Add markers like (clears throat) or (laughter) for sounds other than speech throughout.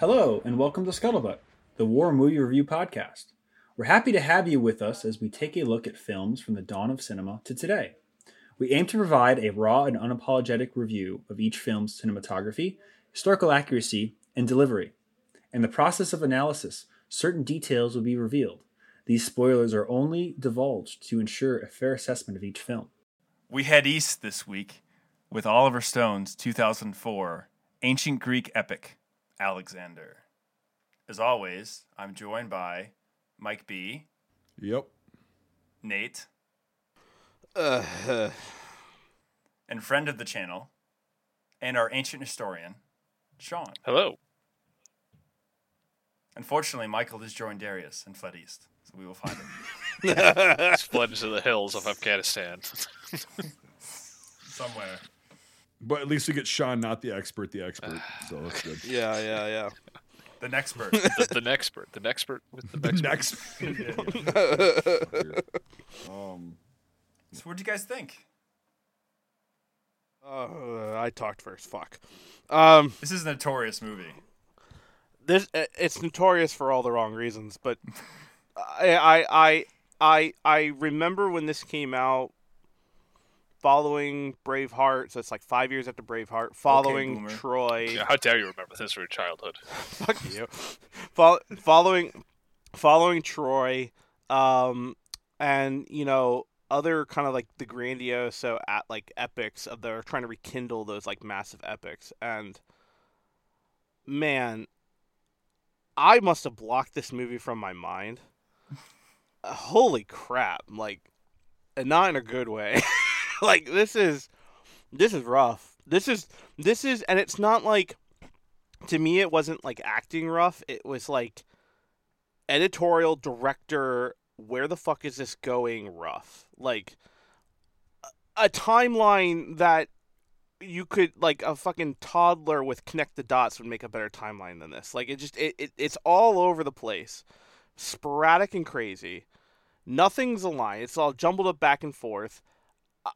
Hello, and welcome to Scuttlebutt, the War Movie Review Podcast. We're happy to have you with us as we take a look at films from the dawn of cinema to today. We aim to provide a raw and unapologetic review of each film's cinematography, historical accuracy, and delivery. In the process of analysis, certain details will be revealed. These spoilers are only divulged to ensure a fair assessment of each film. We head east this week with Oliver Stone's 2004 ancient Greek epic, Alexander. As always, I'm joined by Mike B, Yep. Nate, Uh, and friend of the channel, and our ancient historian, Sean. hello. Unfortunately, Michael has joined Darius and fled east, so we will find him. (laughs) He's fled into the hills of Afghanistan. (laughs) somewhere. But at least we get Sean, not the expert, the expert. So that's good. (sighs) Yeah, yeah, yeah. The next bird. (laughs) the, the nexpert. The nexpert with the The nexpert. next. (laughs) (laughs) um, so, what do you guys think? Uh, I talked first. Fuck. Um, This is a notorious movie. this uh, it's notorious for all the wrong reasons, but I I I I, I remember when this came out. Following Braveheart, so it's like five years after Braveheart. Following boomer. Troy, Yeah, how dare you remember this from your childhood? (laughs) fuck you. Fol- following, following Troy, um, and you know other kind of like the grandiose so at like epics of they're trying to rekindle those like massive epics and man i must have blocked this movie from my mind (laughs) holy crap like and not in a good way (laughs) (laughs) like this is this is rough. This is this is and it's not like to me it wasn't like acting rough. It was like editorial director where the fuck is this going rough? Like a- timeline that you could like a fucking toddler with connect the dots would make a better timeline than this. Like it just it, it it's all over the place. Sporadic and crazy. Nothing's aligned it's all jumbled up back and forth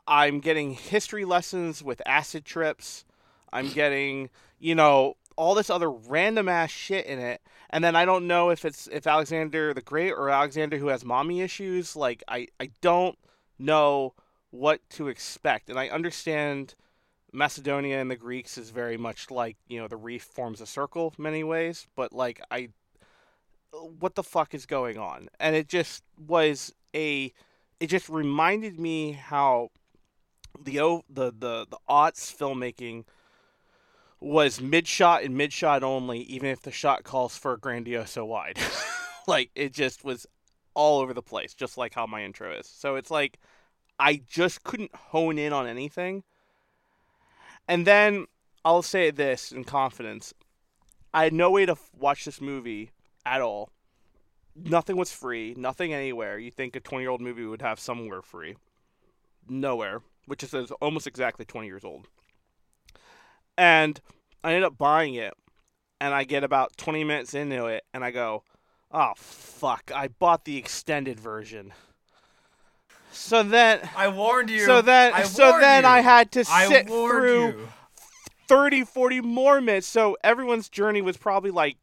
i'm getting history lessons with acid trips i'm getting you know all this other random ass shit in it and then I don't know if it's if Alexander the Great or Alexander who has mommy issues. Like I I don't know what to expect, and I understand Macedonia and the Greeks is very much like you know the reef forms a circle many ways, but like I what the fuck is going on? And it just was a it just reminded me how the o the the the aughts filmmaking was mid shot and mid shot only, even if the shot calls for grandioso wide. (laughs) like it just was all over the place, just like how my intro is. So it's like I just couldn't hone in on anything. And then I'll say this in confidence: I had no way to watch this movie at all. Nothing was free, nothing anywhere. You think a twenty-year-old movie would have somewhere free? Nowhere, which is almost exactly twenty years old and I end up buying it, and I get about 20 minutes into it, and I go, "Oh fuck! I bought the extended version." So then, I warned you. so then, I so then you. I had to sit through you. 30, 40 more minutes. So everyone's journey was probably like,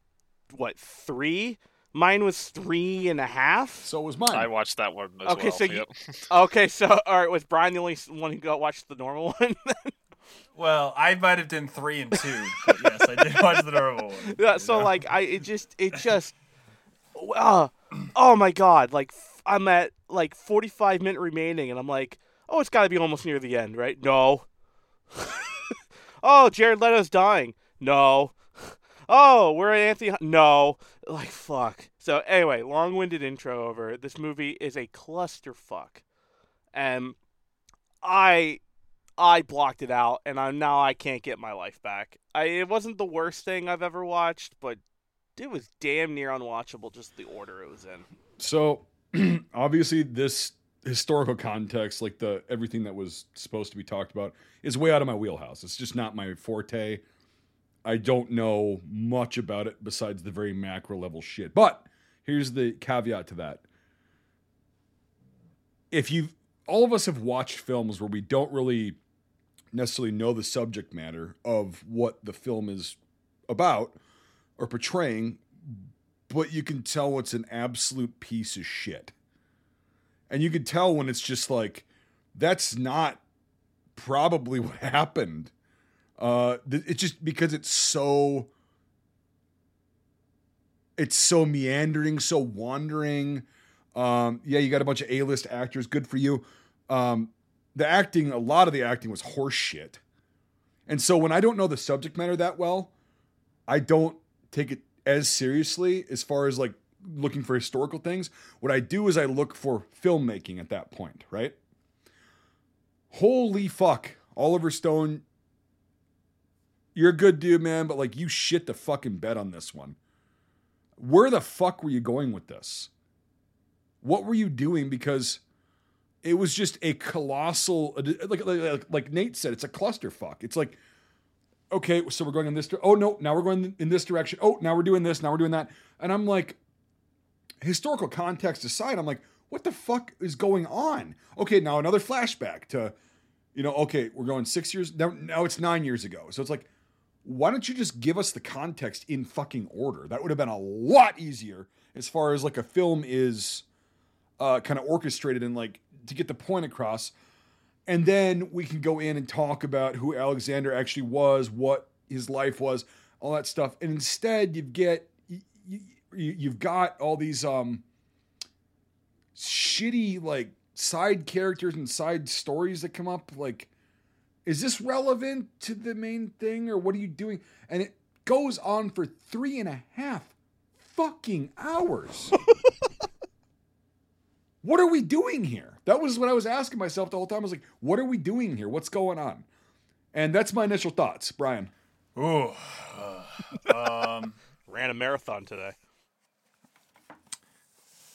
what, three? Mine was three and a half. so was mine. I watched that one as Okay, well. so you- (laughs) Okay, so all right, was Brian the only one who got watched the normal (laughs) one? Well, I might have done three and two, but yes, I did watch the normal one. (laughs) yeah so know? like i it just it just uh, oh my god like I'm at like 45 minute remaining and i'm like oh it's got to be almost near the end right no oh jared leto's dying no oh we're at anthony Hon- no like fuck so anyway long-winded intro over this movie is a clusterfuck and i I blocked it out, and I now I can't get my life back. I it wasn't the worst thing I've ever watched, but it was damn near unwatchable. Just the order it was in. So (clears throat) obviously this historical context, like the everything that was supposed to be talked about, is way out of my wheelhouse. It's just not my forte. I don't know much about it besides the very macro level shit. But here's the caveat to that. If you've all of us have watched films where we don't really necessarily know the subject matter of what the film is about, or portraying, but you can tell it's an absolute piece of shit. And you can tell when it's just like, that's not probably (laughs) what happened. Uh, th- it's just because it's so, it's so meandering, so wandering. Um, yeah, you got a bunch of A-list actors. Good for you. Um, the acting, a lot of the acting was horse shit. And so when I don't know the subject matter that well, I don't take it as seriously as far as like looking for historical things. What I do is I look for filmmaking at that point, right? Holy fuck. Oliver Stone, you're a good dude, man, but like you shit the fucking bed on this one. Where the fuck were you going with this? What were you doing? Because it was just a colossal uh, like, like like Nate said, it's a clusterfuck. It's like okay, so we're going in this. Di- oh no, now we're going in this direction. Oh, now we're doing this. Now we're doing that. And I'm like, historical context aside, I'm like, what the fuck is going on? Okay, now another flashback to, you know, okay, we're going six years now. Now it's nine years ago. So it's like, why don't you just give us the context in fucking order? That would have been a lot easier as far as like a film is uh, kind of orchestrated and like to get the point across. And then we can go in and talk about who Alexander actually was, what his life was, all that stuff. And instead, you get you, you, you've got all these um shitty like side characters and side stories that come up. Like, is this relevant to the main thing, or what are you doing? And it goes on for three and a half fucking hours. (laughs) what are we doing here? That was what I was asking myself the whole time. I was like, what are we doing here? What's going on? And that's my initial thoughts, Brian. Ooh. (laughs) um, Ran a marathon today.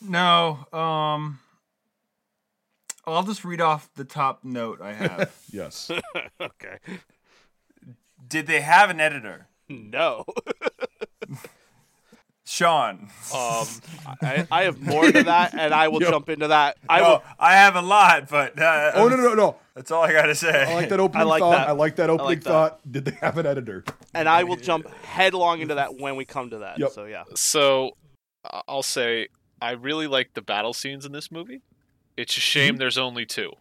no. Um, I'll just read off the top note I have. (laughs) Yes. (laughs) okay. Did they have an editor? No. (laughs) Sean. Um, I, I have more to that, and I will Yo. jump into that. I Oh, will. I have a lot, but uh, oh no no no! that's all I gotta say. I like that opening like thought. that. I like that opening like that. thought. Did they have an editor? and I will jump headlong into that when we come to that. Yep. So yeah. So I'll say I really like the battle scenes in this movie. It's a shame there's only two.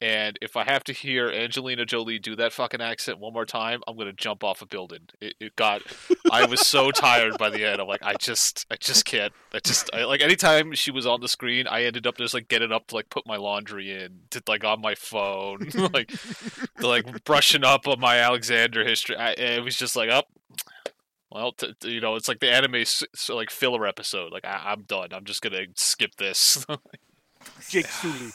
And if I have to hear Angelina Jolie do that fucking accent one more time, I'm gonna jump off a building. It, it got. I was so (laughs) tired by the end. I'm like, I just, I just can't. I just, I, like, anytime she was on the screen, I ended up just like getting up to like put my laundry in, to like on my phone, (laughs) like, to, like brushing up on my Alexander history. I, it was just like, up. Well, t- t- you know, it's like the anime s- so like filler episode. Like I- I'm done. I'm just gonna skip this. (laughs) Jake Sully.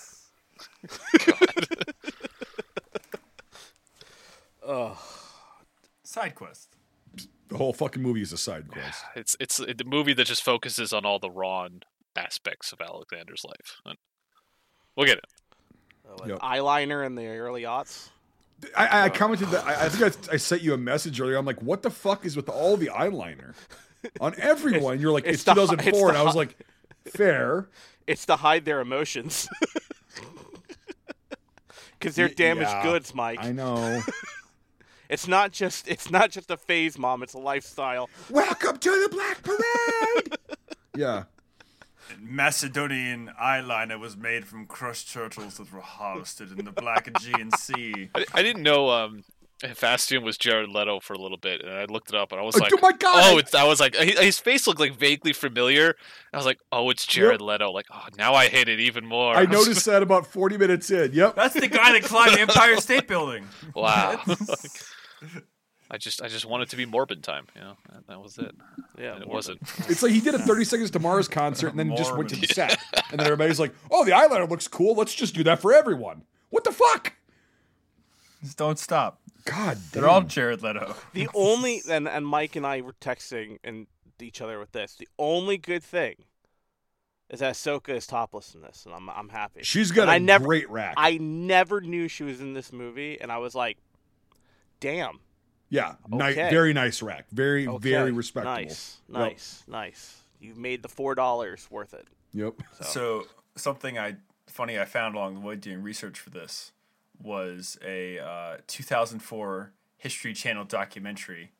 Oh, Side quest. The whole fucking movie is a side quest. it's it's the movie that just focuses on all the wrong aspects of Alexander's life. And we'll get it. Oh, like Yep. eyeliner in the early aughts. I, I oh. commented that I, I think I, I sent you a message earlier. I'm like, what the fuck is with all the eyeliner on everyone? You're like, (laughs) it's it's, the 2004, it's the and I was like, fair. It's to hide their emotions. (laughs) Because they're damaged yeah, goods, Mike. I know. (laughs) It's not just it's not just a phase, mom. It's a lifestyle. Welcome to the Black Parade. (laughs) yeah. Macedonian eyeliner was made from crushed turtles that were harvested in the Black Aegean Sea. I, I didn't know um, Hephaestion was Jared Leto for a little bit, and I looked it up, and I was Oh, like, oh my God. oh, it's. I was like, his face looked like vaguely familiar. I was like, oh, it's Jared Leto. Like, oh, now I hate it even more. I noticed that about 40 minutes in. Yep. That's the guy that climbed the Empire State Building. (laughs) wow. (laughs) (laughs) I just, I just wanted to be Morbid time. You know, that, that was it. Yeah, and it Morbid. wasn't. It's like he did a 30 Seconds to Mars concert and then just went to the set. And then everybody's like, oh, the eyeliner looks cool. Let's just do that for everyone. What the fuck? Just don't stop. God damn. They're all Jared Leto. The (laughs) only and and Mike and I were texting and each other with this. The only good thing is that Ahsoka is topless in this, and I'm I'm happy. She's got And a I never- great rack. I never knew she was in this movie, and I was like, "Damn, yeah. Ni- very nice rack. Very, okay, very respectable. Nice, nice, nice. You've made the four dollars worth it." Yep. So, So something I funny I found along the way doing research for this was a uh, 2004 History Channel documentary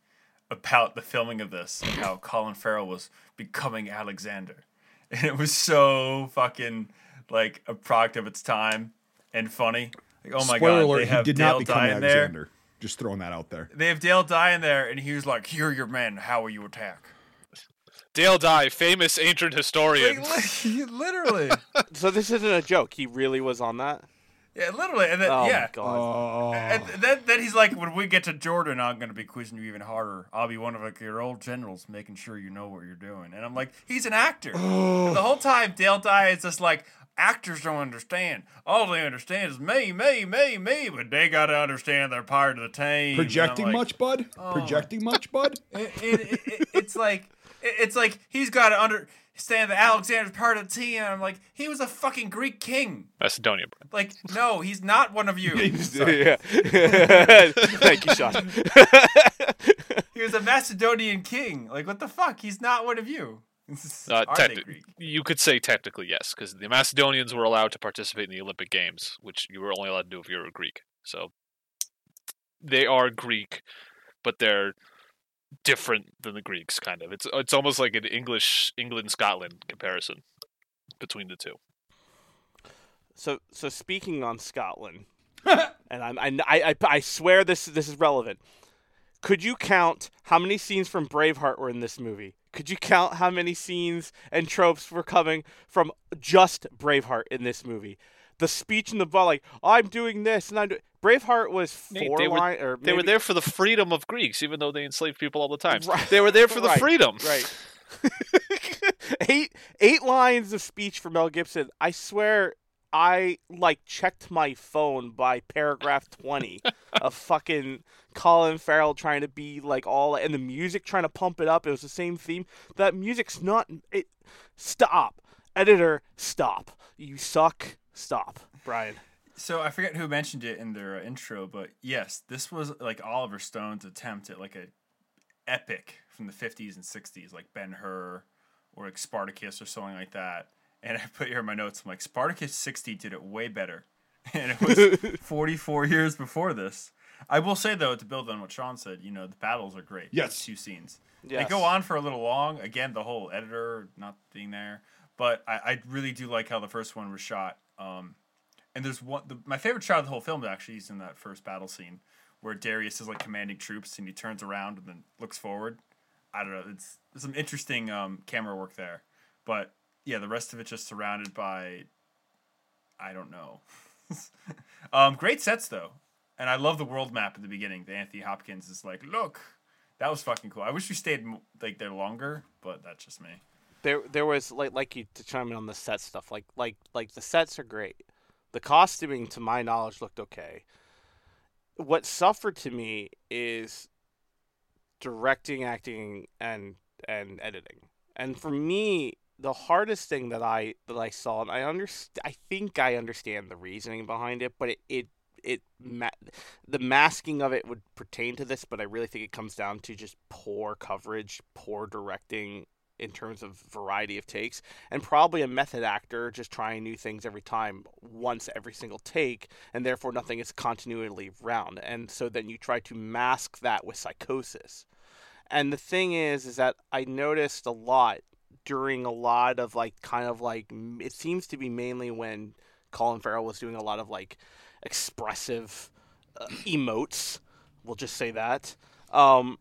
about the filming of this and how Colin Farrell was becoming Alexander, (laughs) and it was so fucking like a product of its time and funny. Like, oh my Spoiler god, alert, they have he did Dale not become Dye in there. Alexander. Just throwing that out there. They have Dale Dye in there, and he was like, "Here are your men. How will you attack?" Dale Dye, famous ancient historian. Like, (laughs) literally, So this isn't a joke. He really was on that. Yeah, literally, and then Oh yeah. my god. Oh. And then, then he's like, when we get to Jordan, I'm going to be quizzing you even harder. I'll be one of like, your old generals, making sure you know what you're doing. And I'm like, he's an actor. (sighs) And the whole time, Dale Dye is just like, actors don't understand. All they understand is me, me, me, me. But they got to understand they're part of the team. Projecting like, much, bud? Oh. Projecting much, bud? It, it, it, it- it's like, it- it's like he's got to understand that Alexander's part of the team. And I'm like, he was a fucking Greek king. Macedonian. Like, no, he's not one of you. (laughs) yeah. (laughs) Thank you, Sean. (laughs) He was a Macedonian king. Like, what the fuck? He's not one of you. Uh, Are they Greek? you could say technically yes, because the Macedonians were allowed to participate in the Olympic Games, which you were only allowed to do if you were a Greek. So they are Greek, but they're different than the Greeks. Kind of. It's it's almost like an English England Scotland comparison between the two. So so speaking on Scotland, (laughs) and I'm, I, I I swear this this is relevant. Could you count how many scenes from Braveheart were in this movie? Could you count how many scenes and tropes were coming from just Braveheart in this movie? The speech in the ball, like I'm doing this and I'm. Braveheart was four they were- line or They were there for the freedom of Greeks, even though they enslaved people all the time. Right. They were there for (laughs) the Right. freedom. Right. (laughs) eight eight lines of speech from Mel Gibson. I swear I like checked my phone by paragraph 20 (laughs) of fucking Colin Farrell trying to be like all and the music trying to pump it up. It was the same theme. That music's not it stop. Editor, stop. You suck. Stop. Brian. So I forget who mentioned it in their uh, intro, but yes, this was like Oliver Stone's attempt at like a epic from the 50s and 60s, like Ben Hur or like Spartacus or something like that. And I put here in my notes, I'm like, Spartacus 60 did it way better. (laughs) And it was (laughs) 44 years before this. I will say, though, to build on what Sean said, you know, the battles are great. Yes. Two scenes. Yes. They go on for a little long. Again, the whole editor not being there. But I, I really do like how the first one was shot. Um, and there's one, the, my favorite shot of the whole film is actually is in that first battle scene where Darius is like commanding troops and he turns around and then looks forward. I don't know. It's some interesting um, camera work there, but yeah, the rest of it just surrounded by, I don't know. (laughs) um, great sets though, and I love the world map at the beginning. The Anthony Hopkins is like, look, that was fucking cool. I wish we stayed like there longer, but that's just me. There there was like like you to chime in on the set stuff like like like the sets are great. The costuming to my knowledge looked okay. What suffered to me is directing acting and and editing. And for me the hardest thing that i that i saw and i underst- i think i understand the reasoning behind it but it it it ma- the masking of it would pertain to this but i really think it comes down to just poor coverage poor directing in terms of variety of takes and probably a method actor just trying new things every time once every single take and therefore nothing is continually round. And so then you try to mask that with psychosis. And the thing is is that i noticed a lot during a lot of like kind of like it seems to be mainly when colin farrell was doing a lot of like expressive uh, emotes we'll just say that. Um,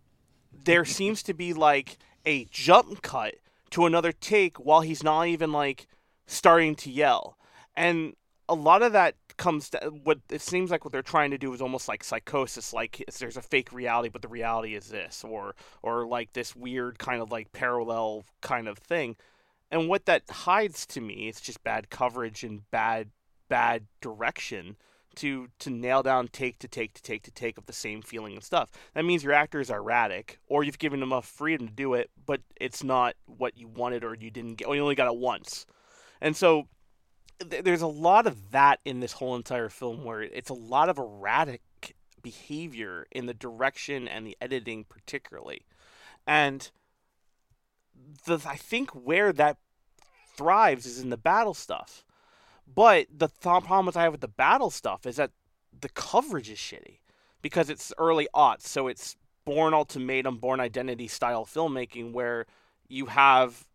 there seems to be like a jump cut to another take while he's not even like starting to yell. And a lot of that comes to what it seems like what they're trying to do is almost like psychosis like there's a fake reality but the reality is this or or like this weird kind of like parallel kind of thing. And what that hides to me is just bad coverage and bad bad direction to to nail down take to take to take to take of the same feeling and stuff. That means your actors are erratic, or you've given them enough freedom to do it, but it's not what you wanted, or you didn't get, or you only got it once. And so th- there's a lot of that in this whole entire film, where it's a lot of erratic behavior in the direction and the editing, particularly, and the I think where that thrives is in the battle stuff. But the th- problem I have with the battle stuff is that the coverage is shitty because it's early aughts, so it's Bourne Ultimatum, Bourne Identity style filmmaking where you have,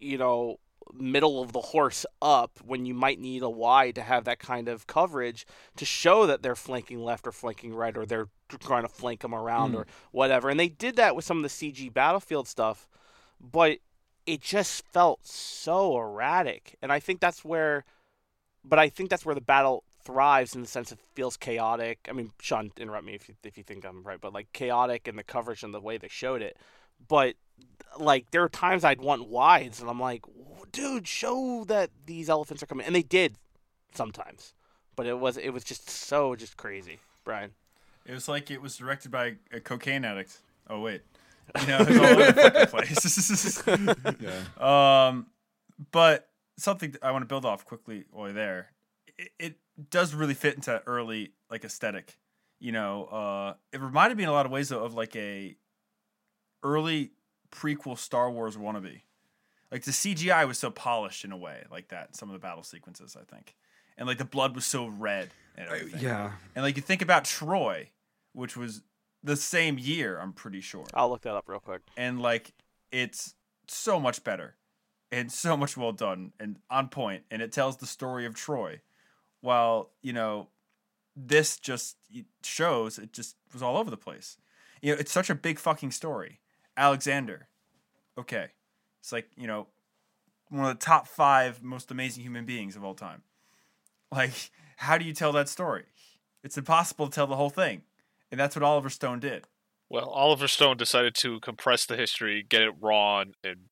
you know, middle of the horse up when you might need a wide to have that kind of coverage to show that they're flanking left or flanking right or they're trying to flank them around Mm. or whatever. And they did that with some of the CG battlefield stuff, but it just felt so erratic. And I think that's where, but I think that's where the battle thrives in the sense it feels chaotic. I mean, Sean, interrupt me if you, if you think I'm right, but like chaotic in the coverage and the way they showed it. But like there are times I'd want wides, and I'm like, dude, show that these elephants are coming, and they did sometimes, but it was it was just so just crazy, Brian. It was like it was directed by a cocaine addict. Oh wait, you know, it's all over the fucking place. (laughs) (laughs) Yeah. Um, but something I want to build off quickly while you're there. It, it does really fit into early like aesthetic. You know, uh, it reminded me in a lot of ways of, of like a early prequel Star Wars wannabe. Like the CGI was so polished in a way like that. Some of the battle sequences, I think, and like the blood was so red and everything. yeah. And like you think about Troy, which was the same year, I'm pretty sure I'll look that up real quick. and like it's so much better and so much well done and on point and it tells the story of troy. While you know this just shows it just was all over the place. You know it's such a big fucking story. Alexander. Okay. It's like you know one of the top five most amazing human beings of all time. Like how do you tell that story? It's impossible to tell the whole thing and that's what oliver stone did. Well, Oliver Stone decided to compress the history, get it raw, and, and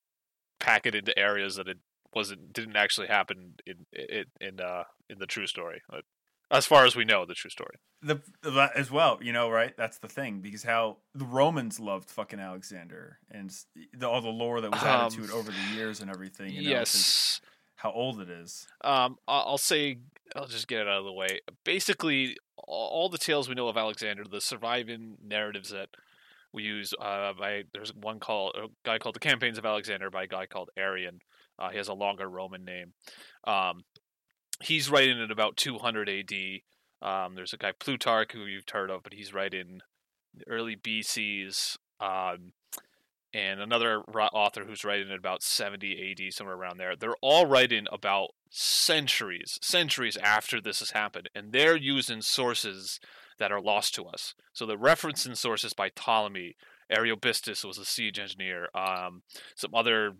pack it into areas that it wasn't didn't actually happen in in in uh in the true story. But as far as we know, the true story. the that as well, you know, right? That's the thing because how the Romans loved fucking Alexander and the, all the lore that was added to Um, it over the years and everything. You know, yes. how old it is. Um, I'll say, I'll just get it out of the way. Basically, all all the tales we know of Alexander, the surviving narratives that we use, uh, by there's one called a guy called the Campaigns of Alexander by a guy called Arrian. Uh, he has a longer Roman name. Um, he's writing in about 200 AD. Um, there's a guy Plutarch who you've heard of, but he's writing early BCs. Um, and another author who's writing at about 70 AD, somewhere around there. They're all writing about centuries, centuries after this has happened, and they're using sources that are lost to us. So the referencing sources by Ptolemy, Aristobulus was a siege engineer, um, some other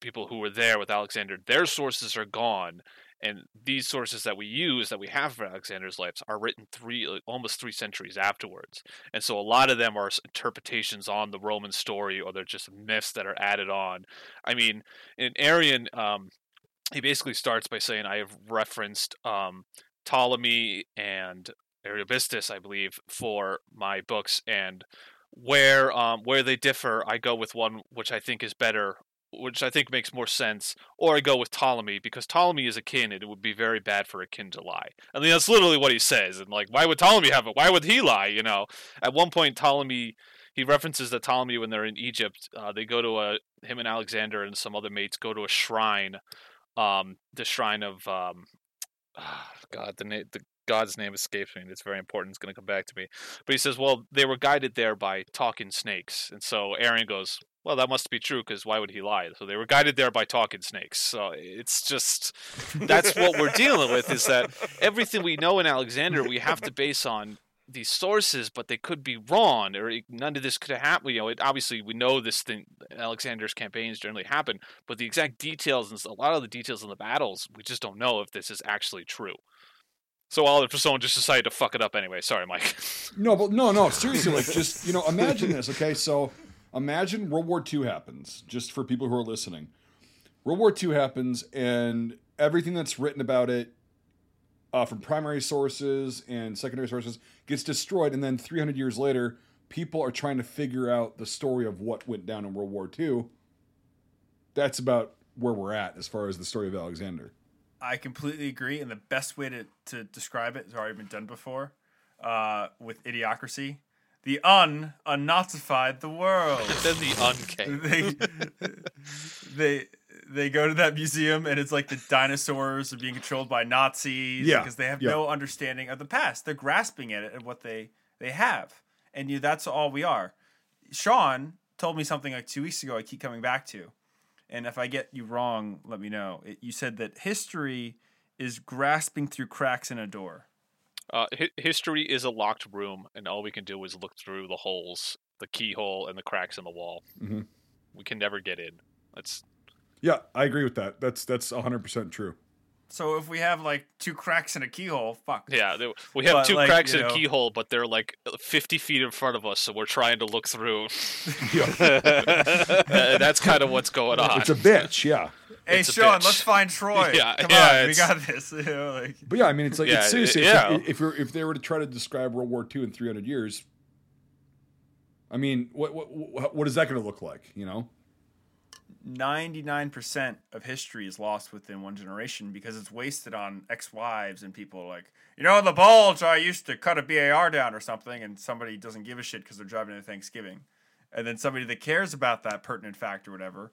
people who were there with Alexander, their sources are gone. And these sources that we use, that we have for Alexander's life, are written three, almost three centuries afterwards. And so a lot of them are interpretations on the Roman story, or they're just myths that are added on. I mean, in Arrian, um, he basically starts by saying, "I have referenced um, Ptolemy and Aristobulus, I believe, for my books, and where um, where they differ, I go with one which I think is better." Which I think makes more sense, or I go with Ptolemy because Ptolemy is a kin, and it would be very bad for a kin to lie. I mean, that's literally what he says. And like, why would Ptolemy have it? Why would he lie? You know, at one point, Ptolemy he references that Ptolemy, when they're in Egypt, uh, they go to a him and Alexander and some other mates go to a shrine, um, the shrine of um, (sighs) God, the name, the God's name escapes me. and It's very important. It's going to come back to me. But he says, well, they were guided there by talking snakes, and so Arrian goes. Well, that must be true because why would he lie? So they were guided there by talking snakes. So it's just that's what we're dealing with is that everything we know in Alexander we have to base on these sources, but they could be wrong, or none of this could have happened. You know, it, obviously we know this thing. Alexander's campaigns generally happen, but the exact details and a lot of the details in the battles, we just don't know if this is actually true. So all Oliver Stone just decided to fuck it up anyway. Sorry, Mike. (laughs) No, but no, no, seriously, like just you know, imagine this. Okay, so imagine World War II happens. Just for people who are listening, World War II happens, and everything that's written about it, uh, from primary sources and secondary sources, gets destroyed, and then 300 years later, people are trying to figure out the story of what went down in World War II. That's about where we're at as far as the story of Alexander. I completely agree, and the best way to, to describe it has already been done before uh, with Idiocracy. The un unnazified the world. (laughs) then the uncame. (laughs) they, they they go to that museum and it's like the dinosaurs are being controlled by Nazis Yeah, because they have yeah. no understanding of the past. They're grasping at it and what they they have, and you that's all we are. Sean told me something like two weeks ago. I keep coming back to, and if I get you wrong, let me know. It, you said that history is grasping through cracks in a door. Uh, hi- history is a locked room, and all we can do is look through the holes, the keyhole, and the cracks in the wall. Mhm. We can never get in. That's Yeah, I agree with that. That's that's 100% true. So if we have like two cracks in a keyhole, fuck. yeah. there- We have But, two like, cracks you in a keyhole, but they're like fifty feet in front of us, so we're trying to look through. (laughs) (laughs) That's kind of what's going on. It's a bitch, yeah. Hey It's Sean, let's find Troy. (laughs) Yeah, Come yeah, on, we got this. You know, like, But yeah, I mean, it's like Yeah, it's seriously. it- yeah. like, if you're, if they were to try to describe World War II in 300 years, I mean, what what what, what is that going to look like? You know? 99% of history is lost within one generation because it's wasted on ex-wives and people like you know the bulge i used to cut a bar down or something and somebody doesn't give a shit because they're driving to thanksgiving. And then somebody that cares about that pertinent fact or whatever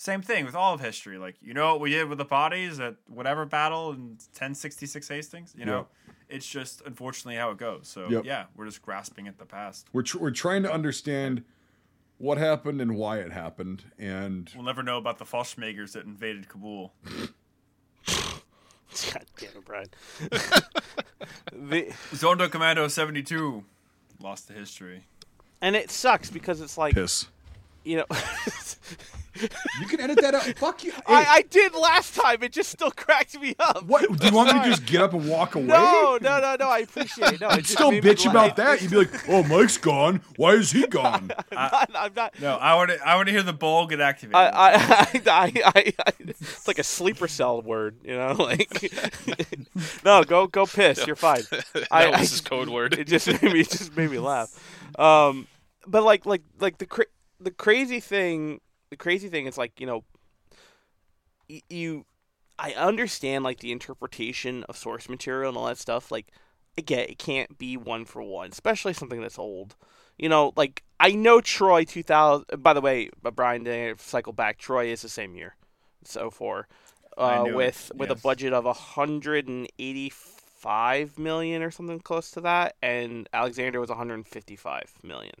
same thing with all of history. Like you know what we did with the bodies at whatever battle in 1066 hastings? You know it's just unfortunately how it goes. So Yep. yeah we're just grasping at the past. We're tr- we're trying to understand what happened and why it happened, and we'll never know about the Fallschirmjägers that invaded kabul (laughs) God damn it, Brian. (laughs) the, Zondo Commando 72 lost to history. and it sucks because it's like piss. you know. (laughs) You can edit that out. Fuck you. Hey, I, I did last time. It just still (laughs) cracked me up. what do you want me to just get up and walk away? No, no, no, no. I appreciate it. No, (laughs) it You'd just still bitch about that. You'd be like, "Oh, Mike's gone. Why is he gone?" (laughs) I'm not. I'm not No, I want to. I want to hear the bowl get activated. I, I, I, I, I, I, it's like a sleeper cell word, you know. Like, no, go, go, piss. You're fine. that I- was I- his code word. It just made me, it just made me laugh. Um, but like, like, like the cra- the crazy thing, the crazy thing is like, you know, y- you, I understand like the interpretation of source material and all that stuff. Like, I get it can't be one for one, especially something that's old. You know, like I know Troy 2000. By the way, Brian, to cycle back, Troy is the same year, so for uh, knew it, with with a budget of 185 million or something close to that, and Alexander was 155 million.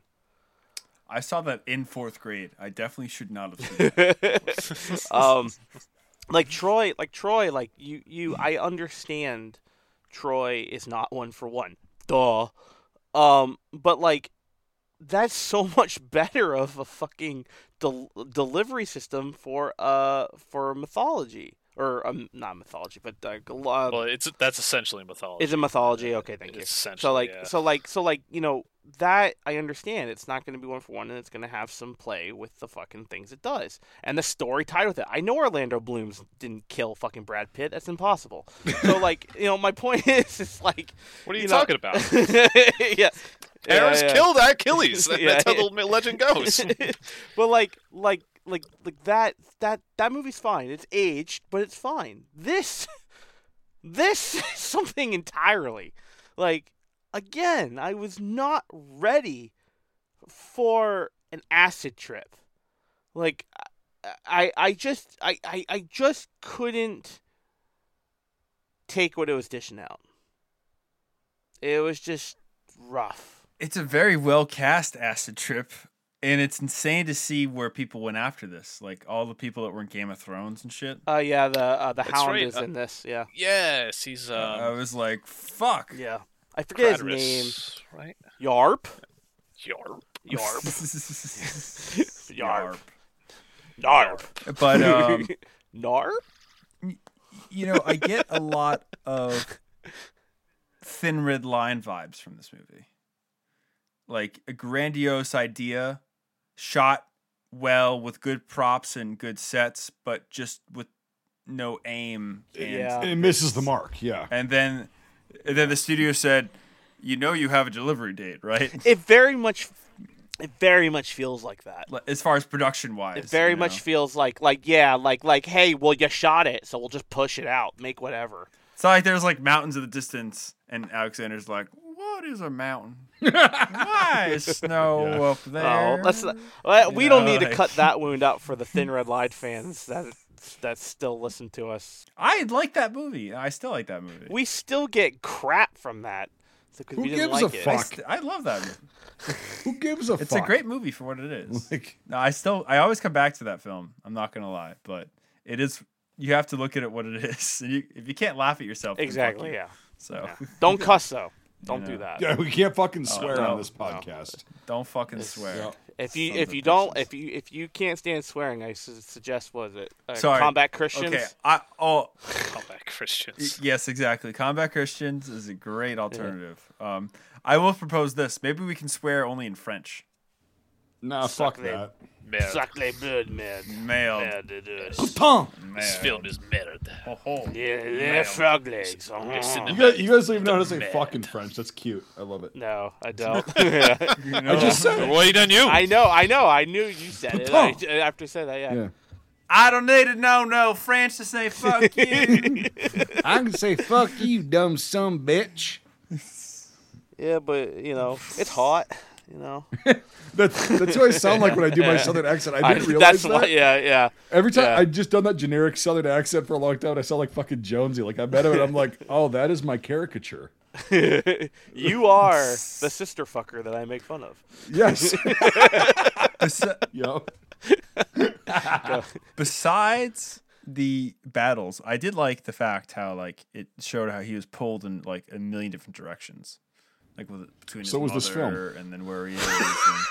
I saw that in fourth grade. I definitely should not have seen that. (laughs) um, like Troy, like Troy, like you, you. I understand. Troy is not one for one. Duh. Um, but like, that's so (laughs) much better of a fucking del- delivery system for uh for mythology or um, not mythology, but uh, uh, well, it's that's essentially mythology. is it mythology? Okay, thank you. It's essentially, So like, yeah. so like, so like, you know that I understand. It's not going to be one for one, and it's going to have some play with the fucking things it does, and the story tied with it. I know Orlando Bloom's didn't kill fucking Brad Pitt. That's impossible. So (laughs) like, you know, my point (laughs) is, it's like, what are you, you know- talking about? (laughs) yeah, Paris yeah. killed Achilles. Yeah, That's how yeah. the legend goes. but like, like, like, like that, that, that movie's fine. It's aged, but it's fine. This, (laughs) this (laughs) is something entirely. Like, again, I was not ready for an acid trip. Like, I, I just, I, I, I just couldn't take what it was dishing out. It was just rough. it's a very well cast acid trip, and it's insane to see where people went after this. Like all the people that were in Game of Thrones and shit. Uh, yeah, the uh, the That's Hound right, is uh, in this. Yeah, yes, he's um, I was like, "Fuck." yeah. I forget his name. right? Yarp. Yarp. (laughs) (laughs) Yarp. Yarp. Yarp. But um, (laughs) Narp. you know, I get a lot of thin red line vibes from this movie. Like a grandiose idea, shot well with good props and good sets, but just with no aim. And, Yeah. It misses the mark. Yeah. And then, and then the studio said, "You know, you have a delivery date, right?" (laughs) It very much, it very much feels like that. As far as production wise, It very much feels like like yeah, like like hey, well you shot it, so we'll just push it out, make whatever. It's not like there's like mountains in the distance, and Alexander's like, "What is a mountain? (laughs) Why is snow up oh, there?" Oh, let's. Well, we don't know, need to cut that wound out for the thin red line fans that that still listen to us. I like that movie. I still like that movie. We still get crap from that. So, 'cause Who we didn't gives like a it. I, fuck? st- I love that. movie. (laughs) Who gives a It's fuck? It's a great movie for what it is. (laughs) Like, No, I still I always come back to that film. I'm not gonna lie, but it is. You have to look at it what it is. And you, if you can't laugh at yourself, then fuck Exactly. you. Yeah. So yeah. (laughs) Don't cuss though. Don't know. do that. yeah, we can't fucking swear no, on this no. podcast. don't fucking swear. Yeah. If you Sons if you don't bitches. if you if you can't stand swearing, I su- suggest was it uh, Sorry. combat Christians. Okay. I oh (laughs) Combat Christians. yes, exactly. Combat Christians is a great alternative. Um, I will propose this. Maybe we can swear only in French. Nah, fuck Suck it. that. Merde. Sacre bleu, man. Male. Merde, dude. Putain. This film is merde. Oh, oh. Yeah, yeah, frog legs. Oh. Uh-huh. Listen You guys, you guys don't even know how to say Mad. fucking French. That's cute. I love it. No, I don't. You know, (laughs) I just said. Wait on you. I know, I know, I knew you said it. I, after you said that, yeah. Yeah. I don't need to know no French to say fuck (laughs) you. I can say fuck you, dumb son bitch. Yeah, but you know, it's hot. You know, (laughs) That's that's what I sound like when I do my (laughs) southern accent. I didn't (laughs) realize that's that. what. Yeah, yeah. Every time yeah. I just done that generic southern accent for a long time, I sound like fucking Jonesy. Like I met him and I'm like, oh, that is my caricature. you are the sister fucker that I make fun of. Yes. Besi- Yo. Besides the battles, I did like the fact how like it showed how he was pulled in like a million different directions, like with between his So was this film. and then where he is. and-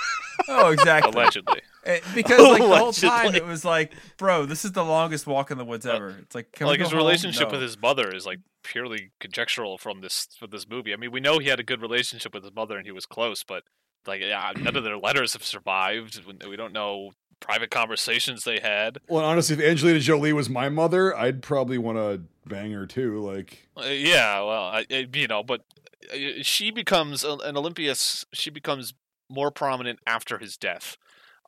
(laughs) oh, exactly. Allegedly. Eh, Because like the whole time it was like, bro, this is the longest walk in the woods ever. It's like, can like go his home? relationship No. with his mother is like purely conjectural from this from this movie. I mean, we know he had a good relationship with his mother and he was close, but like yeah, none of their letters have survived. We- We don't know private conversations they had. Well, honestly, if Angelina Jolie was my mother, I'd probably want to bang her too. Like, Uh, yeah, well, I, I- you know, but uh, she becomes an Olympias. She becomes more prominent after his death,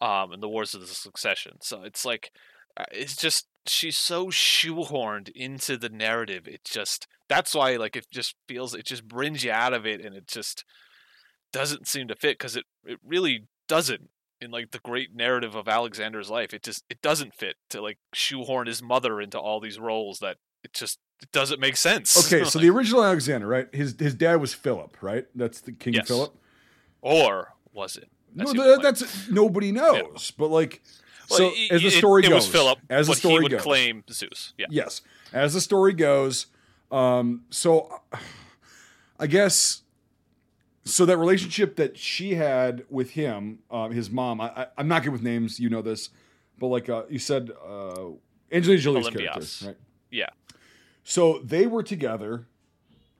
um, in the Wars of the Succession. So it's like, uh, it's just she's so shoehorned into the narrative. It just that's why like it just feels it just brings you out of it, and it just doesn't seem to fit because it it really doesn't in like the great narrative of Alexander's life. It just it doesn't fit to like shoehorn his mother into all these roles that it just doesn't make sense. (laughs) okay, so the original Alexander, right? His his dad was Philip, right? That's the King Yes. Philip. or was it? No, That's the that, that's nobody knows. But like, Well, so i- as the story it, goes, was Philip, as the but story he would goes, claim Zeus. Yeah, yes, as the story goes, um, so I guess so that relationship that she had with him, um, his mom. I, I'm not good with names, you know this, but like uh, you said, uh, Angelina Jolie's Olympias. character, right? yeah. So they were together,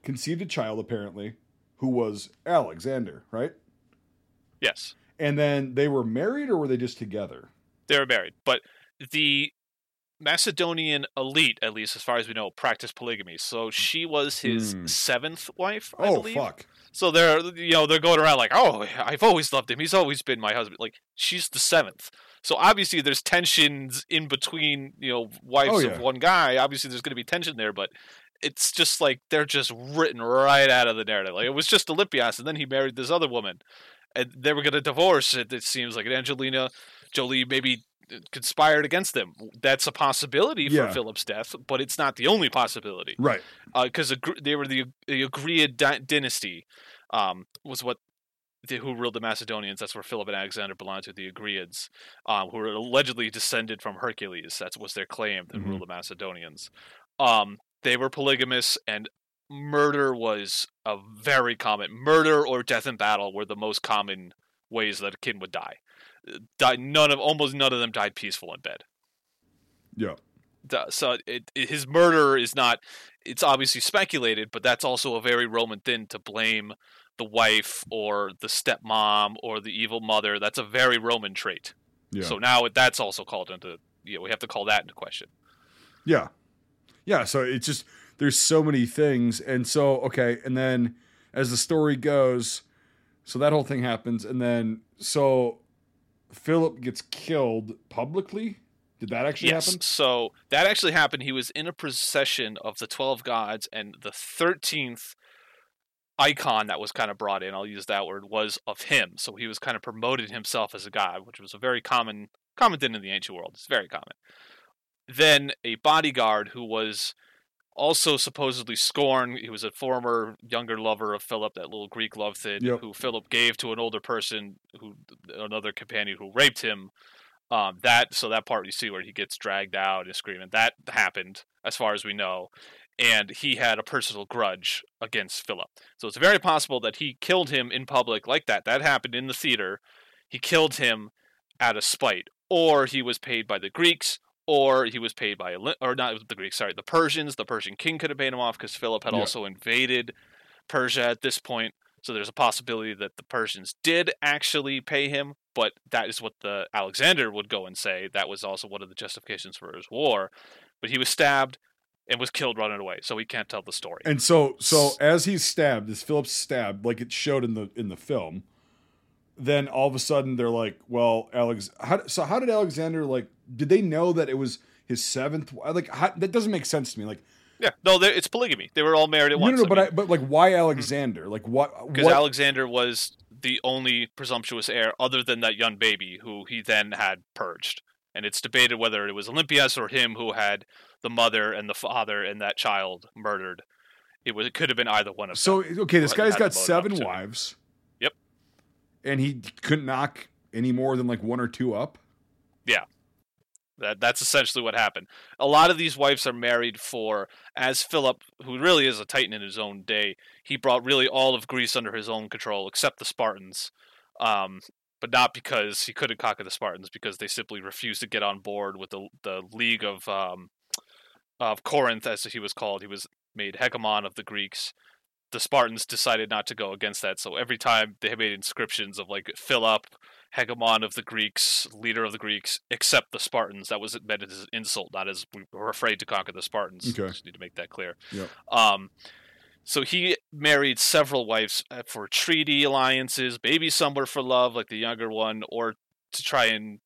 conceived a child apparently, who was Alexander, right? Yes, And then they were married, or were they just together? they were married, but the Macedonian elite, at least as far as we know, practiced polygamy. So she was his Hmm. seventh wife, I oh believe. fuck! So they're you know they're going around like, oh, I've always loved him. He's always been my husband. Like she's the seventh. So obviously there's tensions in between you know wives Oh, of one guy. Obviously there's going to be tension there, but it's just like they're just written right out of the narrative. Like it was just Olympias, and then he married this other woman, and they were going to divorce. It, it seems like Angelina Jolie maybe conspired against them. That's a possibility for Yeah. Philip's death, but it's not the only possibility Right. because they were the the Argead dy- dynasty um, was what the, who ruled the Macedonians. That's where Philip and Alexander belonged to the Argeads, um, who were allegedly descended from Hercules. That was their claim to rule the Macedonians. Um, they were polygamous, and murder was a very common murder or death in battle were the most common ways that a kid would die. Die, none of almost none of them died peaceful in bed. Yeah. So it, it- his murder is not it's obviously speculated but that's also a very roman thing to blame the wife or the stepmom or the evil mother that's a very roman trait Yeah. so now that's also called into you know, we have to call that into question Yeah. Yeah. So it's just there's so many things. And so, okay, and then as the story goes, so that whole thing happens, and then so Philip gets killed publicly. Did that actually yes happen? so that actually happened he was in a procession of the 12 gods and the 13th icon that was kind of brought in i'll use that word was of him so he was kind of promoted himself as a god which was a very common common thing in the ancient world it's very common then a bodyguard who was also supposedly scorned. He was a former younger lover of Philip, that little Greek love thing, Yep. who Philip gave to an older person, who another companion who raped him. Um, that so that part you see where he gets dragged out and screaming that happened as far as we know, and he had a personal grudge against Philip. So it's very possible that he killed him in public like that. That happened in the theater. He killed him out of spite, or he was paid by the Greeks, or he was paid by or not the Greeks. Sorry, the Persians. The Persian king could have paid him off because Philip had Yeah. also invaded Persia at this point. So there's a possibility that the Persians did actually pay him, but that is what the Alexander would go and say. That was also one of the justifications for his war. But he was stabbed and was killed running away, so he can't tell the story. And so, so as he's stabbed, as Philip's stabbed, like it showed in the in the film, then all of a sudden they're like, "Well, Alex, how, so how did Alexander like? Did they know that it was his seventh? Like how, that doesn't make sense to me. Like yeah, no, it's polygamy. They were all married at no, once. no, no, but I, but like why Alexander? Like what? because Alexander was the only presumptuous heir other than that young baby who he then had purged. And it's debated whether it was Olympias or him who had the mother and the father and that child murdered. It was it could have been either one of so them. okay, this guy's got seven wives. Yep. And he couldn't knock any more than like one or two up. Yeah. That that's essentially what happened. A lot of these wives are married for as Philip, who really is a titan in his own day, he brought really all of Greece under his own control, except the Spartans. Um, but not because he couldn't conquer the Spartans, because they simply refused to get on board with the the League of um, of Corinth, as he was called. He was made hegemon of the Greeks. The Spartans decided not to go against that, so every time they made inscriptions of like Philip, hegemon of the Greeks, leader of the Greeks, except the Spartans. That was meant as an insult, not as we were afraid to conquer the Spartans. Okay. Just need to make that clear. Yep. Um, so he married several wives uh, for treaty alliances, maybe some were for love, like the younger one, or to try and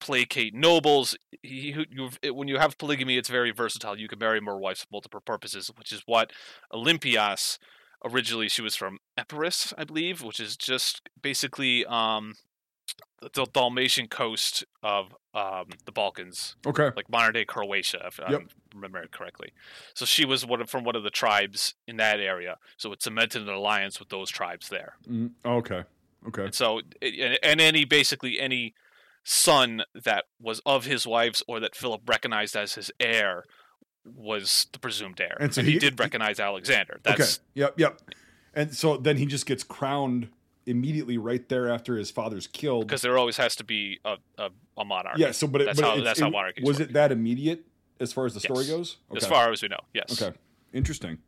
placate nobles. He, it- when you have polygamy, it's very versatile. You can marry more wives for multiple purposes, which is what Olympias originally she was from Epirus, I believe, which is just basically um, the Dal- Dalmatian coast of um, the Balkans, Okay. like modern day Croatia, if Yep. I remember it correctly. So she was one of, from one of the tribes in that area, so it cemented an alliance with those tribes there. Mm, okay. Okay. And so, and, and any basically any son that was of his wife's or that Philip recognized as his heir was the presumed heir. And And so so he- he, did recognize Alexander. That's okay. Yep. Yep. And so then he just gets crowned immediately right there after his father's killed. because there always has to be a, a, a monarch. yeah. So, but it, That's but how- that's it- how monarchies was it that immediate as far as the story Yes. goes? As far as we know, yes. Okay. Interesting.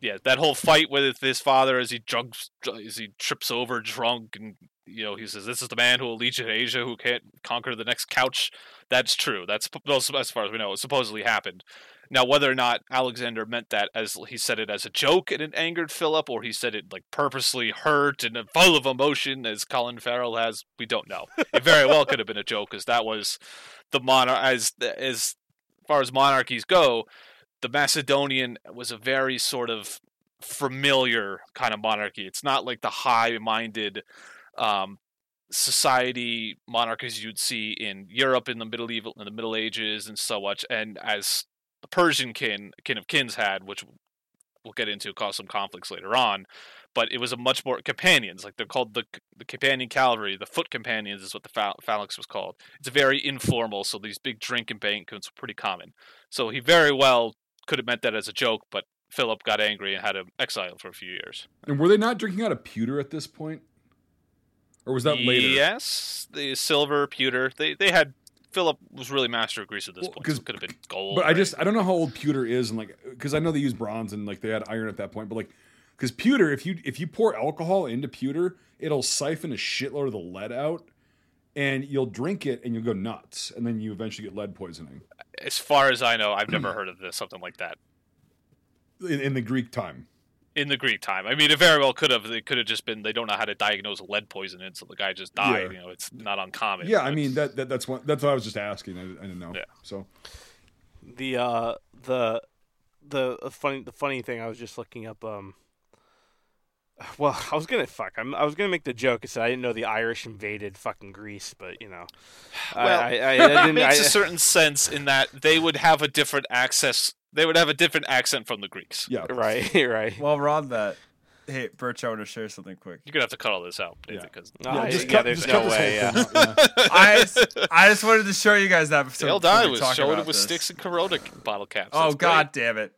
Yeah, that whole fight with his father as he drunk, as he trips over drunk, and you know he says, "This is the man who will lead you to Asia, who can't conquer the next couch." That's true. That's well, as far as we know, it supposedly happened. Now, whether or not Alexander meant that as he said it as a joke and it angered Philip, or he said it like purposely hurt and full of emotion, as Colin Farrell has, we don't know. It very well could have been a joke, because that was the monarch. As as far as monarchies go, the Macedonian was a very sort of familiar kind of monarchy. It's not like the high-minded um, society monarchies you'd see in Europe in the Middle Evil in the Middle Ages and so much. And as the Persian kin kin of kins had, which we'll get into, caused some conflicts later on. But it was a much more companions, like they're called the the companion cavalry. The foot companions is what the phal- phalanx was called. It's very informal, so these big drink and banquets were pretty common. So he very well could have meant that as a joke, but Philip got angry and had him exiled for a few years. And were they not drinking out of pewter at this point? Or was that later? Yes, the silver pewter. They they had Philip was really master of Greece at this Well, point. So it could have been gold. But I just. I don't know how old pewter is and like because I know they used bronze and like they had iron at that point, but like because pewter if you if you pour alcohol into pewter, it'll siphon a shitload of the lead out, and you'll drink it and you'll go nuts, and then you eventually get lead poisoning as far as I know, I've never heard of this something like that in, in the Greek time. In the Greek time. I mean, it very well could have. It could have just been they don't know how to diagnose lead poisoning, so the guy just died. Yeah. You know, it's not uncommon. Yeah, I mean that, that that's what that's what I was just asking. I, I didn't know. Yeah. So The uh the the uh, funny the funny thing I was just looking up um (sighs) well I was gonna fuck I'm, I was gonna make the joke and said I didn't know the Irish invaded fucking Greece but you know Well, I, I, I it didn't (laughs) makes I, a certain sense in that they would have a different access They would have a different accent from the Greeks. Yeah. Right, (laughs) right. Well, Rod, that hey, Birch, I want to share something quick. You're gonna have to cut all this out, Yeah. because No, Yeah, I- just yeah, cut, there's just no cut this way. whole Yeah. thing yeah. (laughs) I just, I just wanted to show you guys that. So they'll before die we with talk with this. sticks and Corona bottle caps. Oh That's great. God damn it!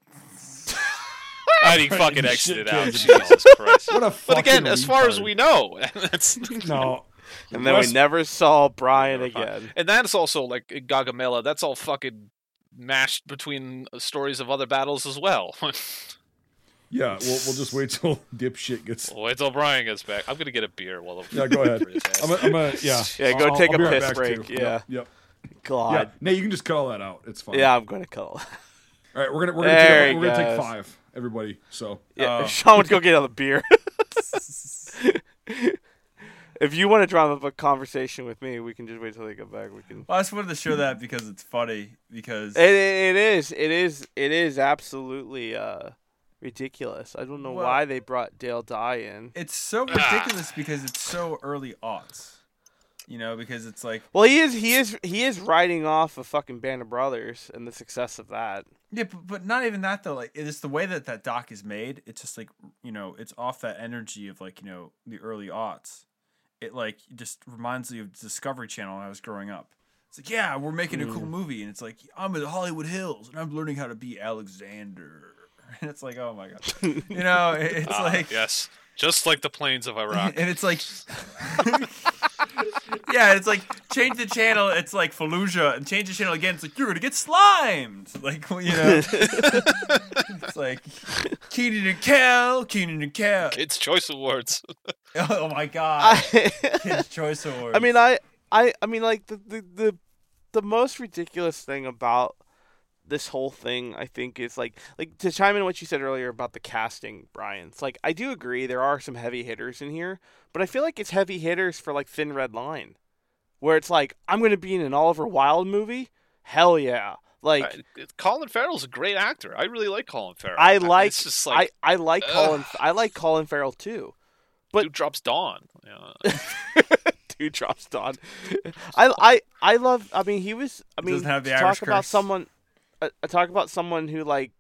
And he fucking Shit exited out. kids. Jesus Christ. What a But again, as far as we know, (laughs) that's No. And then Russ- we never saw Brian again. and that's also like Gagamela. That's all fucking mashed between uh, stories of other battles as well. (laughs) Yeah, we'll, we'll just wait till (laughs) dipshit gets. Wait till Brian gets back. I'm gonna get a beer while I'm. Yeah, go ahead. for his ass. I'm gonna, I'm gonna yeah. (laughs) Yeah, go I'll- take I'll a be right piss break, too. yeah. Yep. yep. Yeah. God. Nate, you can just cut all that out. It's fine. Yeah, I'm going to call. All right, we're gonna we're gonna, There take, we're gonna take five, everybody. So Yeah, Oh. Sean would go get another beer. If you want to drum up a conversation with me, we can just wait till they get back. We can. Well, I just wanted to show that because it's funny. Because It, it is. It is. It is absolutely uh, ridiculous. I don't know Well- why they brought Dale Dye in. it's so ridiculous because it's so early aughts. You know, because it's like Well, he is. He is. He is riding off of fucking Band of Brothers and the success of that. Yeah, but, but not even that though. Like it's the way that that doc is made. It's just like you know, it's off that energy of like you know the early aughts. It like just reminds me of Discovery Channel when I was growing up. It's like yeah, we're making a cool movie, and it's like I'm in Hollywood Hills and I'm learning how to be Alexander. (laughs) And it's like oh my god, you know, (laughs) it's Ah, like yes, just like the plains of Iraq. (laughs) and it's like yeah it's like change the channel it's like fallujah and change the channel again it's like you're gonna get slimed! Like you know? (laughs) It's like keenan and kel keenan and kel. Kids' Choice Awards. (laughs) Oh, oh my god. I, kids choice awards (laughs) I mean, I, I, I mean, like the, the the the most ridiculous thing about this whole thing, I think, is like like to chime in what you said earlier about the casting, Brian. It's like I do agree there are some heavy hitters in here, but I feel like it's heavy hitters for like Thin Red Line, where it's like I'm going to be in an Oliver Wilde movie. Hell yeah! Like Uh, Colin Farrell's a great actor. I really like Colin Farrell. I mean, like, It's just like I I like Colin. I like Colin Farrell too. but- Dude drops Dawn. Yeah. (laughs) Two drops Don. I I I love. I mean, he was. I mean, Doesn't have the to Irish talk about curse. someone. Uh, uh, talk about someone who like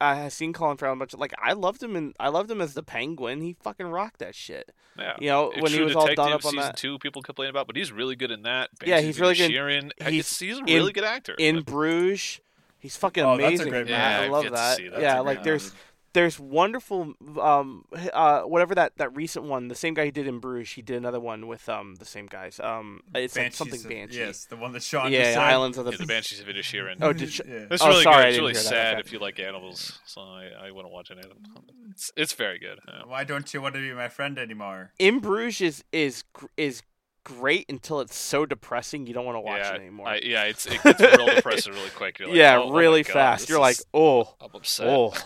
I has seen Colin Farrell a bunch. Like I loved him and I loved him as the Penguin. He fucking rocked that shit. Yeah. You know, And when he True was all Detective done up on season that two, people complain about, but he's really good in that. Yeah, he's of really good. Inisherin. He's He's, he's a in- really good actor. in Bruges. He's fucking Oh, that's a amazing. great man. movie. I love that. that. Yeah, like great there's there's wonderful um uh whatever that that recent one the same guy he did in Bruges he did another one with um the same guys um it's like Banshees something of- Banshee yes the one that Sean yeah just said. Islands of the, Yeah, the Banshees of Inisherin. oh did sh- yeah. It's Oh, really sorry, good. It's really sad Okay. if you like animals. So I, I wouldn't watch any of them. It's it's very good. yeah. why don't you want to be my friend anymore in Bruges is is is great until it's so depressing you don't want to watch yeah, it anymore. I, yeah, it's it gets real depressing really quick. You're like, (laughs) yeah, oh, oh really God, fast. this You're like, oh, I'm upset. oh. (laughs)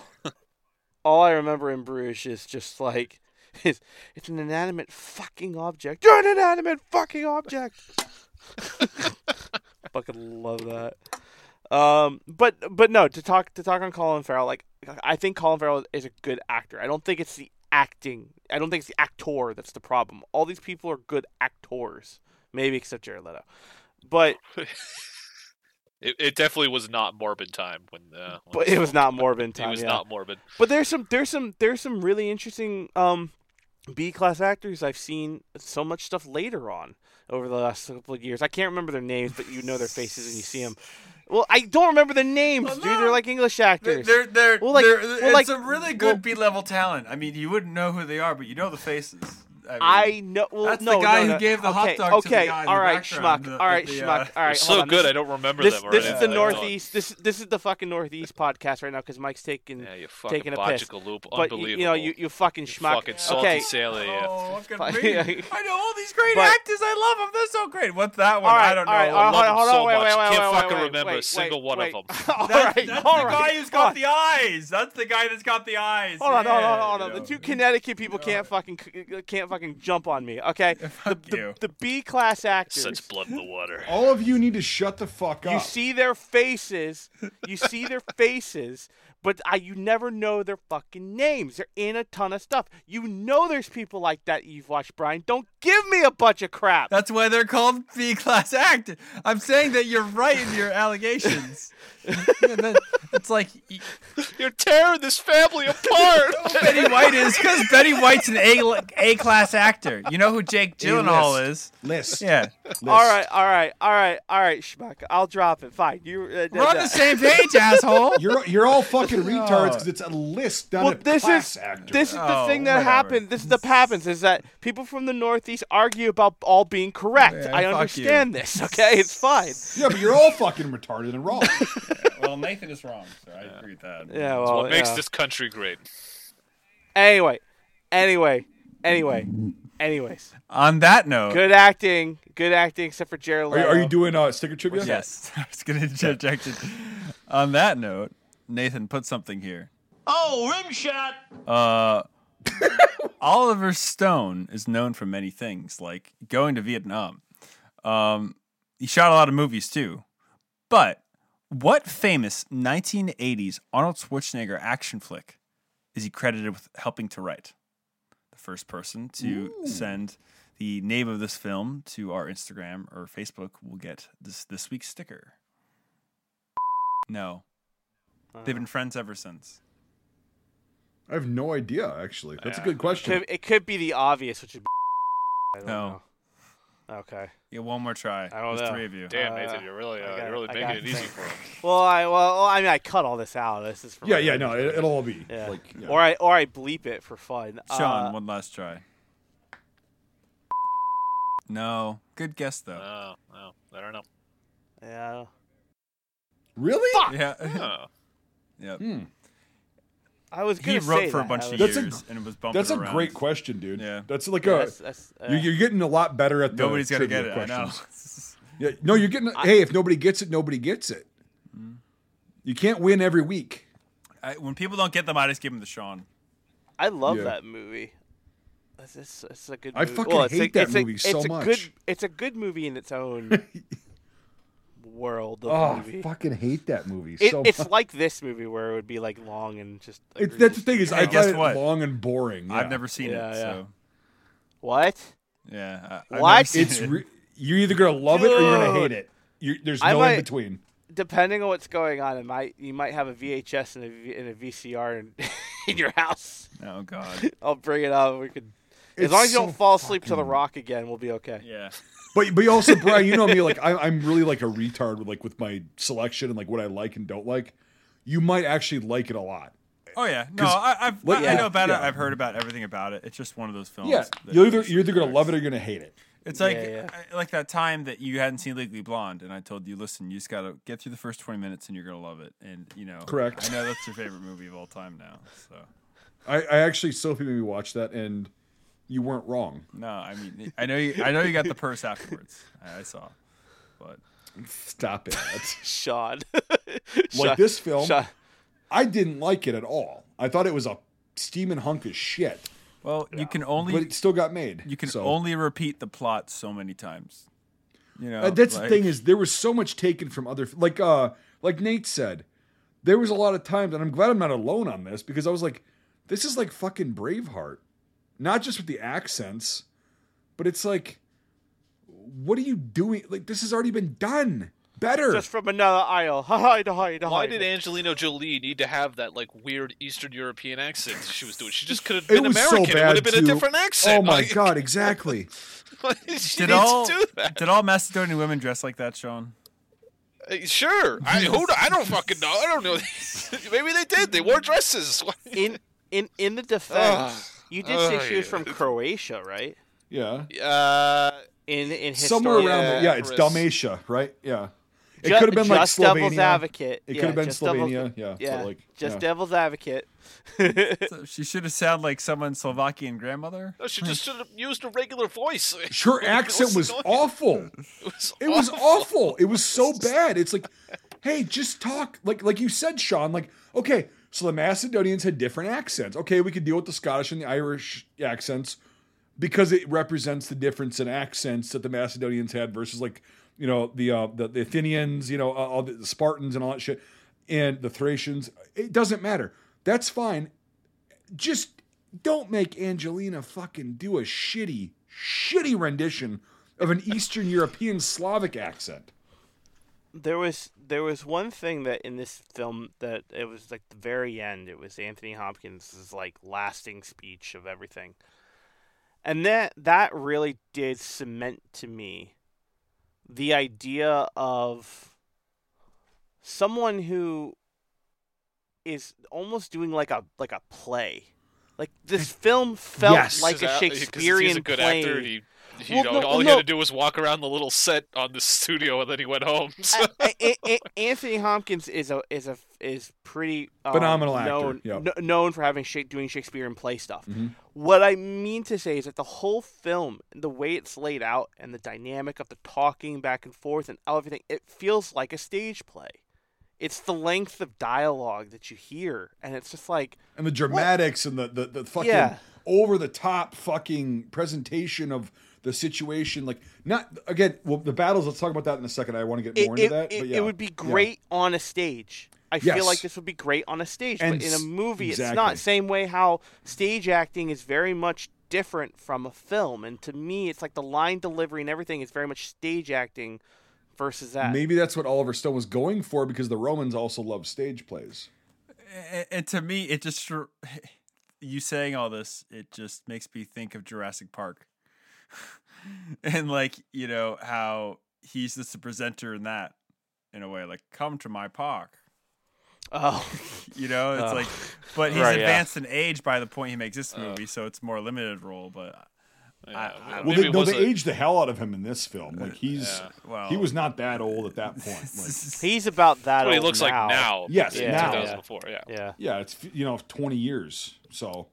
All I remember in Bruges is just like, (laughs) it's, it's an inanimate fucking object. You're an inanimate fucking object. (laughs) fucking love that. Um, but but no, to talk to talk on Colin Farrell, like I think Colin Farrell is a good actor. I don't think it's the acting. I don't think it's the actor that's the problem. All these people are good actors, maybe except Jared Leto. But (laughs) It, it definitely was not morbid time when. Uh, when but it was (laughs) not morbid time. It was yeah. not morbid. But there's some there's some there's some really interesting um B class actors I've seen so much stuff later on over the last couple of years. I can't remember their names, but you know their faces and you see them. Well, I don't remember the names, Well, dude. They're like English actors. they're, they're, Well, like- they're- well, it's like- a really well- good B level talent. I mean, you wouldn't know who they are, but you know the faces. I, mean, I know. Well, That's the guy no, who gave the okay, hot dog to the okay, guy in all the right, background, schmuck. the- all right, the, uh, schmuck. All They're so on. good, This, I don't remember this, them. this already. is the Like, Northeast. This this is the fucking Northeast podcast right now because Mike's taking. Yeah, you fucking taking a piss. logical loop. but you, Unbelievable. you know, you, you fucking You schmuck. fucking salty okay, sailor. Yeah. Oh, look at Fuck. me. (laughs) I know all these great But- actors. I love them. They're so great. What's that one? All right, I don't know. all right, I all right, love them so wait, much. wait, wait, Can't fucking remember a single one of them. (laughs) All right, That's, right, that's all the guy who's got the eyes. That's the guy that's got the eyes. Hold on, hold on, hold on. The two Connecticut people can't fucking can't fucking jump on me. Okay, (laughs) the, Fuck the, you. the B class actors. Such blood in the water. all of you need to shut the fuck up. You see their faces. You see their (laughs) faces, but I you never know their fucking names. They're in a ton of stuff. You know there's people like that you've watched, Brian. Don't give me a bunch of crap. That's why they're called B class actor. I'm saying that you're right in your allegations. (laughs) Yeah, that- it's like y- You're tearing this family apart. (laughs) Betty White is because Betty White's an A A class actor. You know who Jake Gyllenhaal is? List. Yeah, all right, all right, all right, all right, Schmuck. I'll drop it. Fine. You. Uh, we're on uh, the same page, asshole. You're you're all fucking retards because it's a list, not Well, a this class is actor. this is the Oh, thing that whatever. happened. This is the happens is that people from the Northeast argue about all being correct. Yeah, I fuck understand this. Okay, it's fine. yeah, but you're all fucking retarded and wrong. (laughs) well, Nathan is wrong, so I agree with that. Yeah, well, what makes yeah. this country great. Anyway, anyway, anyway, anyways. On that note, Good acting, good acting, except for Jared Are, you- Leto. are you doing uh, sticker trivia? yes, (laughs) I was going to interject it. On that note, Nathan put something here. Oh, rim shot. Uh, (laughs) Oliver Stone is known for many things, like going to Vietnam. Um, he shot a lot of movies too. But what famous 1980s Arnold Schwarzenegger action flick is he credited with helping to write? The first person to send the name of this film to our Instagram or Facebook will get this this week's sticker. No. They've been friends ever since. I have no idea. Actually, that's a good question. Could, it could be the obvious, which would (laughs) be. I don't No. know. Okay. Yeah, one more try. I don't There's know. three of you. Damn, Uh, Nathan, you're really, uh, got- you're really I making it easy for him. (laughs) Well, I well, I mean, I cut all this out. This is for yeah, yeah, own no, it, it'll all be Yeah. like. Yeah. Or I or I bleep it for fun. Sean, Uh, one last try. No. Good guess though. Oh, oh, I don't know. yeah. really? Fuck! yeah. Yep. Hmm. I was He gonna wrote say for a that. bunch of That's a years gr- and it was bumping That's a around. great question, dude. Yeah. That's like Yeah, a. that's- that's, uh, you're, you're getting a lot better at the. Nobody's gonna get trivia it. I know. questions. (laughs) Yeah, no, you're getting. hey, if nobody gets it, nobody gets it. Mm-hmm. You can't win every week. I, when people don't get them, I just give them to Sean. I love Yeah. that movie. It's, it's, it's a good. I movie. fucking well, it's hate a, that it's a- movie so it's a much. Good, it's a good movie in its own (laughs) world of Oh, movie. I fucking hate that movie It, so it's much. like this movie where it would be like long and just. It's, that's the thing is, I guess what? long and boring. I've never seen Yeah, it, yeah. so What? yeah. I, I've What? seen It's it. re- you're either gonna love it or you're gonna hate it. you there's I no might- in between. Depending on what's going on, it might you might have a VHS and a, V- and a VCR in, (laughs) in your house. oh god. (laughs) I'll bring it up. We could. As long as you don't fall asleep to the rock again, we'll be okay. Yeah. But but you also Brian, you know me, like I, I'm really like a retard with like with my selection and like what I like and don't like. You might actually like it a lot. Oh yeah. no, I, I've Like, I, I know about yeah. it. I've heard about everything about it. It's just one of those films. Yeah, that you're either you're either gonna love it or you're gonna hate it. It's like Yeah, yeah. I- like that time that you hadn't seen Legally Blonde, and I told you, listen, you just gotta get through the first twenty minutes, and you're gonna love it. And you know, Correct. I know that's your favorite movie of all time now. So I, I actually Sophie made me watch that, and you weren't wrong. no, I mean, I know you. I know you got the purse afterwards. I, I saw, but Stop it. That's- (laughs) Sean. like Sean- this film, Sean- I didn't like it at all. I thought it was a steaming hunk of shit, well, you can only but it still got made. you can so. only repeat the plot so many times. You know, Uh, that's like- the thing is there was so much taken from other like uh like Nate said, there was a lot of times, and I'm glad I'm not alone on this because I was like, this is like fucking Braveheart, not just with the accents, but it's like, what are you doing? Like this has already been done better. Just from another aisle. (laughs) Hide, hide, hide. Why did Angelina Jolie need to have that like weird Eastern European accent she was doing? She just could have it been was American. so it bad would have been too. a different accent. Oh my Like, god, exactly. (laughs) she Did needs all to do that. did all Macedonian women dress like that, Sean? Uh, Sure. I who I don't fucking know. I don't know. (laughs) Maybe they did. They wore dresses. in in in the defense, Ugh. You did say Ugh, she was yeah. from Croatia, right? Yeah, Uh, In in somewhere historical- around there. Yeah, it's Chris. Dalmatia, right? Yeah, it could have been like just devil's advocate. It Yeah, could have been just devil's- Slovenia. Yeah, Yeah, so like just yeah. devil's advocate. (laughs) So she should have sounded like someone's Slovakian grandmother. no, she just should have used a regular voice. (laughs) Her accent was annoying. awful. (laughs) It was, It was awful. It was so bad. It's like, hey, just talk. Like like you said, Sean. Like, okay, so the Macedonians had different accents. Okay, we could deal with the Scottish and the Irish accents because it represents the difference in accents that the Macedonians had versus like you know the uh, the, the Athenians, you know, uh, all the Spartans and all that shit. and the Thracians. It doesn't matter. That's fine. Just don't make Angelina fucking do a shitty, shitty rendition of an Eastern European Slavic accent. There was there was one thing that in this film that it was like the very end. It was Anthony Hopkins' like lasting speech of everything, and that that really did cement to me the idea of someone who is almost doing like a like a play. Like this (laughs) film felt Yes. like Is a that- 'cause Shakespearean he's a good play. actor. And he, you Well, know, no, all he no. had to do was walk around the little set on the studio, and then he went home. So- I- I- I- Anthony Hopkins is a is a is pretty um, Phenomenal actor, known yep. kn- known for having Sha- doing Shakespearean play stuff. Mhm. What I mean to say is that the whole film, the way it's laid out, and the dynamic of the talking back and forth and everything, it feels like a stage play. It's the length of dialogue that you hear, and it's just like and the dramatics and the the, the fucking Yeah. over the top fucking presentation of the situation. Like not again. Well, the battles. Let's talk about that in a second. I want to get it, more into it, that. it, but yeah. it would be great on a stage. I Yes. feel like this would be great on a stage, And but in a movie, it's not. Same way how stage acting is very much different from a film, and to me, it's like the line delivery and everything is very much stage acting versus that. Maybe that's what Oliver Stone was going for because the Romans also love stage plays. and, and to me, it just you saying all this, it just makes me think of Jurassic Park, (laughs) and like you know how he's just a presenter in that, in a way, like come to my park. Oh, (laughs) You know, it's Oh. like, but he's Right, yeah. advanced in age by the point he makes this Uh. movie, so it's more limited role. But Yeah, I- I- Well, they, no, was they a- aged the hell out of him in this film. Like he's Yeah. well, he was not that old at that point. (laughs) Like, he's about that. That's what he looks now. like now. Yes, in now. 2004. Yeah. Yeah. yeah, it's you know twenty years. So,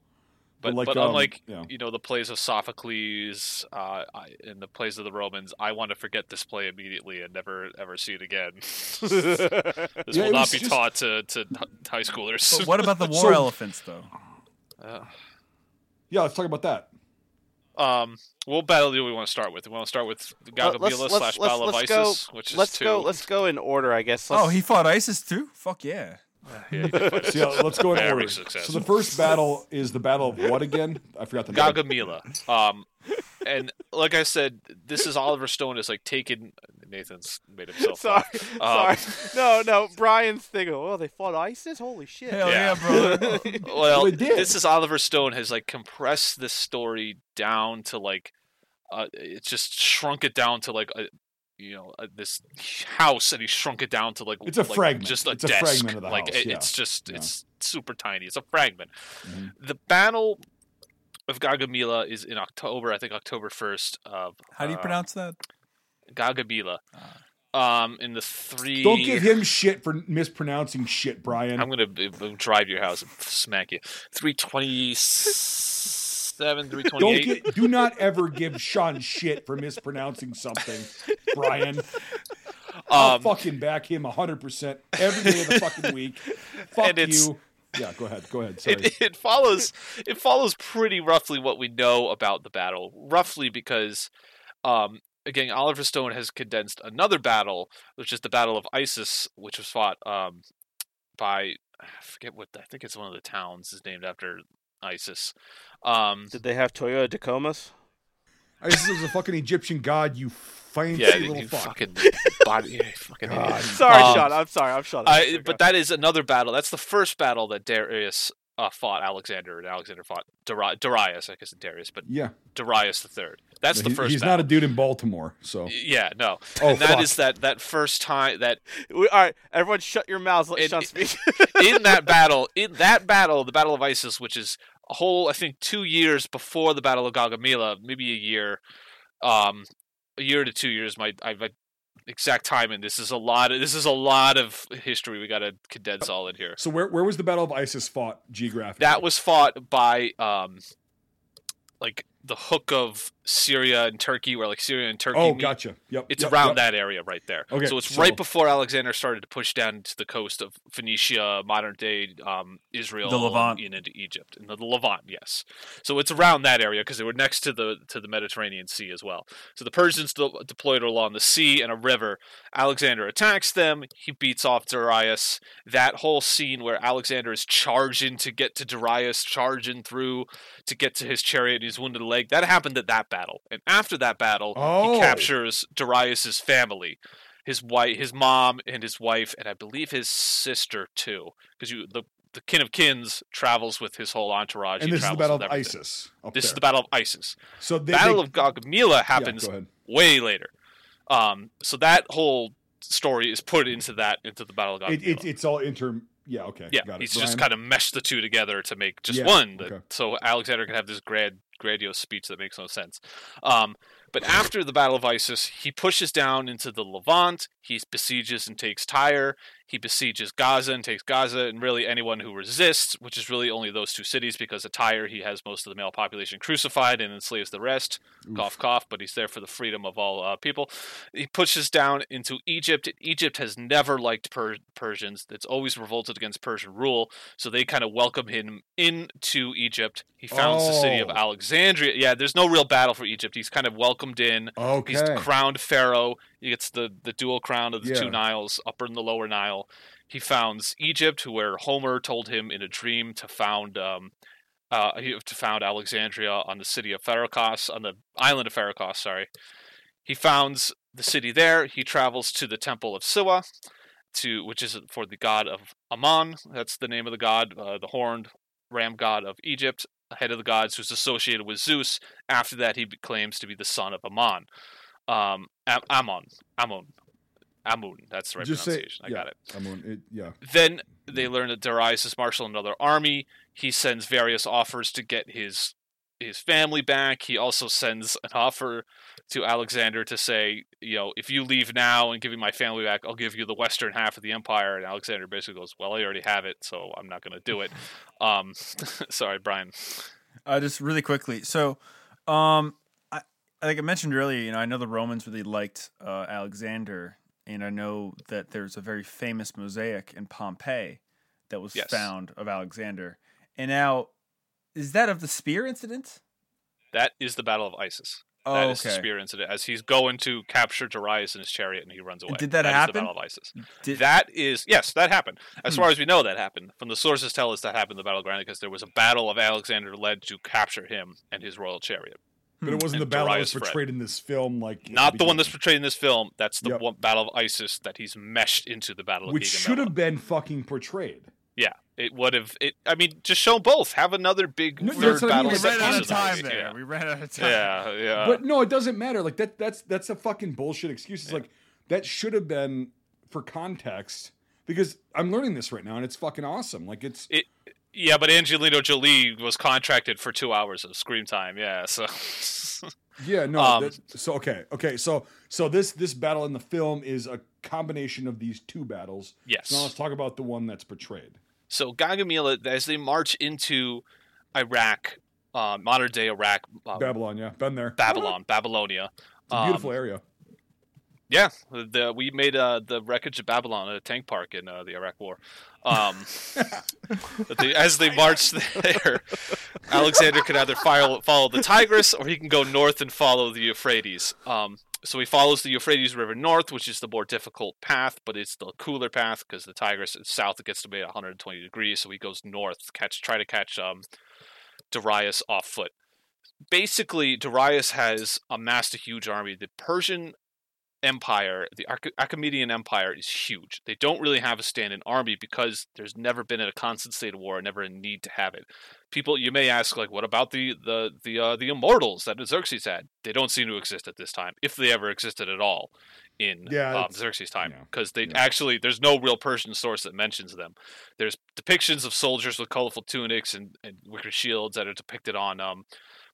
But, like, but um, unlike yeah. you know the plays of Sophocles uh, I- and the plays of the Romans, I want to forget this play immediately and never ever see it again. (laughs) this Yeah, will not be just- taught to, to high schoolers. But what about the (laughs) war So- elephants, though? Uh, yeah, let's talk about that. um, what battle do we want to start with? We want to start with Let- Gagabila let's- slash let's- Battle of let's go- Isis, which is Let's two. go. Let's go in order, I guess. Oh, Let's- he fought ISIS too. Fuck yeah. Yeah, you (laughs) So, let's go in order. successful. So the first battle is the battle of what again? I forgot the name. Gagamila. Um, and like I said, this is Oliver Stone is like taken. Nathan's made himself. Sorry, Um, sorry. No, no. Brian's thinking, oh, they fought ISIS. Holy shit! Hell Yeah. yeah, brother. (laughs) Well, They this is Oliver Stone has like compressed this story down to like, uh, it's just shrunk it down to like a, you know, uh this house, and he shrunk it down to like It's a like, fragment. just a It's a desk. fragment of the like house, it- yeah. it's just Yeah. it's super tiny. It's a fragment. Mhm. The battle of Gagamila is in October. I think October first of. How do you uh, pronounce that? Gagabila? Um, in the three. Don't give him shit for mispronouncing shit, Brian. I'm gonna b- b- drive your house and smack you. Three twenty seven, three twenty Don't get, do not ever give Sean shit for mispronouncing something, Brian. I'll Um, fucking back him 100% every day of the fucking week. Fuck you. Yeah, go ahead. Go ahead. Sorry. it, it follows it follows pretty roughly what we know about the battle roughly because um again oliver stone has condensed another battle which is the battle of isis which was fought um by i forget what i think it's one of the towns is named after isis um Did they have Toyota Tacomas? Isis is a fucking Egyptian god, you fancy yeah little you fuck. fucking body you (laughs) fucking God. idiot. Sorry, Um, Sean. I'm sorry. I'm Sean. I, but that is another battle. That's the first battle that Darius uh, fought Alexander, and Alexander fought Dari- Darius. I guess Darius, but Yeah. Darius the third. That's the He- first. he's battle. not a dude in Baltimore, so. Yeah, no. Oh, and that fuck. is that that first time that We, all right, everyone, shut your mouths. Let It- Sean speak. (laughs) in that (laughs) battle, in that battle, the Battle of Isis, which is a whole, I think, two years before the Battle of Gaugamela, maybe a year, um, a year to two years. My I've exact timing. This is a lot. Of, this is a lot of history. We got to condense all in here. So where where was the Battle of Isis fought geographically? That was fought by um, like the hook of Syria and Turkey, where like Syria and Turkey. Oh, meet. gotcha. Yep. It's yep, around yep. that area right there. Okay, so it's so- right before Alexander started to push down to the coast of Phoenicia, modern day um, Israel, The Levant. and into Egypt, and the, the Levant. Yes, so it's around that area because they were next to the to the Mediterranean Sea as well. So the Persians de- deployed along the sea and a river. Alexander attacks them. He beats off Darius. That whole scene where Alexander is charging to get to Darius, charging through to get to his chariot and his wounded leg. That happened at that battle. And after that battle, Oh. he captures Darius's family, his wife, his mom, and his wife, and I believe his sister too, because you the the kin of kins travels with his whole entourage. And He this is the Battle of everything. ISIS. This is the Battle of Isis. So they, Battle they- of Gaugamela happens ahead. way later. Um, so that whole story is put into that into the Battle of It, Gaugamela. it, it's all inter. Yeah. Okay. yeah, Got it. he's Brian? just kind of meshed the two together to make just Yeah, one. that- okay. So Alexander can have this grand, grandiose speech that makes no sense. Um, but after the Battle of Isis, he pushes down into the Levant. He besieges and takes Tyre. He besieges Gaza and takes Gaza, and really anyone who resists, which is really only those two cities, because at Tyre he has most of the male population crucified and enslaves the rest. Cough, cough. But he's there for the freedom of all uh, people. He pushes down into Egypt. Egypt has never liked per- Persians. It's always revolted against Persian rule. So they kind of welcome him into Egypt. He founds the city of Oh. Alexandria. Yeah, there's no real battle for Egypt. He's kind of welcomed in. Okay. He's crowned pharaoh. He gets the, the dual crown of the Yeah. two Niles, upper and the lower Nile. He founds Egypt, where Homer told him in a dream to found um, uh, to found Alexandria on the city of Pharakos, on the island of Pharakos. Sorry. He founds the city there. He travels to the temple of Siwa, to which is for the god of Ammon. That's the name of the god, uh, the horned ram god of Egypt, head of the gods, who's associated with Zeus. After that, he claims to be the son of Ammon. Um, Am- Ammon, Ammon, Amun. That's the right Just say. pronunciation. I yeah, got it. I'm it. Yeah. Then they learn that Darius is marshaling another army. He sends various offers to get his his family back. He also sends an offer to Alexander to say, you know, if you leave now and give me my family back, I'll give you the western half of the empire. And Alexander basically goes, well, I already have it, so I'm not going to do it. (laughs) Um, (laughs) sorry, Brian. Uh, just really quickly. So, um, I like I mentioned earlier, you know, I know the Romans really liked uh, Alexander, and I know that there's a very famous mosaic in Pompeii that was Yes. found of Alexander. And now, is that of the spear incident? That is the Battle of Isis. Oh, That is the okay. spear incident as he's going to capture Darius in his chariot and he runs away. did that happen? the Battle of Isis. Did, That is yes, that happened. As Hmm. far as we know, that happened. From the sources tell us that happened in the Battle of Granada because there was a battle of Alexander led to capture him and his royal chariot. But it hmm. wasn't the battle that was Darius fled. portrayed in this film, like Not the one that's portrayed in this film. That's the Yep. one Battle of Isis that he's meshed into the Battle of which Gaugamela. should have been fucking portrayed. Yeah, it would have. It. I mean, just show both. Have another big No, third that's what I mean, battle. we ran out of of time there. Yeah. We ran out of time. Yeah, yeah. but no, it doesn't matter. Like that. That's that's a fucking bullshit excuse. It's like that should have been for context because I'm learning this right now and it's fucking awesome. Like it's It, yeah, but Angelina Jolie was contracted for two hours of screen time. Yeah, so (laughs) yeah no. Um, that- so okay okay so so this this battle in the film is a combination of these two battles. yes. So now let's talk about the one that's portrayed. So Gaugamela, as they march into Iraq, uh, modern day Iraq, uh, Babylon, yeah, been there. Babylon, Babylonia. It's a beautiful area. Yeah, the, we made uh, the wreckage of Babylon at a tank park in uh, the Iraq War. Um, but they, as they march there, Alexander can either follow, follow the Tigris or he can go north and follow the Euphrates. Um, so he follows the Euphrates River north, which is the more difficult path, but it's the cooler path because the Tigris is south. It gets to be 120 degrees, so he goes north, catch try to catch um, Darius off foot. Basically, Darius has amassed a huge army. The Persian empire, the Arch- Achaemenian Empire, is huge. They don't really have a stand-in army because there's never been a constant state of war, never a need to have it. People, you may ask, like, what about the the the uh, the immortals that Xerxes had? They don't seem to exist at this time, if they ever existed at all in Yeah, um, Xerxes' time, yeah, because they yeah. actually there's no real Persian source that mentions them. There's depictions of soldiers with colorful tunics and, and wicker shields that are depicted on um,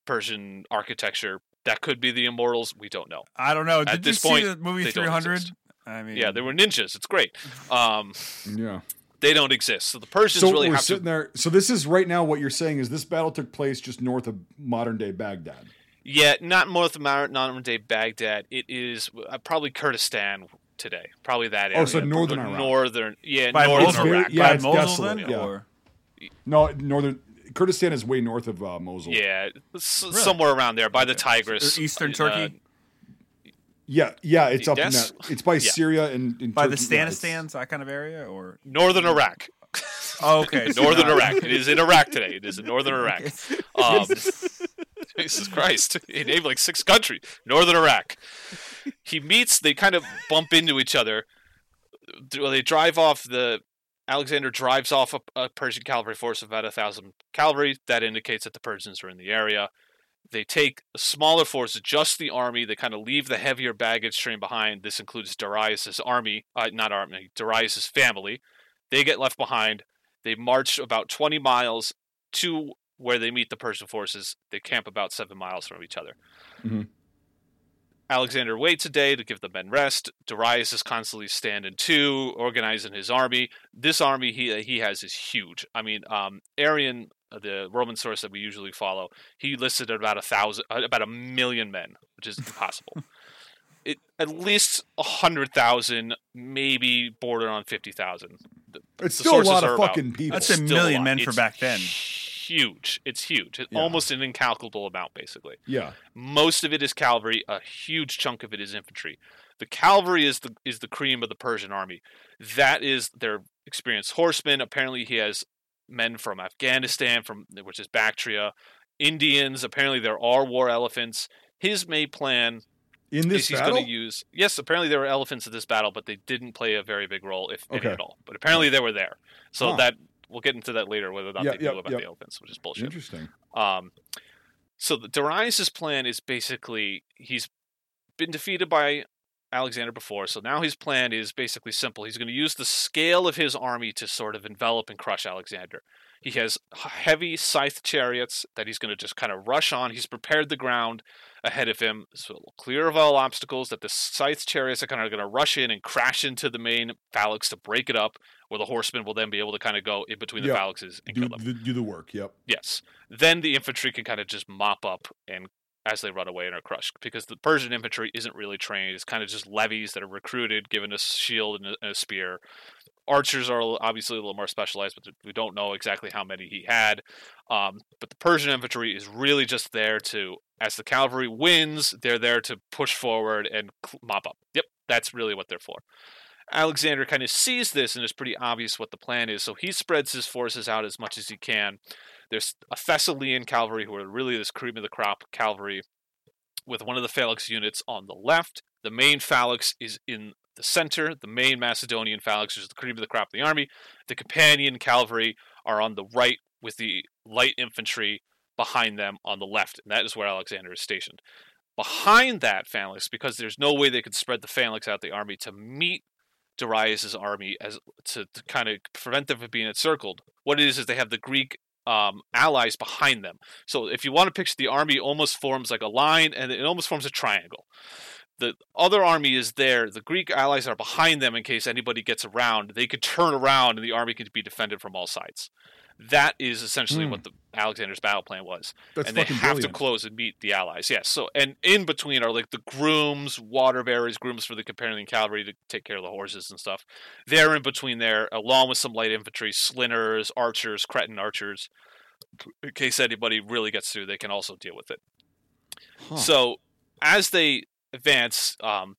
Persian architecture. That could be the immortals. We don't know. I don't know. Did this you point, see the movie 300? I mean, Yeah, they were ninjas. It's great. Um, Yeah. they don't exist. So the Persians So really we're have sitting to. there. So this is right now what you're saying is this battle took place just north of modern day Baghdad. Yeah, not north of modern day Baghdad. It is uh, probably Kurdistan today. Probably that area. Oh, so northern Iraq. Northern, yeah, By northern It's very- Iraq. yeah, By it's Mosul desolate, then, yeah. or No, northern Kurdistan is way north of uh, Mosul. Yeah, s- somewhere around there by the Tigris. Or Eastern uh, Turkey? yeah, yeah. It's up Yes. in that. It's by Yeah. Syria and, and by the Turkey. Yeah, that kind of area, or northern Iraq. oh, okay, (laughs) northern Iraq. It is in Iraq today. It is in northern Iraq. (laughs) Um, (laughs) Jesus Christ. He named like six countries. Northern Iraq. He meets, they kind of bump into each other. Well, They drive off the. Alexander drives off a, a Persian cavalry force of about a thousand cavalry. That indicates that the Persians are in the area. They take a smaller force, just the army. They kind of leave the heavier baggage train behind. This includes Darius' army, uh, not army, Darius' family. They get left behind. They march about 20 miles to where they meet the Persian forces. They camp about seven miles from each other. Mhm. Alexander waits a day to give the men rest. Darius is constantly standing to, organizing his army. This army he he has is huge. I mean, um, Arrian, uh, the Roman source that we usually follow, he listed about a thousand, uh, about a million men, which is impossible. (laughs) it at least a hundred thousand, maybe border on fifty thousand. It's The still a lot are of about- fucking people. That's a million lot. men for back then. Huge. It's huge. It's Yeah. almost an incalculable amount, basically. yeah. Most of it is cavalry. A huge chunk of it is infantry. The cavalry is the is the cream of the Persian army. That is their experienced horsemen. Apparently, he has men from Afghanistan, from which is Bactria, Indians. Apparently, there are war elephants. His main plan In this he's battle, going to use. Yes, apparently there were elephants in this battle, but they didn't play a very big role, if any at all. But apparently they were there. So Huh. that we'll get into that later, whether or not Yeah, they yeah, knew about yeah. the elephants, which is bullshit. interesting. Um, so the Darius's plan is basically he's been defeated by Alexander before, so now his plan is basically simple. He's going to use the scale of his army to sort of envelop and crush Alexander. He has heavy scythe chariots that he's going to just kind of rush on. He's prepared the ground ahead of him, so clear of all obstacles. That the scythe chariots are kind of going to rush in and crash into the main phalanx to break it up, where the horsemen will then be able to kind of go in between the Yeah. phalanxes and Do kill them. do the work. Yep. Yes. Then the infantry can kind of just mop up and as they run away and are crushed because the Persian infantry isn't really trained. It's kind of just levies that are recruited, given a shield and a, and a spear. Archers are obviously a little more specialized, but we don't know exactly how many he had. Um, but the Persian infantry is really just there to, as the cavalry wins, they're there to push forward and mop up. Yep, that's really what they're for. Alexander kind of sees this and it's pretty obvious what the plan is, so he spreads his forces out as much as he can. There's a Thessalian cavalry who are really this cream of the crop cavalry with one of the phalanx units on the left. The main phalanx is in the center. The main Macedonian phalanx is the cream of the crop of the army. The companion cavalry are on the right with the light infantry behind them on the left, and that is where Alexander is stationed. Behind that phalanx, because there's no way they could spread the phalanx out the army to meet Darius's army as to, to kind of prevent them from being encircled. What it is is they have the Greek um, allies behind them. So if you want to picture the army, almost forms like a line, and it almost forms a triangle. The other army is there. The Greek allies are behind them in case anybody gets around. They could turn around, and the army can be defended from all sides. That is essentially Hmm. what the Alexander's battle plan was That's and they have brilliant. to close and meet the allies. Yes. So and in between are like the grooms, water bearers, grooms for the companion cavalry to take care of the horses and stuff. They're in between there, along with some light infantry, slingers, archers, Cretan archers. In case anybody really gets through, they can also deal with it. Huh. So as they advance, um,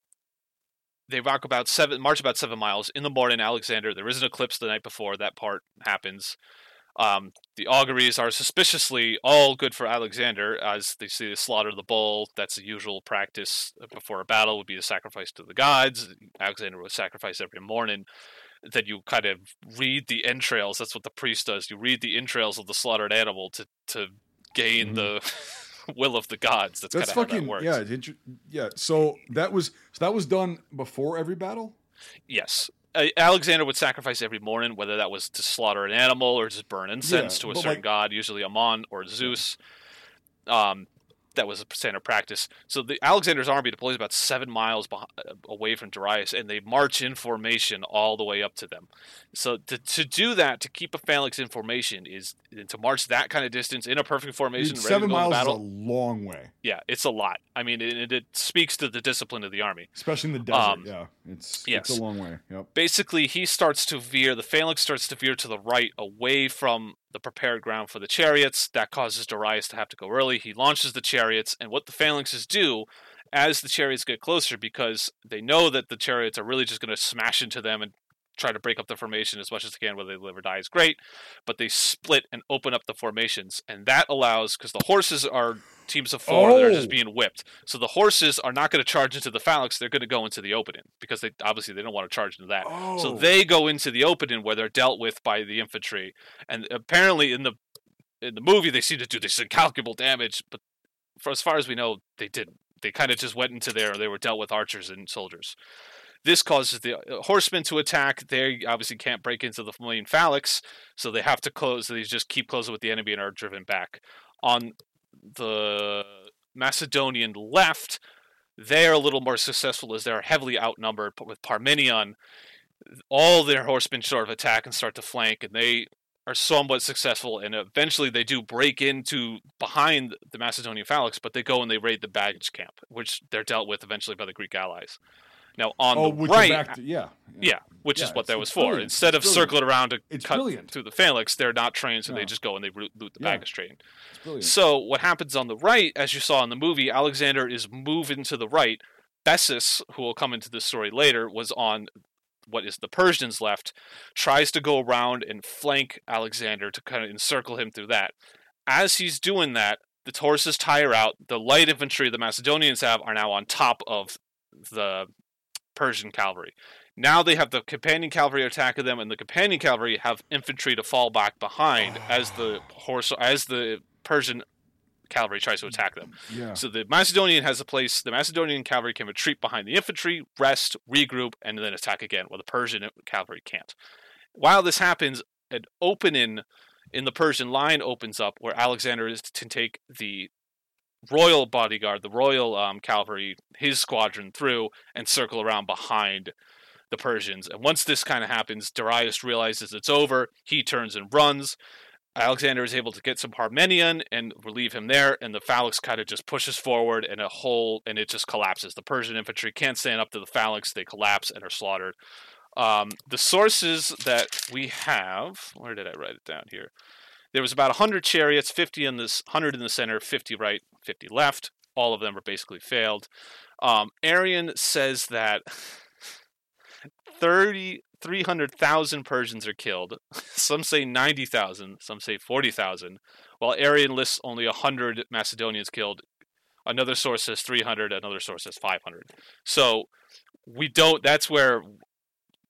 they walk about seven, march about seven miles in the morning. Alexander, there is an eclipse the night before. That part happens. Um, the auguries are suspiciously all good for Alexander, as they see the slaughter of the bull. That's the usual practice before a battle. Would be a sacrifice to the gods. Alexander would sacrifice every morning. Then you kind of read the entrails. That's what the priest does. You read the entrails of the slaughtered animal to to gain Mhm. the (laughs) will of the gods. That's, That's kind of how fucking that works. yeah. yeah. So that was so that was done before every battle. Yes. Uh, Alexander would sacrifice every morning, whether that was to slaughter an animal or just burn incense Yeah, to a certain like- god, usually Amon or Zeus. Um, that was a standard practice. So the Alexander's army deploys about seven miles beh- away from Darius, and they march in formation all the way up to them. So to, to do that, to keep a phalanx in formation, is to march that kind of distance in a perfect formation, Dude, ready seven to go to miles is a long way, Yeah, it's a lot. I mean, it, it speaks to the discipline of the army. especially in the desert. Um, yeah, it's yes. it's a long way. Yep. basically he starts to veer the phalanx starts to veer to the right away from the prepared ground for the chariots. That causes darius to have to go early. He launches the chariots and what the phalanxes do as the chariots get closer because they know that the chariots are really just going to smash into them and try to break up the formation as much as they can whether they live or die is great but they split and open up the formations and that allows because the horses are teams of four they're Oh. just being whipped so the horses are not going to charge into the phalanx they're going to go into the opening because they obviously they don't want to charge into that Oh, so they go into the opening where they're dealt with by the infantry, and apparently in the in the movie they seem to do this incalculable damage, but for as far as we know, they didn't. They kind of just went into there. They were dealt with archers and soldiers. This causes the uh, horsemen to attack. They obviously can't break into the main phalanx, so they have to close. They just keep closing with the enemy and are driven back. On the Macedonian left, they're a little more successful as they're heavily outnumbered but with Parmenion. All their horsemen sort of attack and start to flank, and they are somewhat successful. And eventually, they do break into behind the Macedonian phalanx, but they go and they raid the baggage camp, which they're dealt with eventually by the Greek allies. Now, on oh, the right, back to, yeah, yeah, which is what that was it's for. brilliant. Instead of brilliant. circling around to It's cut brilliant. through the phalanx, they're not trained, so No. they just go and they loot, loot the Yeah. baggage train. So what happens on the right, as you saw in the movie, Alexander is moving to the right. Bessus, who will come into this story later, was on what is the Persians left, tries to go around and flank Alexander to kind of encircle him through that. As he's doing that, the horses tire out. The light infantry the Macedonians have are now on top of the Persian cavalry. Now they have the companion cavalry attacking them, and the companion cavalry have infantry to fall back behind as the horse as the Persian cavalry tries to attack them. yeah. So the Macedonian has a place. The Macedonian cavalry can retreat behind the infantry, rest, regroup, and then attack again. While the Persian cavalry can't. While this happens, an opening in the Persian line opens up where Alexander is to take the royal bodyguard, the royal um, cavalry, his squadron through and circle around behind the Persians. And once this kind of happens, Darius realizes it's over. He turns and runs. Alexander is able to get some Parmenion and relieve him there, and the phalanx kind of just pushes forward, and a hole, and it just collapses. The Persian infantry can't stand up to the phalanx; they collapse and are slaughtered. Um, the sources that we have, where did I write it down here? There was about 100 chariots, 50 in this, 100 in the center, 50 right, 50 left. All of them are basically failed. Um, Arrian says that 30, 300,000 Persians are killed. (laughs) Some say 90,000, some say 40,000, while Arrian lists only 100 Macedonians killed. Another source says 300, another source says 500. So we don't, that's where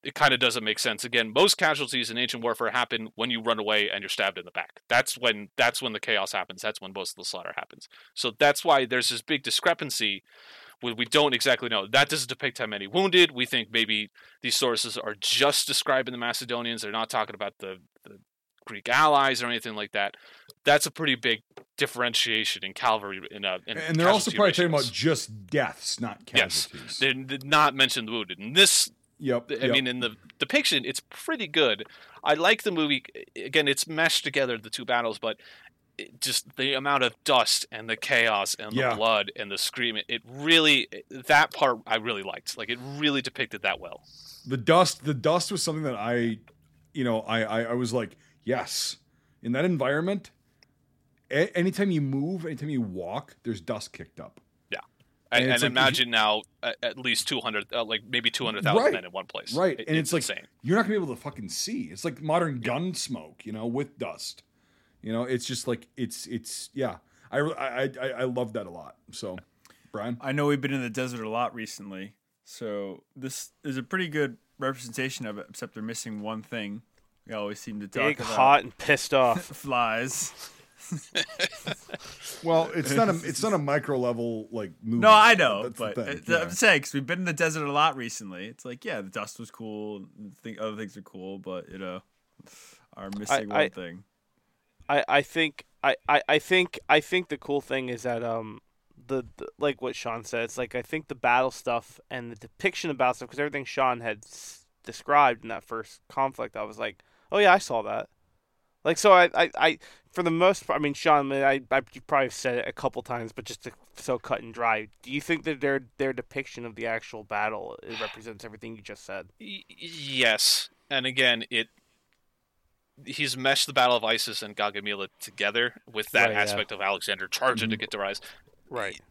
it kind of doesn't make sense. Again, most casualties in ancient warfare happen when you run away and you're stabbed in the back. That's when that's when the chaos happens. That's when most of the slaughter happens. So that's why there's this big discrepancy we, we don't exactly know. That doesn't depict how many wounded. We think maybe these sources are just describing the Macedonians. They're not talking about the, the Greek allies or anything like that. That's a pretty big differentiation in cavalry. In, a, in and they're also probably talking about just deaths, not casualties. Yes. casualties. They did not mention the wounded. In this, Yep. I yep. mean, in the depiction, it's pretty good. I like the movie. Again, it's meshed together the two battles, but it just the amount of dust and the chaos and Yeah. the blood and the screaming. It really that part I really liked. Like it really depicted that well. the dust the dust was something that i you know i i, I was like yes in that environment a- anytime you move anytime you walk there's dust kicked up And, And and, like if you- imagine now at, at least two hundred, uh, like maybe two hundred thousand Right. men in one place. right It- and it's, like insane. you're not gonna be able to fucking see it's like modern gun smoke you know with dust you know it's just like it's it's yeah i i i, I love that a lot so brian I know we've been in the desert a lot recently, so this is a pretty good representation of it. Except they're missing one thing. We always seem to talk Big, about hot, and pissed off. (laughs) flies. (laughs) well it's not a it's not a micro level like movie No, I know, That's but thing, uh, yeah. I'm saying because we've been in the desert a lot recently. It's like, yeah, the dust was cool. Think other things are cool, but you know, are missing I- one thing. I, I think I, I, I think I think the cool thing is that um the, the like what Sean said. It's like I think the battle stuff and the depiction of battle stuff because everything Sean had s- described in that first conflict, I was like, oh yeah, I saw that. Like so, I, I, I for the most part, I mean, Sean, I, I you probably said it a couple times, but just to, so cut and dry. Do you think that their their depiction of the actual battle it represents everything you just said? Yes, and again, it he's meshed the Battle of Issus and Gaugamela together with that Right, yeah. aspect of Alexander charging to Mhm. get to rise. Right.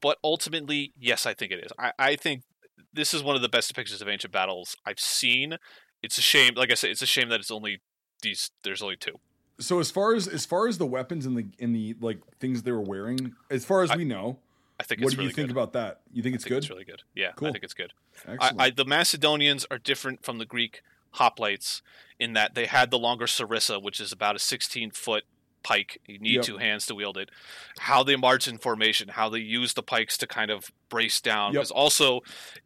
But ultimately, yes, I think it is. I, I think this is one of the best depictions of ancient battles I've seen. It's a shame, like I said, it's a shame that it's only these. There's only two. So as far as as far as the weapons and the in the like things they were wearing, as far as I- we know, I think what do really you think good. about that? You think it's think good? It's really good. Yeah, Cool. I think it's good. I, I, the Macedonians are different from the Greek hoplites in that they had the longer sarissa, which is about a 16 foot pike. You need Yep. two hands to wield it. How they march in formation, how they use the pikes to kind of brace down. Yep. Because also,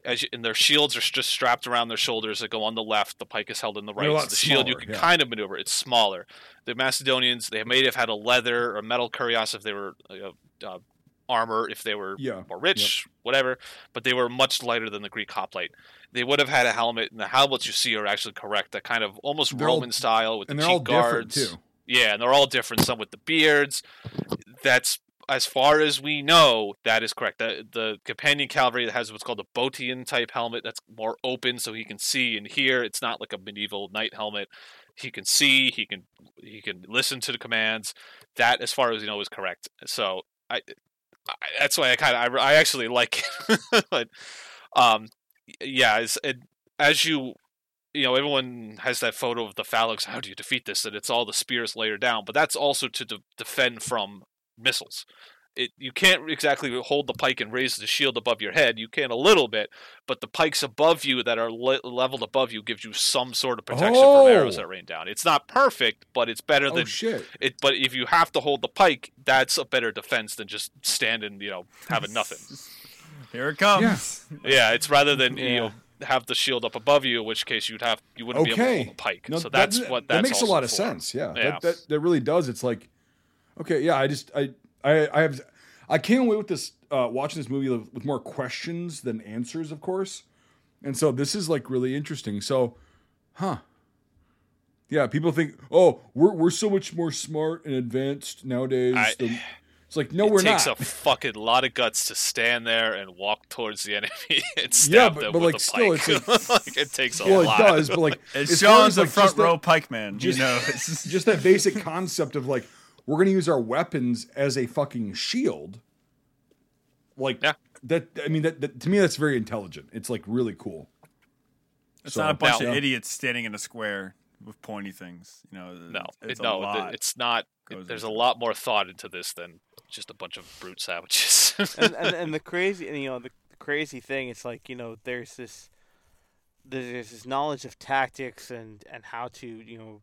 as you, and their shields are just strapped around their shoulders that go on the left. The pike is held in the right. So the shield you can yeah. kind of maneuver. It's smaller. The Macedonians they may have had a leather or metal cuirass if they were uh, uh, armor if they were yeah. more rich, whatever, but they were much lighter than the Greek hoplite. They would have had a helmet, and the helmets you see are actually correct. That kind of almost They're all- Roman style with the all cheek guards. too. Yeah, and they're all different. Some with the beards. That's as far as we know. That is correct. The the companion cavalry has what's called a Boeotian type helmet. That's more open, so he can see and hear. It's not like a medieval knight helmet. He can see. He can he can listen to the commands. That, as far as we know, is correct. So I, I that's why I kind of I, I actually like it. (laughs) but um yeah, as as you you know, everyone has that photo of the phalanx. How do you defeat this? And it's all the spears layered down, but that's also to de- defend from missiles. It, you can't exactly hold the pike and raise the shield above your head. You can a little bit, but the pikes above you that are le- leveled above you gives you some sort of protection from arrows Oh. that rain down. It's not perfect, but it's better Oh than shit. it. But if you have to hold the pike, that's a better defense than just standing, you know, having nothing. (laughs) Here it comes. Yeah, it's rather than you know have the shield up above you, in which case you'd have you wouldn't be able to hold the pike. No, so that's that, what that makes a lot of for. sense. Yeah, Yeah. That, that that really does. It's like, okay, yeah. I just I I I have I came away with this uh, watching this movie with with more questions than answers, of course, and so this is like really interesting. So, huh? Yeah, people think, oh, we're we're so much more smart and advanced nowadays. I- than- it's like, no, it we're takes a fucking lot of guts to stand there and walk towards the enemy (laughs) and stab Yeah, but- them but, with like, a still, pike. it's (laughs) Like, it takes a well, lot. it does, but like It's as far Sean's as, the like, front just that- row pikeman. just- you know, (laughs) it's just that basic concept of like we're going to use our weapons as a fucking shield like Yeah. that i mean that, that to me that's very intelligent it's like really cool it's So- not a bunch Now- of uh, idiots standing in a square with pointy things. You know, no, it's it, no, lot. it's not. Goes there's a lot more thought into this than just a bunch of brute savages. (laughs) and, and and the (laughs) crazy and you know the, the crazy thing is like you know there's this there's this knowledge of tactics and and how to you know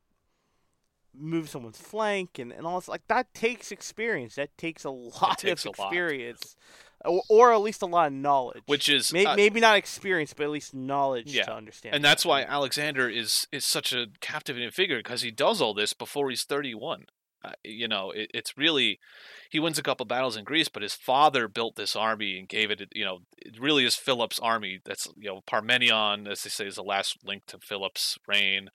move someone's flank and, and all this like that takes experience that takes a lot takes of a lot. experience or, or at least a lot of knowledge Which is May, uh, maybe not experience but at least knowledge Yeah. to understand and that's why Alexander is is such a captivating figure because he does all this before he's 31. Uh, you know, it, it's really he wins a couple battles in Greece, but his father built this army and gave it. You know, it really is Philip's army. That's you know Parmenion, as they say, is the last link to Philip's reign.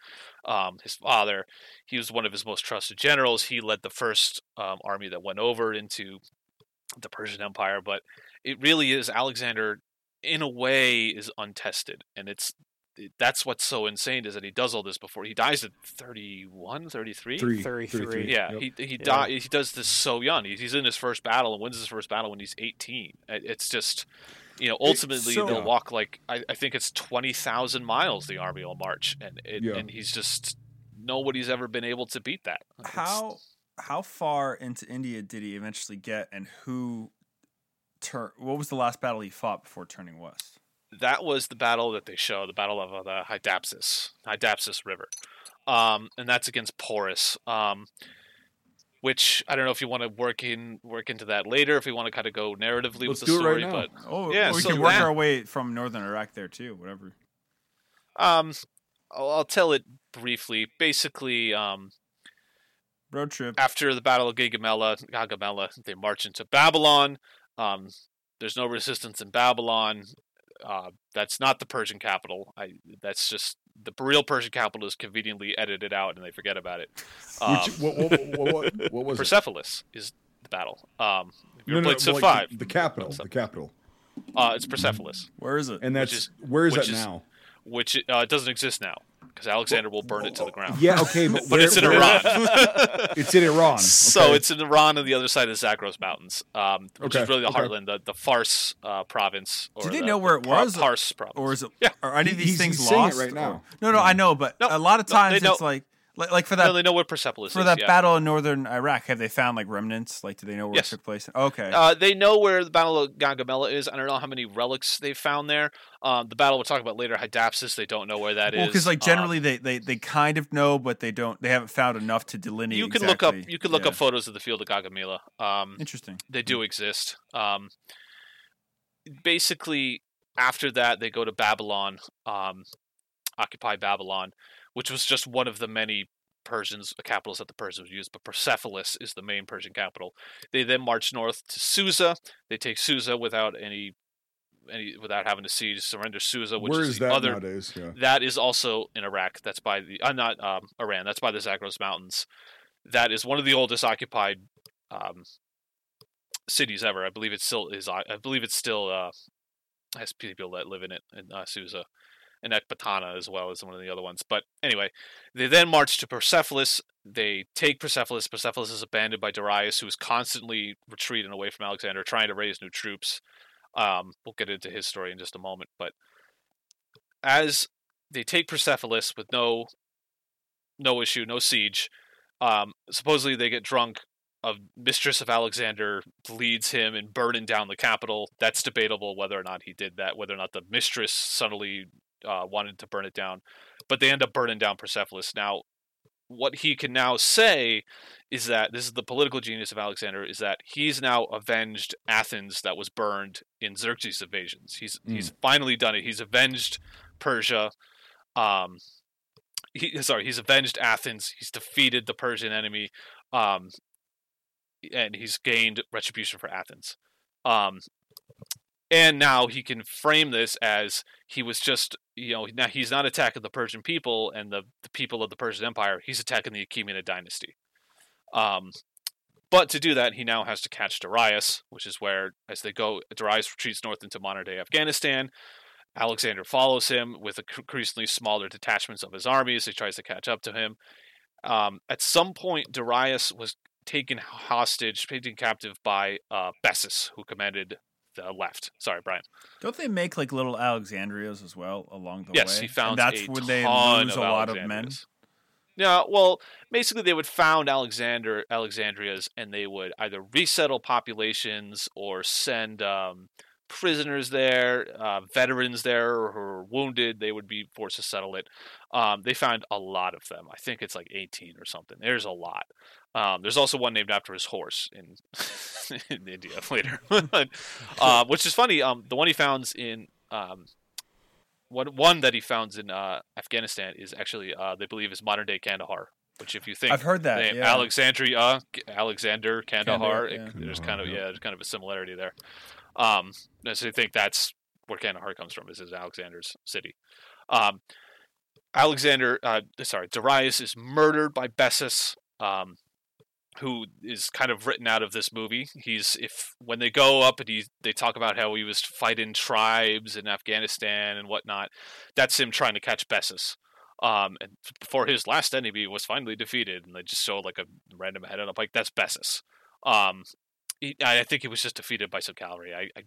Um, his father, he was one of his most trusted generals. He led the first um, army that went over into the Persian Empire, but it really is Alexander. In a way, is untested, and it's it- that's what's so insane is that he does all this before he dies at 31 33 Three, 33. yeah Yep. he he Yeah. die, he does this so young he's, he's in his first battle and wins his first battle when he's 18 it's just you know ultimately so- they'll walk like I, I think it's 20,000 miles the army will march and it, Yeah. and he's just nobody's ever been able to beat that It's- how how far into India did he eventually get, and who? Tur- what was the last battle he fought before turning west? That was the battle that they show, the battle of uh, the Hydaspes, Hydaspes River, um, and that's against Porus. Um, which I don't know if you want to work in work into that later, if we want to kind of go narratively Let's with the do it right story, now. but Oh, Yeah, we so can work that- our way from northern Iraq there too. Whatever. um, I'll, I'll tell it briefly. Basically, um, Road trip. after the Battle of Gaugamela, Gaugamela, they march into Babylon. Um, there's no resistance in Babylon. Uh, that's not the Persian capital. I that's just the real Persian capital is conveniently edited out and they forget about it. Um, Which, what, what, what, what, (laughs) what was? Persepolis is the battle. Um, if you No, no, played like Five, The, the capital. The capital. uh, it's Persepolis, Where is it? And that's is- where is which that is- now? Which uh, it doesn't exist now because Alexander will burn it to the ground. Yeah, okay, but, (laughs) but where- it's in where- Iran. (laughs) It's in Iran. So it's in Iran on the other side of the Zagros Mountains, um, which Okay, is really the okay. heartland, the, the Fars uh, province. Or Do they the- know where it was? Pars province. or is it? Yeah. Are any of these he's- things he's saying it lost right or- now. No, no, I know, but No, a lot of no, they times know- it's like, like, like for that no, they know where Persepolis is. for is. that yeah. battle in northern Iraq. Have they found like remnants? Like, do they know where Yes. it took place? Okay. Uh, they know where the Battle of Gaugamela is. I don't know how many relics they found there. Um, the battle we'll talk about later, Hydaspes, they don't know where that is. well, because like Um, generally they, they they kind of know, but they don't. They haven't found enough to delineate. you can look up you can look Yeah. up photos of the field of Gaugamela. Um, Interesting. they do exist. Um, basically, after that, they go to Babylon, um, occupy Babylon, which was just one of the many Persians capitals that the Persians used. But Persepolis is the main Persian capital. They then march north to Susa. They take Susa without any any without having to siege, surrender Susa, which Where is is the that other nowadays? Yeah. that is also in Iraq. That's by the uh, not um, Iran. That's by the Zagros Mountains. That is one of the oldest occupied um, cities ever. I believe it still is. I I believe it's still uh, has people that live in it in uh, Susa and Ecbatana as well as one of the other ones. But anyway, they then march to Persepolis. They take Persepolis. Persepolis is abandoned by Darius, who is constantly retreating away from Alexander, trying to raise new troops. Um, we'll get into his story in just a moment, but as they take Persepolis with no no issue, no siege. Um, supposedly they get drunk. A mistress of Alexander leads him in burning down the capital. That's debatable whether or not he did that, whether or not the mistress suddenly uh, wanted to burn it down. But they end up burning down Persepolis. Now, what he can now say is that this is the political genius of Alexander is that he's now avenged Athens that was burned in Xerxes' invasions. He's he's finally done it. He's avenged Persia. Um, he sorry, he's avenged Athens. He's defeated the Persian enemy, um, and he's gained retribution for Athens. Um, and now he can frame this as he was just you know now he's not attacking the Persian people and the, the people of the Persian Empire. He's attacking the Achaemenid dynasty. Um, but to do that, he now has to catch Darius, which is where, as they go, Darius retreats north into modern day Afghanistan. Alexander follows him with increasingly smaller detachments of his armies. He tries to catch up to him. Um, at some point, Darius was taken hostage, taken captive by uh, Bessus, who commanded the left. Sorry, Brian. Don't they make like little Alexandrias as well along the yes, way? he found And that's a when they lose a lot of men. Yeah, well, basically they would found Alexander Alexandrias, and they would either resettle populations or send um, prisoners there, uh, veterans there who were wounded. They would be forced to settle it. Um, they found a lot of them. I think it's like eighteen or something. There's a lot. Um, there's also one named after his horse in (laughs) in India (laughs) later, (laughs) uh, which is funny. Um, the one he founds in um, one one that he founds in uh, Afghanistan is actually uh, they believe is modern day Kandahar. Which, if you think I've heard that, name yeah. Alexandria, Alexander, Kandahar, Kandahar, it- yeah. there's kind of Kandahar, yeah, there's kind of a similarity there. Um, so I think that's where Kandahar comes from. Is is Alexander's city. Um, Alexander, uh, sorry, Darius is murdered by Bessus. Um, who is kind of written out of this movie. He's if when they go up and he they talk about how he was fighting tribes in Afghanistan and whatnot. That's him trying to catch Bessus. Um, and before his last enemy was finally defeated, and they just show like a random head on a pike. That's Bessus. Um, he, I think he was just defeated by some cavalry. I, I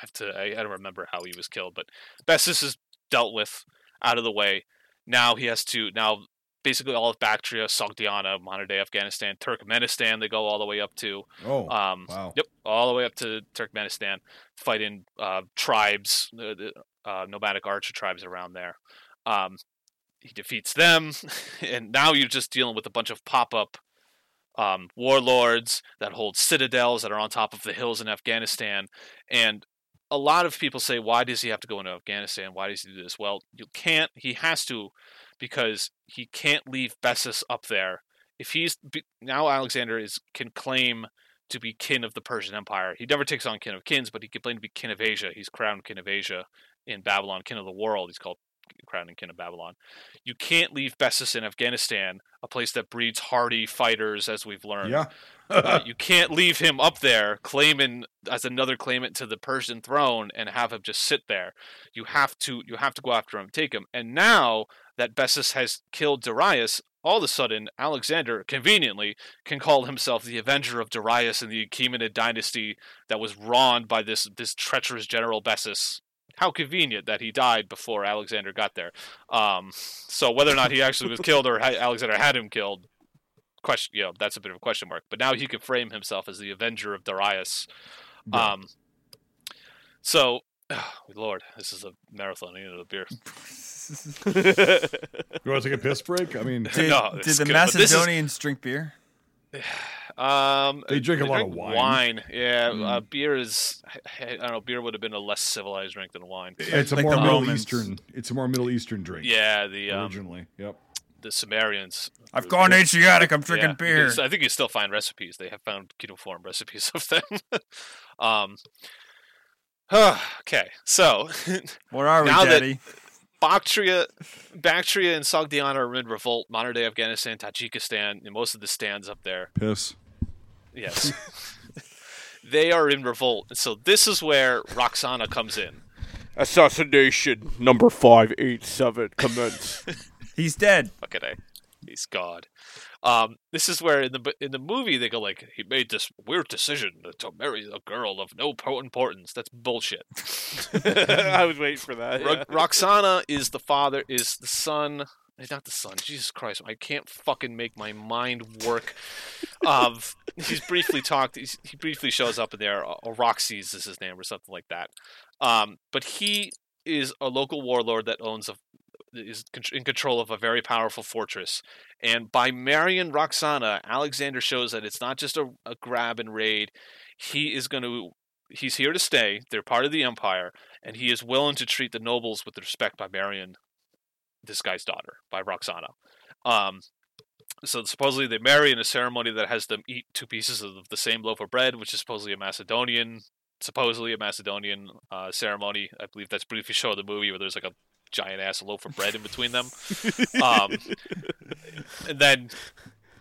have to. I, I don't remember how he was killed, but Bessus is dealt with out of the way. Now he has to now basically all of Bactria, Sogdiana, modern day Afghanistan, Turkmenistan. They go all the way up to Oh, um, wow. Yep, all the way up to Turkmenistan, fighting uh, tribes, uh, uh, nomadic archer tribes around there. Um, he defeats them, (laughs) and now you're just dealing with a bunch of pop-up um, warlords that hold citadels that are on top of the hills in Afghanistan. And a lot of people say, why does he have to go into Afghanistan? Why does he do this? Well, you can't. He has to because he can't leave Bessus up there. If he's now Alexander is can claim to be kin of the Persian Empire. He never takes on kin of kins, but he can claim to be kin of Asia. He's crowned kin of Asia in Babylon, kin of the world. He's called crowned and kin of Babylon. You can't leave Bessus in Afghanistan, a place that breeds hardy fighters, as we've learned. Yeah. Uh, (laughs) you can't leave him up there claiming as another claimant to the Persian throne and have him just sit there. You have to you have to go after him, take him. And now that Bessus has killed Darius, all of a sudden Alexander conveniently can call himself the Avenger of Darius and the Achaemenid dynasty that was wronged by this this treacherous general Bessus. How convenient that he died before Alexander got there. Um, so whether or not he actually was killed or Alexander had him killed, question you know that's a bit of a question mark. But now he can frame himself as the Avenger of Darius. Yeah. Um, so, (sighs) Lord, this is a marathon. I need a beer. (laughs) You want to take a piss break? I mean, Did, (laughs) No, did the good, but this is- Macedonians drink beer? (sighs) (laughs) Um, They drink a lot of wine. wine. Yeah, Mm. uh, beer is. I, I don't know. Beer would have been a less civilized drink than wine. it's a Like more Middle Romans. Eastern. It's a more Middle Eastern drink. Yeah, the um, originally. Yep. the Sumerians. I've gone Asiatic. I'm drinking Yeah, beer. I think you still find recipes. They have found cuneiform recipes of them. (laughs) um. (sighs) okay, so (laughs) What are we, now that- Bactria, Bactria and Sogdiana are in revolt. Modern day Afghanistan, Tajikistan, and most of the stands up there. Piss. Yes. (laughs) they are in revolt. And so this is where Roxana comes in. Assassination number five eight seven commence. (laughs) He's dead. Fucking A. He's God. Um, this is where in the in the movie they go like he made this weird decision to marry a girl of no importance. That's bullshit. (laughs) I was waiting for that. Ro- yeah. Roxana is the father, is the son. Not the son. Jesus Christ! I can't fucking make my mind work. Of (laughs) he's briefly talked. He's, he briefly shows up in there. uh, Roxy's is his name, or something like that. Um, but he is a local warlord that owns a is in control of a very powerful fortress. And by marrying Roxana, Alexander shows that it's not just a, a grab and raid. He is going to. He's here to stay. They're part of the empire and he is willing to treat the nobles with respect by marrying this guy's daughter by Roxana. Um, so supposedly they marry in a ceremony that has them eat two pieces of the same loaf of bread, which is supposedly a Macedonian, supposedly a Macedonian uh, ceremony. I believe that's briefly shown in the movie where there's like a giant ass loaf of bread in between them. Um, (laughs) and then,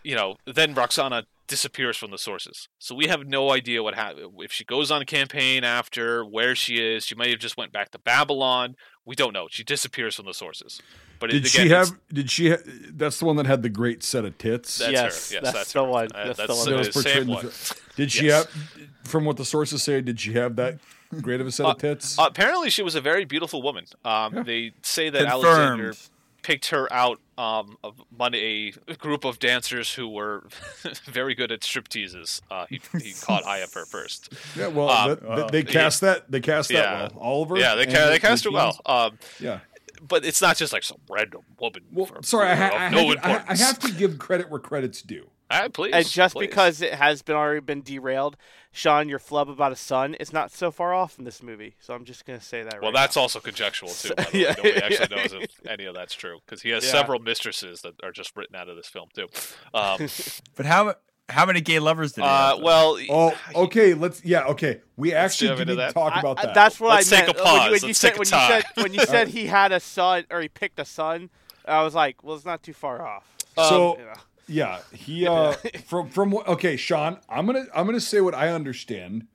you know, then Roxana disappears from the sources. So we have no idea what happened. If she goes on a campaign after, where she is, she may have just went back to Babylon. We don't know. She disappears from the sources. But Did it, she again, it's- have? Did she? Ha- that's the one that had the great set of tits. That's Yes, her. Yes, that's that's, the her. one. Uh, That's the one. that was the portrayed same in the one. Did she Yes. have? From what the sources say, did she have that great of a set of tits? Uh, apparently, she was a very beautiful woman. Um, Yeah. They say that Alexander picked her out um, among a group of dancers who were (laughs) very good at stripteases. Uh, he, he caught eye of her first. yeah, well, um, that, that- uh, they cast that. They cast Yeah. that well. Oliver. Yeah, they, ca- they cast the her well. Um, Yeah. But it's not just like some random woman. Well, for- sorry, I, ha- I, no have to, I, I have to give credit where credit's due. Ah, please, and just please. because it has been already been derailed, Sean, your flub about a son is not so far off in this movie. So I'm just gonna say that. Well, right that's now. also conjectural too. By (laughs) the Yeah, way. Nobody actually knows if any of that's true because he has Yeah. several mistresses that are just written out of this film too. Um, (laughs) But how how many gay lovers did he uh, have? well, Oh, (sighs) okay. Let's. Yeah, okay. We actually dive do into need to talk I- about I- that. That's what Let's I take meant. a When you- pause. When, you Let's said take a when you time. said when you said (laughs) he had a son or he picked a son, I was like, well, it's not too far off. So- you know. Yeah, he (laughs) uh from from what okay, Sean, I'm going to I'm going to say what I understand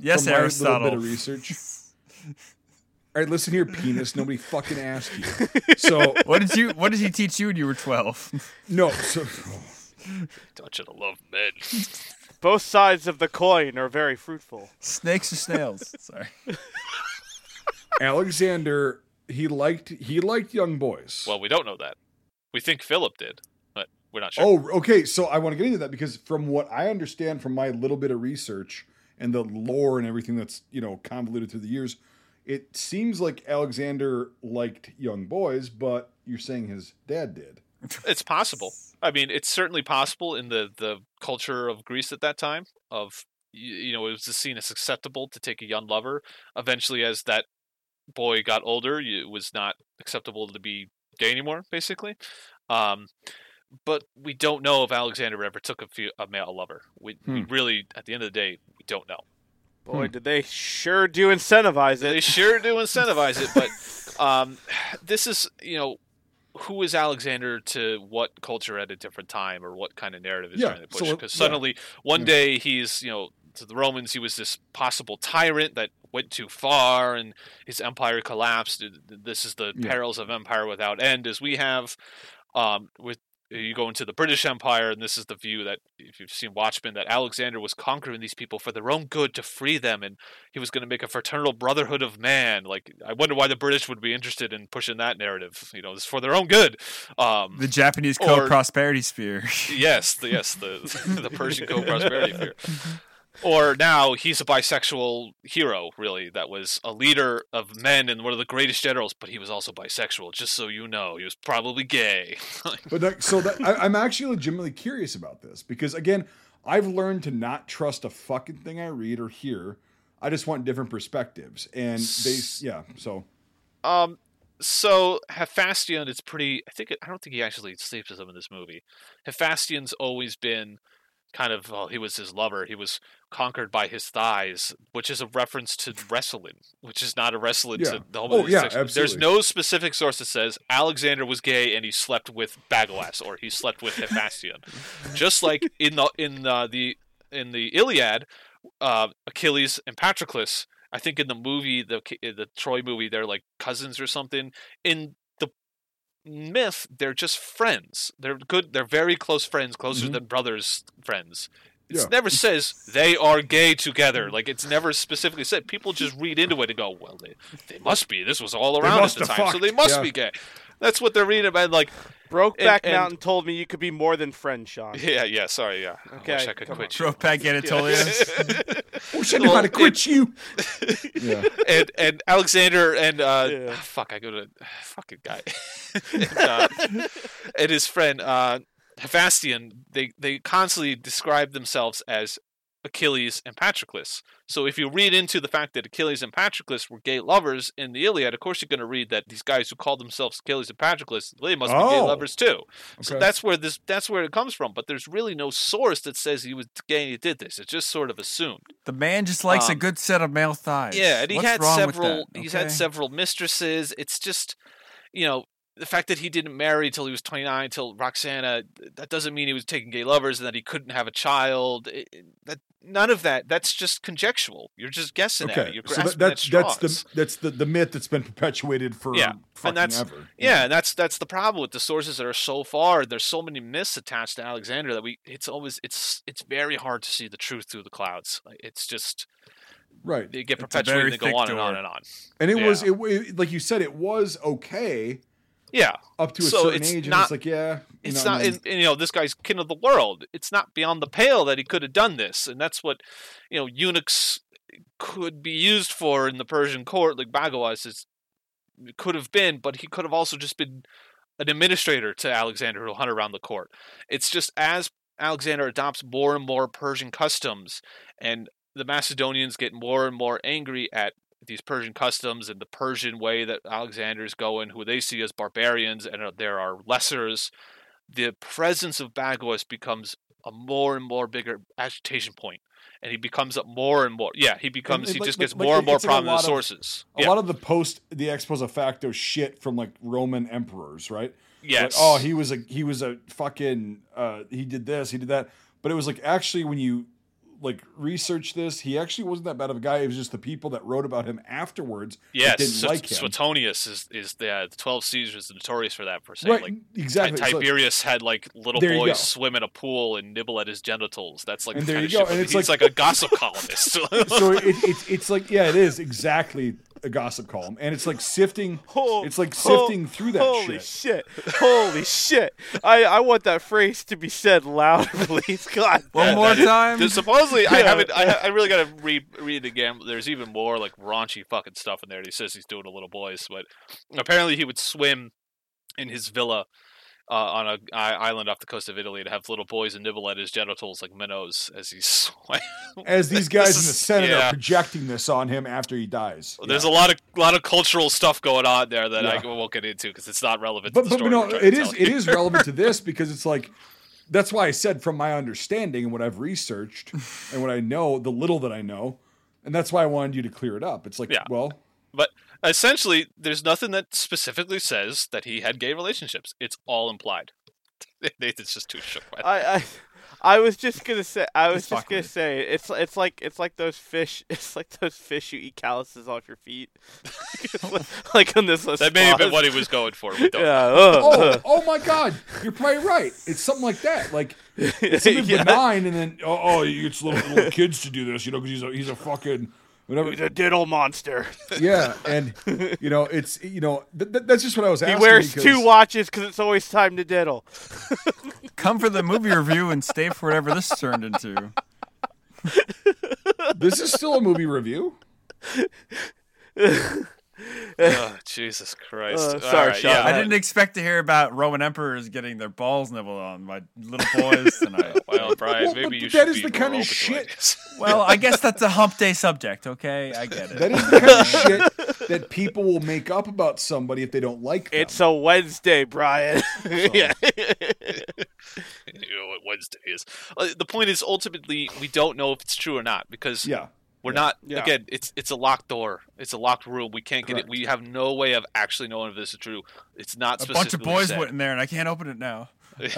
yes, from my little Aristotle. bit of research. (laughs) All right, listen here, penis. Nobody fucking asked you. So what did you What did he teach you when you were twelve? no, so don't you love men? (laughs) both sides of the coin are very fruitful. Snakes or snails? (laughs) Sorry. Alexander he liked he liked young boys. Well, we don't know that. We think Philip did, but we're not sure. Oh, okay. So I want to get into that because from what I understand from my little bit of research and the lore and everything that's, you know, convoluted through the years, it seems like Alexander liked young boys, but you're saying his dad did. It's possible. I mean, it's certainly possible in the the culture of Greece at that time. Of you, you know, it was seen as acceptable to take a young lover. Eventually, as that boy got older, it was not acceptable to be gay anymore. Basically, um, but we don't know if Alexander ever took a, few, a male lover. We, we Hmm. really, at the end of the day, we don't know. Boy, did they sure do incentivize it. They sure do incentivize it, but (laughs) um, this is, you know, who is Alexander to what culture at a different time, or what kind of narrative is Yeah, trying to push? so, Because yeah. suddenly, one day he's, you know, to the Romans, he was this possible tyrant that went too far, and his empire collapsed. This is the Yeah. perils of empire without end, as we have. Um, with you go into the British Empire, and this is the view that if you've seen Watchmen, that Alexander was conquering these people for their own good to free them, and he was going to make a fraternal brotherhood of man. Like, I wonder why the British would be interested in pushing that narrative. You know, it's for their own good. Um, The Japanese code prosperity sphere. yes, the, yes, the (laughs) the Persian co-prosperity fear. (laughs) Or now he's a bisexual hero, really, that was a leader of men and one of the greatest generals, but he was also bisexual. Just so you know, he was probably gay. (laughs) But that, so that I, I'm actually legitimately curious about this because again, I've learned to not trust a fucking thing I read or hear. I just want different perspectives, and they yeah. So Um, so Hephaestion is pretty. I think I don't think he actually sleeps with him in this movie. Hephaestion's always been kind of. Well, he was his lover. He was conquered by his thighs, which is a reference to wrestling, which is not a wrestling Yeah. to the Oh, yeah, homosexual. There's no specific source that says Alexander was gay and he slept with Bagoas or he slept with Hephaestion. Just like in the in uh, the in the Iliad, uh, Achilles and Patroclus. I think in the movie, the the Troy movie, they're like cousins or something. In the myth, they're just friends. They're good. They're very close friends, closer Mhm. than brothers friends. It Yeah. never says they are gay together. Like it's never specifically said. People just read into it and go, "Well, they, they must be. This was all around at the have time, so they must Yeah. be gay." That's what they're reading about. Like, Brokeback and- Mountain told me you could be more than friends, Sean. (laughs) yeah, yeah. Sorry, yeah. Okay, I wish Okay, I could come quit. Drove back Anatolia. wish I knew how to quit you. (laughs) Yeah. and and Alexander and uh, Yeah. ah, fuck, I go to (sighs) fucking guy, (laughs) and, uh, and his friend uh, Hephaestion. They they constantly describe themselves as Achilles and Patroclus. So if you read into the fact that Achilles and Patroclus were gay lovers in the Iliad, of course you're going to read that these guys who call themselves Achilles and Patroclus, they must be gay Oh. lovers too. So that's where this that's where it comes from. But there's really no source that says he was gay and he did this. It's just sort of assumed. the man just likes a Um, good set of male thighs. Yeah, and he What's had several. that? He's had several mistresses. It's just, you know, the fact that he didn't marry till he was twenty nine, till Roxana. That doesn't mean he was taking gay lovers and that he couldn't have a child. It, it- that none of that. That's just conjectural. You're just guessing at it. Okay. You're So grasping that, at that's that's the that's the, the myth that's been perpetuated for Yeah, fucking and that's ever. yeah, and that's that's the problem with the sources that are so far. There's so many myths attached to Alexander that we. It's always it's it's very hard to see the truth through the clouds. It's just Right. they get perpetuated and they go thick on and on and on. And it was Yeah. it, it like you said it was okay Yeah, up to a So certain it's age and not- it's like yeah, it's know, not and and, and, you know this guy's king of the world. It's not beyond the pale that he could have done this and that's what you know eunuchs could be used for in the persian court like Bagoas is could have been but he could have also just been an administrator to alexander who'll hunt around the court. It's just as alexander adopts more and more persian customs and the macedonians get more and more angry at these Persian customs and the Persian way that Alexander's going, who they see as barbarians, and uh, there are lessers. The presence of Bagoas becomes a more and more bigger agitation point, and he becomes a more and more. Yeah, he becomes. and he like- just gets like, more and more it's like a prominent of- sources. a yeah. lot of the post the ex post facto shit from like Roman emperors, right? yes. Like, oh, he was a he was a fucking uh he did this, he did that. But it was like actually when you like research this, he actually wasn't that bad of a guy. It was just the people that wrote about him afterwards that Yes, didn't like him. Suetonius is is the, uh, the Twelve Caesars notorious for that per se. right, Like exactly. Ti- So- Tiberius had like little There you go. boys swim in a pool and nibble at his genitals. That's like And the there kind you of go, and it's He's like- like, a gossip columnist. (laughs) so it, it's it's like yeah, it is exactly a gossip column, and it's like sifting. Oh, It's like oh, sifting through that Holy shit. shit! Holy shit! I, I want that phrase to be said loud, please. (laughs) God. One Yeah, more that- time. There's supposedly, I haven't. I, I really got to read read it again. There's even more like raunchy fucking stuff in there. He says he's doing to little boys, but apparently he would swim in his villa uh, on a i- island off the coast of Italy to have little boys and nibble at his genitals like minnows as he's (laughs) swam. As these guys in the (laughs) Senate yeah. are projecting this on him after he dies. There's a lot of lot of cultural stuff going on there that Yeah. I won't get into because it's not relevant. but to the but, but no, it is it is (laughs) relevant to this because it's like that's why I said from my understanding and what I've researched and what I know, the little that I know, and that's why I wanted you to clear it up. It's like, Yeah. well, But essentially, there's nothing that specifically says that he had gay relationships. It's all implied. (laughs) Nathan's just too shook by that. I, I I was just gonna say I was Just just fuck gonna with say it's it's like it's like those fish (laughs) it's like those fish you eat calluses off your feet. Like, (laughs) like on this list. that may have been what he was going for. We don't. Yeah. oh, uh, oh my God, you're probably right. It's something like that. Like it's something Yeah. benign, and then oh, oh, he gets little, little kids to do this, you know, because he's a he's a fucking whatever. He's a diddle monster. (laughs) Yeah, and you know, it's you know, th- th- that's just what I was asking. He wears because- two watches because it's always time to diddle. (laughs) (laughs) Come for the movie review and stay for whatever this turned into. This is still a movie review. Oh, (laughs) Jesus Christ. Uh, sorry, right, Sean. yeah. I didn't expect to hear about Roman emperors getting their balls nibbled on by little (laughs) boys tonight. Well, Brian, maybe but you that should is be the kind of shit- (laughs) Well, I guess that's a hump day subject, okay? I get it. That is the kind of shit that people will make up about somebody if they don't like them. It's a Wednesday, Brian. yeah. you know what Wednesday is. Uh, the point is, ultimately, we don't know if it's true or not because yeah. We're not. Yeah. Again, it's it's a locked door. It's a locked room. We can't get it. We have no way of actually knowing if this is true. It's not a bunch of boys said. went in there, and I can't open it now. (laughs) (laughs) Get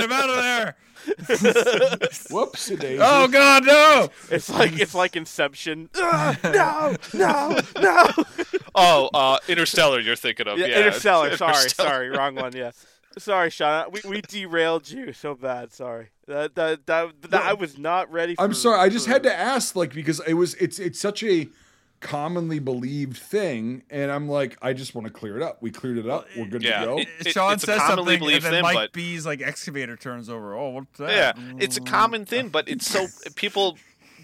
him out of there! (laughs) Whoops, daisy. Oh God, no! It's like it's like Inception. No, no, no. oh, uh, Interstellar. You're thinking of Yeah, yeah, Interstellar. Sorry, Interstellar. sorry, wrong one. Yeah. Sorry, Sean. We, we derailed you so bad. Sorry. That that that, that I was not ready. for I'm sorry. I just for- had to ask, like, because it was it's it's such a commonly believed thing, and I'm like, I just want to clear it up. We cleared it up. We're good yeah, to go. it- It, Sean says something, and believed then thing, Mike but- B's like excavator turns over. Oh, what's that? Yeah, it's a common thing, but it's so (laughs) people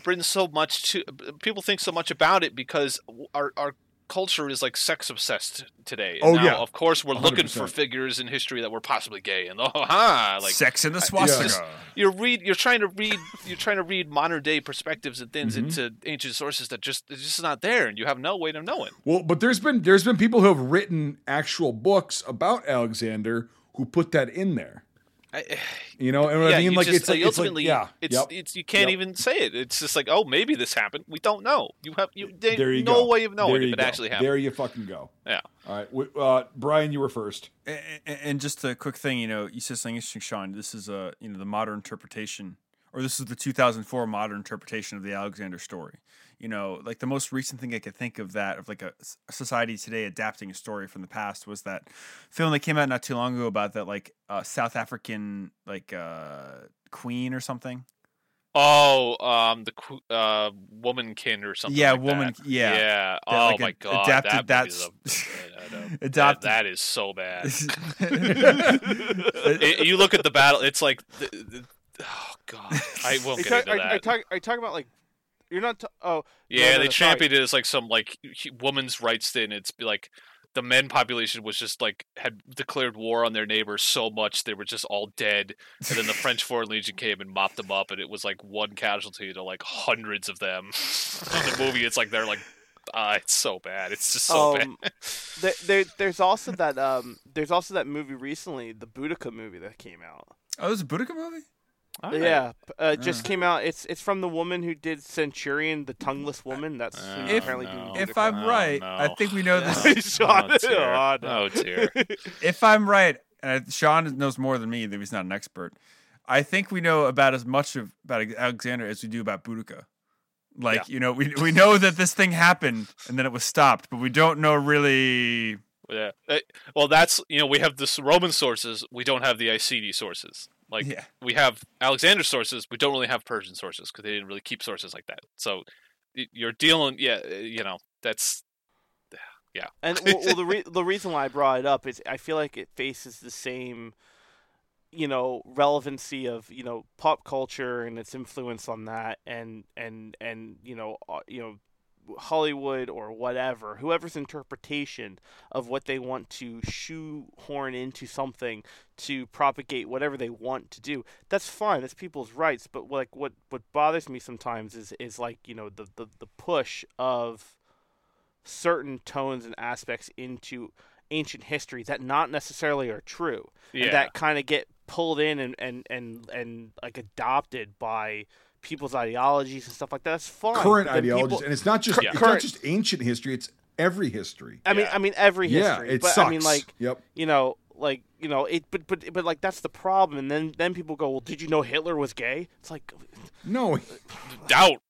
bring so much to people think so much about it because our our culture is like sex obsessed today. And Oh, now, yeah. of course we're looking for figures in history that were possibly gay, and oh ha, like sex in the swastika. Yes. you're read you're trying to read you're trying to read modern day perspectives and things Mhm. into ancient sources that just it's just not there, and you have no way of knowing. Well, but there's been there's been people who have written actual books about Alexander who put that in there. I, (sighs) You know, and what yeah, I mean, you like just, it's like, it's like ultimately yeah, it's yep. it's you can't Yep. even say it. It's just like oh maybe this happened. We don't know. You have you there, there you no go. way of knowing There if you it go. actually happened. There you fucking go. Yeah. All right, w- uh, Brian, you were first. A- a- And just a quick thing, you know, you said something interesting, Sean. This is a you know the modern interpretation, or this is the 2004 modern interpretation of the Alexander story. You know, like the most recent thing I could think of that of like a society today adapting a story from the past was that film that came out not too long ago about that like uh, South African like uh, queen or something. Oh, um, the qu- uh, Woman King or something. yeah, like woman. that. Yeah, yeah. That, Oh like, my god, adapted that that movie is s- a- I know. (laughs) That, adapted. that is so bad. It- (laughs) It- you look at the battle; it's like, the, the, oh god, I won't Are get talk- into are, that. are you talk, are you talking about like? You're not. T- oh. yeah, no, they no, sorry. championed it as like some like hu- woman's rights thing. It's like the men population was just like had declared war on their neighbors so much they were just all dead, and then the French (laughs) Foreign Legion came and mopped them up, and it was like one casualty to like hundreds of them. (laughs) in the movie, it's like they're like. Uh, it's so bad. It's just so bad. um, there, (laughs) there, there's also that um, there's also that movie recently, the Boudica movie that came out. oh, this is a Boudica movie. Alright. Yeah, uh, it just Uh. came out. It's it's from the woman who did Centurion, the tongueless woman. That's Oh, who's If- apparently no. doing If I'm Oh, right, I think we know (laughs) this. Sean, Oh, dear. oh, no. Oh, dear. if I'm right, and I- Sean knows more than me, though he's not an expert. I think we know about as much of, about Alexander as we do about Boudica. Like you know, we we know that this thing happened and then it was stopped, but we don't know really. Yeah. Uh, Well, that's you know we have the Roman sources. We don't have the Iceni sources. Like yeah, we have Alexander sources. We don't really have Persian sources because they didn't really keep sources like that. So you're dealing. Yeah. uh, You know that's. (sighs) Yeah. and well, well the re- the reason why I brought it up is I feel like it faces the same, you know, relevancy of you know pop culture and its influence on that, and and and you know uh, you know Hollywood or whatever, whoever's interpretation of what they want to shoehorn into something to propagate whatever they want to do, that's fine. That's people's rights. But like what what bothers me sometimes is is like you know the the, the push of certain tones and aspects into ancient history that not necessarily are true Yeah. and that kind of get pulled in and, and, and, and like adopted by people's ideologies and stuff like that. That's fine. current But then people- ideologies, and it's not just Cur- it's current- not just ancient history; it's every history. I mean, Yeah. I mean every history. Yeah, history. it but sucks. I mean, like yep. you know, like you know, it. But but but like that's the problem. And then then people go, well, did you know Hitler was gay? It's like, No, (laughs) Doubt.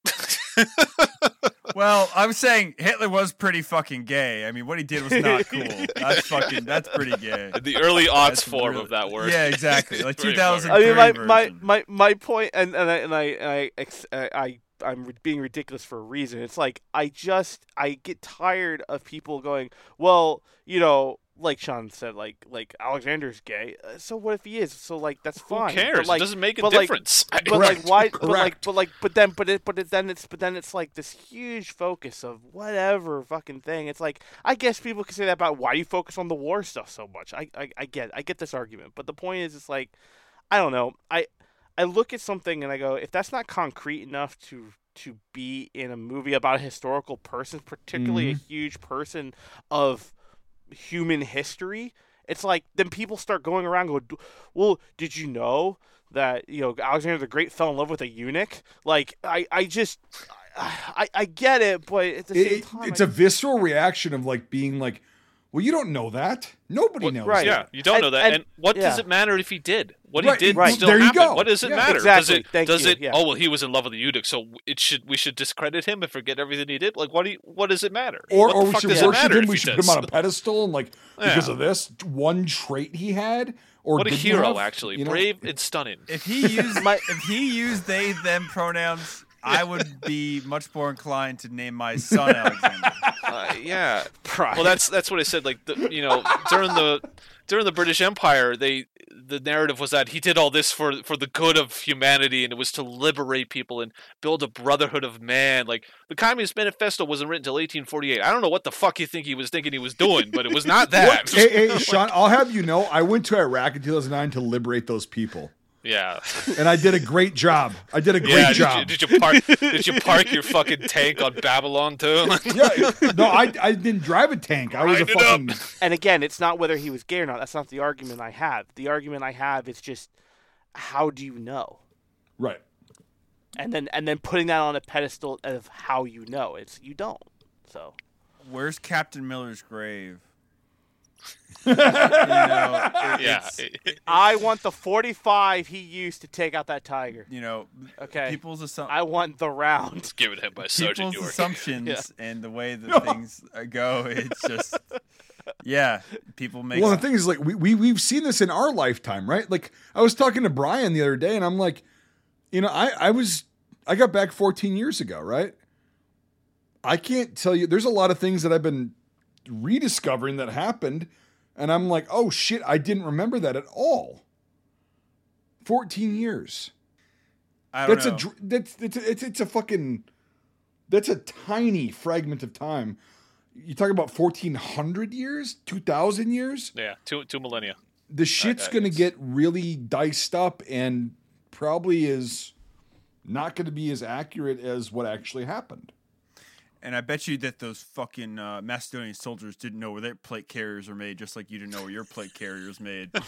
(laughs) Well, I'm saying Hitler was pretty fucking gay. I mean, what he did was not (laughs) cool. That's fucking. That's pretty gay. the early aughts That's form really- of that word. Yeah, exactly. (laughs) Like 2000. I mean, my my, my my point, and and I and I and I, ex- I I I'm being ridiculous for a reason. It's like I just I get tired of people going, well, you know, like Sean said, like like Alexander's gay. Uh, So what if he is? So like that's fine. Who fine. cares? But, like, it doesn't make a but, like, difference. but (laughs) Correct. like why? But like Correct. but like but then but it but it, then it's but then it's like this huge focus of whatever fucking thing. It's like I guess people can say that about why you focus on the war stuff so much. I I, I get I get this argument, but the point is, it's like I don't know. I I look at something and I go, if that's not concrete enough to to be in a movie about a historical person, particularly a huge person of human history, it's like then people start going around going, well, did you know that you know Alexander the Great fell in love with a eunuch? Like I I just I I get it, but at the same it- time, it's I- a visceral reaction of like being like, "Well, you don't know that. Nobody What- knows." right. Yeah, you don't And- know that. and- And, what does it matter if he did? What Right, he did right. still There you happened. go. What does it Yeah. matter? Exactly. Does it? Thank does you. it? Yeah. Oh well, he was in love with the eunuch, so it should we should discredit him and forget everything he did. Like what? Do you, what does it matter? Or, what or we should worship him. We he should put him on a pedestal and like because of this one trait he had. Or What a hero, have, actually. you know? Brave and stunning. if he used My- if he used they them pronouns, I would be much more inclined to name my son Alexander. (laughs) Uh, yeah. Pride. Well, that's that's what I said. Like the, you know, during the during the British Empire, they the narrative was that he did all this for for the good of humanity, and it was to liberate people and build a brotherhood of man. Like the Communist Manifesto wasn't written until 1848. I don't know what the fuck you think he was thinking he was doing, but it was not (laughs) that. (laughs) hey, hey, Sean, I'll have you know, I went to Iraq in 2009 to liberate those people, yeah. and I did a great job. I did a great Yeah, job. did you, did you park? did you park your fucking tank on Babylon too? (laughs) yeah, no, I, I didn't drive a tank. I was a Grind it up. fucking. and again, it's not whether he was gay or not. That's not the argument I have. The argument I have is just how do you know? Right. And then and then putting that on a pedestal of how you know. It's you don't. So Where's Captain Miller's grave? You know, (laughs) it- yeah. I want the 45 he used to take out that tiger. you know, Okay. people's assumptions. I want the round. It's given him by Sergeant people's York. assumptions Yeah. and the way that (laughs) things uh, go, it's just, yeah, people make. Well, the thing is, like, we, we we've seen this in our lifetime, right? Like, I was talking to Brian the other day, and I'm like, you know, I I was I got back 14 years ago, right? I can't tell you. There's a lot of things that I've been rediscovering that happened, and I'm like, oh shit, I didn't remember that at all. 14 years. I don't That's know. a that's it's it's it's a fucking that's a tiny fragment of time. You talk about 1400 years, 2000 years? Yeah, two two millennia. the shit's uh, going to get really diced up and probably is not going to be as accurate as what actually happened. And I bet you that those fucking uh, Macedonian soldiers didn't know where their plate carriers are made, just like you didn't know where your plate carriers made. (laughs)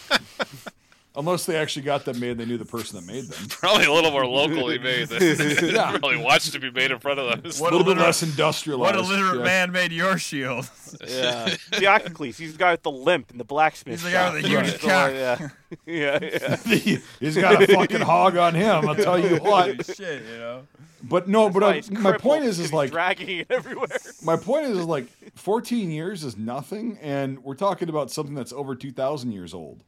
Unless they actually got them made, they knew the person that made them. Probably a little more locally made. (laughs) Than, Yeah. (laughs) Probably watched to be made in front of them. A little bit less industrialized. What illiterate yeah. man made your shield? Yeah. Theocles, he's the guy with the limp in the blacksmith He's the guy shop. with the huge Right. Cock. Yeah. yeah, yeah. He's got a fucking hog on him. I'll tell you Holy what. shit, you know. But no, but uh, I, my point is, is like dragging it everywhere. (laughs) my point is, is like 14 years is nothing, and we're talking about something that's over 2,000 years old.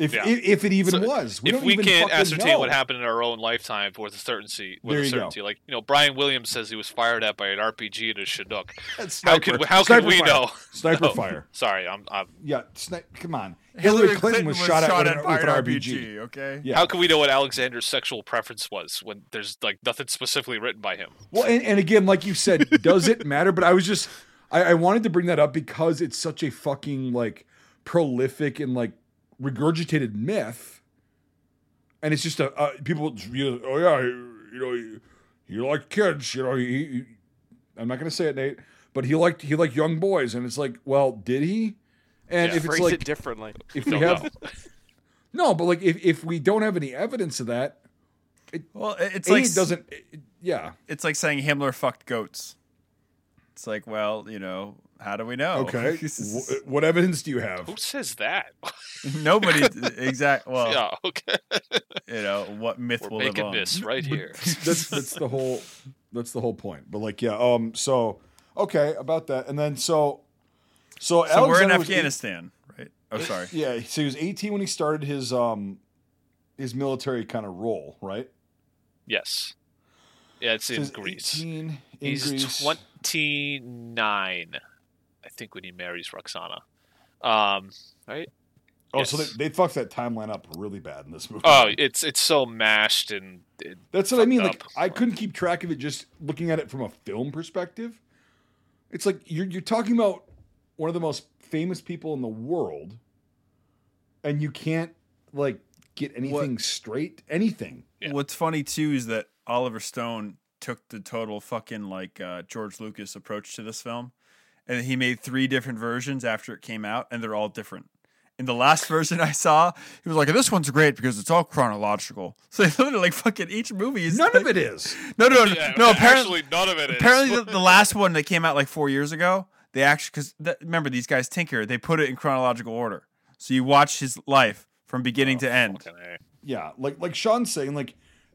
If Yeah. if, if it even So, was, we if don't we even can't ascertain know. what happened in our own lifetime with a certainty, with There a you certainty, like you know, Brian Williams says he was fired at by an RPG at a Chinook. (laughs) How sniper- could how sniper could we fire. know? Sniper No. (laughs) Oh, fire. Sorry, I'm, I'm. Yeah, sni- come on. Hillary, Clinton, was shot, at, with, an, by with an an RPG. Okay. Yeah. How can we know what Alexander's sexual preference was when there's like nothing specifically written by him? Well, and, and again, like you said, (laughs) does it matter? But I was just, I, I wanted to bring that up because it's such a fucking like prolific and like regurgitated myth, and it's just a uh, people. You know, oh yeah, you know, he, he liked kids. You know, he, he. I'm not gonna say it, Nate, but he liked he liked young boys, and it's like, well, did he? And Yeah, if it's Phrase like it differently. (laughs) if we Don't have (laughs) no, but like if if we don't have any evidence of that, Well, it's A, like it doesn't. it- yeah. it's like saying Himmler fucked goats. It's like, well, you know, how do we know? (laughs) Okay. Wh- what evidence do you have? Who says that? (laughs) Nobody exact. Well, yeah, okay. you know, what myth We're will live making on? this right here. that's that's the whole that's the whole point. But like, yeah, um, so okay about that, and then so so So we're in Alexander was eight- Afghanistan, right? Oh, sorry. yeah, so he was 18 when he started his um his military kind of role, right? Yes. Yeah, it's So in Greece. 18 in He's Greece. 29, I think, when he marries Roxana. Um, right? oh, so they, they fucked that timeline up really bad in this movie. Oh, it's it's so mashed and it, That's what I mean. fucked Like. I couldn't keep track of it just looking at it from a film perspective. It's like you're you're talking about one of the most famous people in the world, and you can't like get anything straight. Anything. Yeah. What's funny too is that Oliver Stone took the total fucking like uh, George Lucas approach to this film, and he made three different versions after it came out, and they're all different. In the last (laughs) version I saw, he was like, "This one's great because it's all chronological." (laughs) So they literally, like fucking each movie is None like, of it is. No, no, no, Yeah, no. Apparently, none of it is. (laughs) apparently the, the last one that came out like four years ago, they actually because remember these guys tinker, they put it in chronological order, so you watch his life from beginning oh, to end. Yeah, like like Sean's saying, like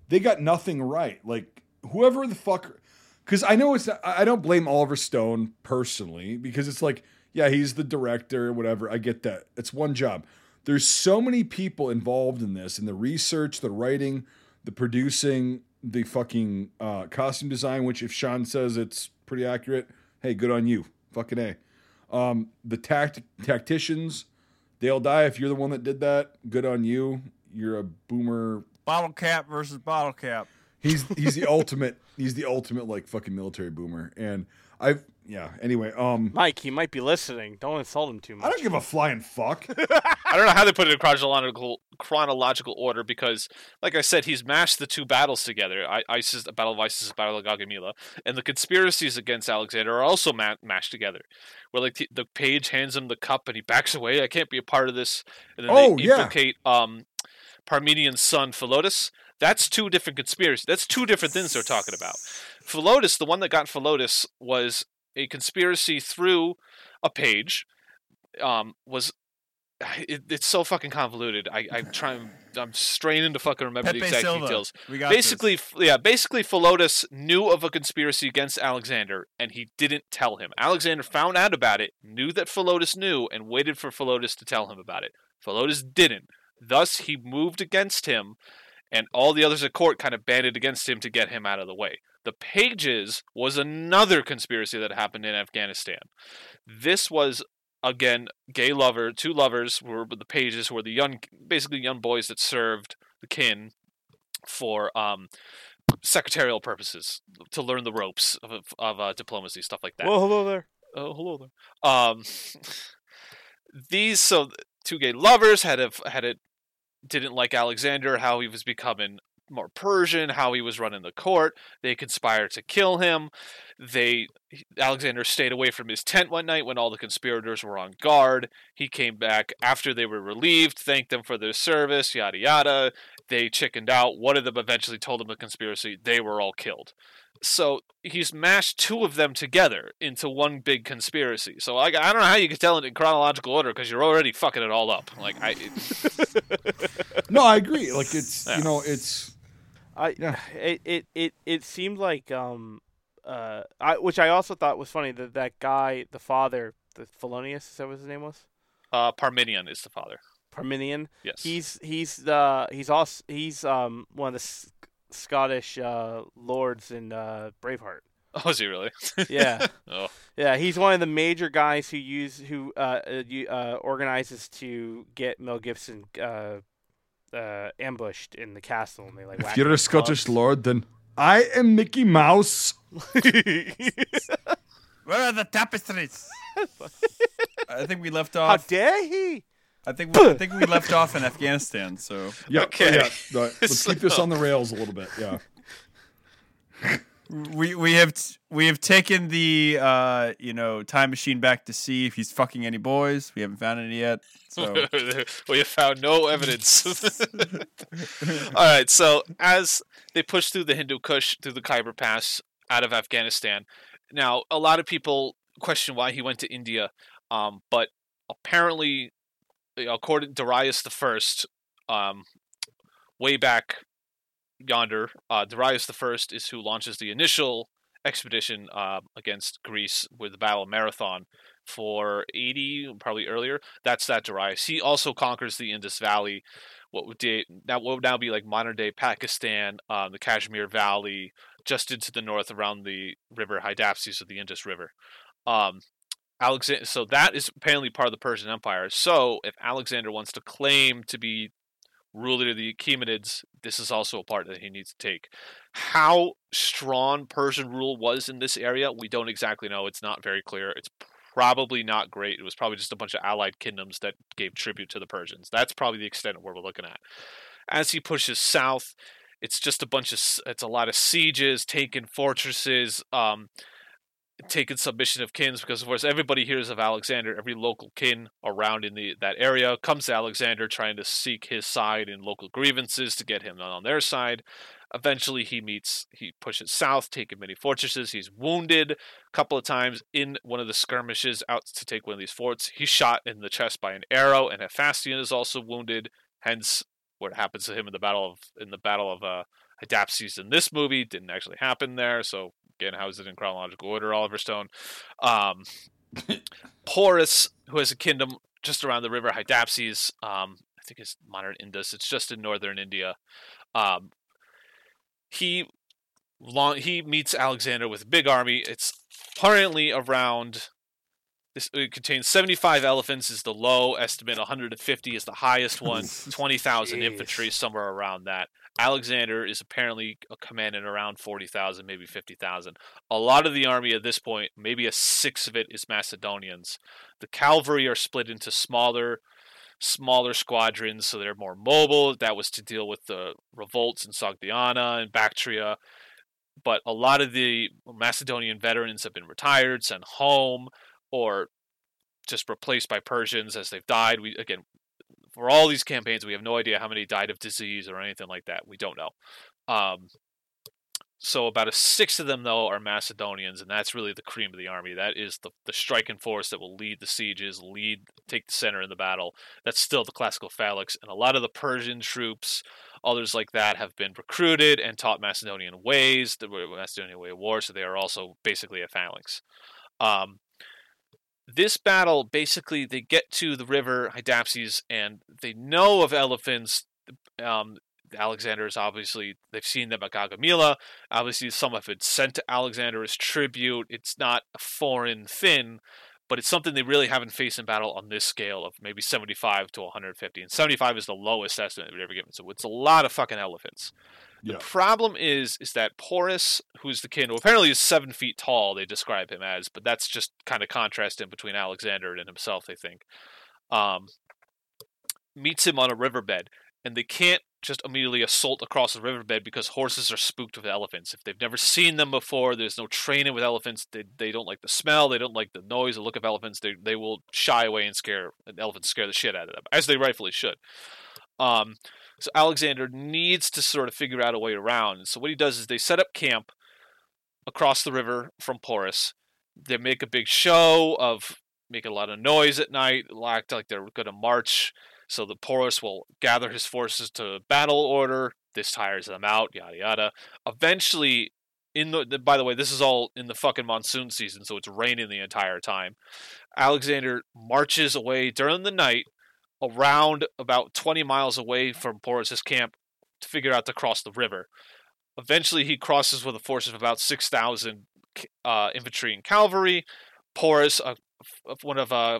they got nothing right. Like whoever the fuck, because I know it's. I don't blame Oliver Stone personally because it's like, yeah, he's the director, whatever. I get that. It's one job. There's so many people involved in this, in the research, the writing, the producing, the fucking uh, costume design. Which, if Sean says it's pretty accurate, hey, good on you. Fucking a. Um, the tact tacticians, they'll die if you're the one that did that. Good on you. You're a boomer. Bottle cap versus bottle cap. He's he's the ultimate. He's the ultimate like fucking military boomer. And I've yeah. Anyway, um, Mike, he might be listening. Don't insult him too much. I don't give a flying fuck. (laughs) I don't know how they put it in chronological chronological order because, like I said, he's mashed the two battles together: I, Issus, the Battle of Issus, the Battle of Gaugamela, and the conspiracies against Alexander are also ma- mashed together. Where like the, the page hands him the cup and he backs away. I can't be a part of this. And then Oh, they yeah. implicate um, Parmenion's son Philotas. That's two different conspiracies. That's two different things they're talking about. Philotas, the one that got Philotas, was a conspiracy through a page. Um, was it, it's so fucking convoluted. I, I'm trying. I'm straining to fucking remember Pepe the exact Silva. details. We got Basically, f- yeah, basically, Philotas knew of a conspiracy against Alexander, and he didn't tell him. Alexander found out about it, knew that Philotas knew, and waited for Philotas to tell him about it. Philotas didn't. Thus, he moved against him, and all the others at court kind of banded against him to get him out of the way. The Pages was another conspiracy that happened in Afghanistan. This was again gay lover, two lovers were the Pages, who were the young, basically young boys that served the kin for um, secretarial purposes to learn the ropes of, of uh, diplomacy, stuff like that. Well, hello there. Oh, hello there. Um, (laughs) these so two gay lovers had a had it didn't like Alexander, how he was becoming more Persian, how he was running the court. They conspired to kill him. They Alexander stayed away from his tent one night when all the conspirators were on guard. He came back after they were relieved, thanked them for their service, yada yada. They chickened out. One of them eventually told him the conspiracy. They were all killed. So he's mashed two of them together into one big conspiracy. So I, I don't know how you can tell it in chronological order because you're already fucking it all up. Like I, (laughs) no, I agree. Like it's Yeah. you know it's I Yeah. it, it it it seemed like um uh I which I also thought was funny that that guy the father the Felonius is that what his name was uh, Parmenion is the father. Parmenion. Yes. He's he's the he's also he's um one of the S- Scottish uh, lords in uh, Braveheart. (laughs) Oh, is he really? (laughs) Yeah. oh, Yeah, he's one of the major guys who use who uh, uh, uh organizes to get Mel Gibson uh, uh, ambushed in the castle, and they like. If you're a with Scottish clubs. lord, then I am Mickey Mouse. (laughs) Where are the tapestries? I think we left off. How dare he? I think we, I (laughs) think we left off in Afghanistan. So Yeah, Okay. yeah. no, (laughs) let's keep this So- on the rails a little bit. Yeah. (laughs) we we have t- we have taken the uh you know time machine back to see if he's fucking any boys. We haven't found any yet. So we have found no evidence. All right, so as they push through the Hindu Kush through the Khyber Pass out of Afghanistan, now a lot of people question why he went to India, um, but apparently, according to Darius the First, um, way back yonder, uh, Darius the First is who launches the initial expedition uh, against Greece with the Battle of Marathon for 80, probably earlier. That's that Darius. He also conquers the Indus Valley, what would da- that would now be like modern day Pakistan, um, the Kashmir Valley, just into the north around the river Hydaspes of the Indus River. Um, Alexander, so that is apparently part of the Persian Empire. So if Alexander wants to claim to be ruler of the Achaemenids, this is also a part that he needs to take. How strong Persian rule was in this area, we don't exactly know. It's not very clear. It's probably not great. It was probably just a bunch of allied kingdoms that gave tribute to the Persians. That's probably the extent of where we're looking at. As he pushes south, it's just a bunch of it's a lot of sieges, taking fortresses, um, taking submission of kins because of course everybody hears of Alexander. Every local kin around in the that area comes to Alexander trying to seek his side in local grievances to get him on their side. Eventually, he meets, he pushes south, taking many fortresses. He's wounded a couple of times in one of the skirmishes out to take one of these forts. He's shot in the chest by an arrow, and Hephaestion is also wounded. Hence, what happens to him in the battle of in the battle of uh, Hydaspes in this movie didn't actually happen there. So again, how is it in chronological order, Oliver Stone? Um, (coughs) Porus, who has a kingdom just around the river Hydaspes, um, I think it's modern Indus. It's just in northern India. Um, he long he meets Alexander with a big army. It's currently around. This it contains 75 elephants is the low estimate. 150 is the highest one. (laughs) 20,000 infantry, somewhere around that. Alexander is apparently uh, commanding around 40,000, maybe 50,000. A lot of the army at this point, maybe a sixth of it is Macedonians. The cavalry are split into smaller smaller squadrons, so they're more mobile. That was to deal with the revolts in Sogdiana and Bactria. But a lot of the Macedonian veterans have been retired, sent home, or just replaced by Persians as they've died. We again, for all these campaigns, we have no idea how many died of disease or anything like that. We don't know. Um, so about a sixth of them, though, are Macedonians, and that's really the cream of the army. That is the the striking force that will lead the sieges, lead, take the center in the battle. That's still the classical phalanx, and a lot of the Persian troops, others like that, have been recruited and taught Macedonian ways, the Macedonian way of war. So they are also basically a phalanx. Um, this battle, basically, they get to the river Hydaspes, and they know of elephants. Um, Alexander is obviously they've seen them at Gaugamela. Obviously, some have been sent to Alexander as tribute. It's not a foreign thing, but it's something they really haven't faced in battle on this scale of maybe 75 to 150. And 75 is the lowest estimate we've ever given. So it's a lot of fucking elephants. The Yeah. problem is, is that Porus, who's the king, who apparently is seven feet tall, they describe him as, but that's just kind of contrasting between Alexander and himself, they think. Um, meets him on a riverbed, and they can't just immediately assault across the riverbed because horses are spooked with elephants. If they've never seen them before, there's no training with elephants. They, they don't like the smell, they don't like the noise, the look of elephants. They they will shy away and scare and elephants scare the shit out of them, as they rightfully should. Um, so Alexander needs to sort of figure out a way around. So what he does is they set up camp across the river from Porus. They make a big show of making a lot of noise at night, act like they're going to march. So the Porus will gather his forces to battle order. This tires them out, yada yada. Eventually, in the, the by the way, this is all in the fucking monsoon season, so it's raining the entire time. Alexander marches away during the night around about 20 miles away from Porus's camp to figure out to cross the river. Eventually, he crosses with a force of about 6,000 uh, infantry and cavalry. Porus, uh, one of uh,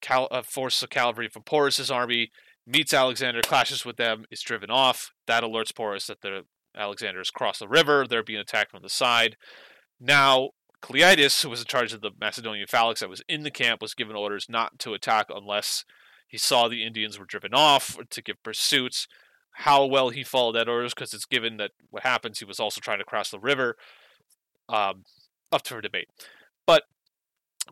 cal- a force of cavalry from Porus's army, meets Alexander, clashes with them, is driven off. That alerts Porus that the Alexander has crossed the river. They're being attacked from the side. Now, Cleitus, who was in charge of the Macedonian phalanx that was in the camp, was given orders not to attack unless he saw the Indians were driven off to give pursuits. How well he followed that orders, because it's given that what happens, he was also trying to cross the river, um, up for debate. But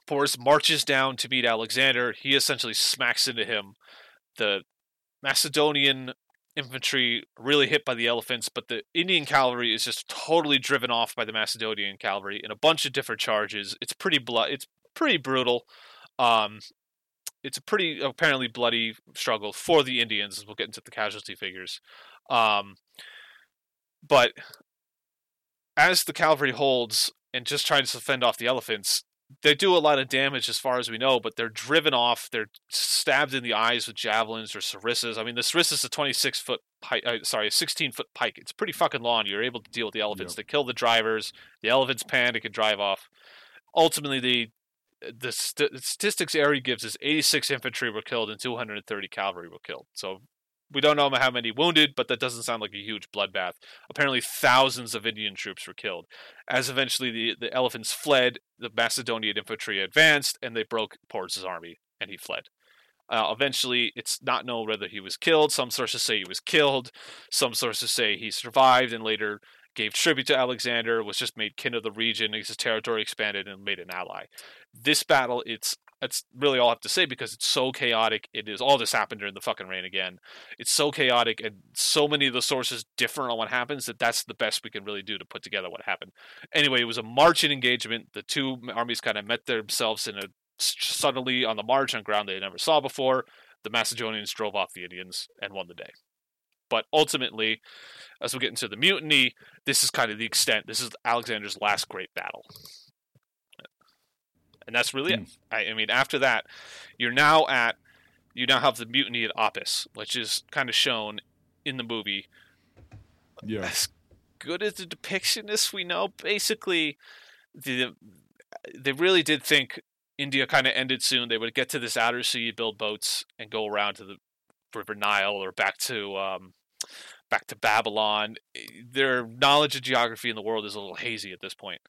Porus marches down to meet Alexander. He essentially smacks into him. The Macedonian infantry really hit by the elephants, but the Indian cavalry is just totally driven off by the Macedonian cavalry in a bunch of different charges. It's pretty blood. It's pretty brutal. Um, it's a pretty apparently bloody struggle for the Indians. As we'll get into the casualty figures, um, but as the cavalry holds and just tries to fend off the elephants, they do a lot of damage as far as we know, but they're driven off. They're stabbed in the eyes with javelins or sarissas. I mean, the sarissa is a 26 foot pike, uh, sorry, a 16 foot pike. It's pretty fucking long. You're able to deal with the elephants. Yep. They kill the drivers. The elephants panic and drive off. Ultimately, the the st- statistics Arrian gives is 86 infantry were killed and 230 cavalry were killed. So we don't know how many wounded, but that doesn't sound like a huge bloodbath. Apparently, thousands of Indian troops were killed. As eventually the, the elephants fled, the Macedonian infantry advanced and they broke Porus's army, and he fled. Uh, eventually, it's not known whether he was killed. Some sources say he was killed. Some sources say he survived and later gave tribute to Alexander, was just made king of the region, his territory expanded, and made an ally. This battle, it's that's really all I have to say because it's so chaotic. It is all this happened during the fucking rain again. It's so chaotic and so many of the sources differ on what happens that that's the best we can really do to put together what happened. Anyway, it was a marching engagement. The two armies kind of met themselves in a suddenly on the march on ground they never saw before. The Macedonians drove off the Indians and won the day. But ultimately, as we get into the mutiny, this is kind of the extent. This is Alexander's last great battle and that's really Hmm. it. I, I mean, after that, you're now at you now have the mutiny at Opis, which is kind of shown in the movie. Yeah. As good as the depiction is, we know basically the they really did think India kind of ended soon. They would get to this outer sea, build boats, and go around to the River Nile or back to um, back to Babylon. Their knowledge of geography in the world is a little hazy at this point.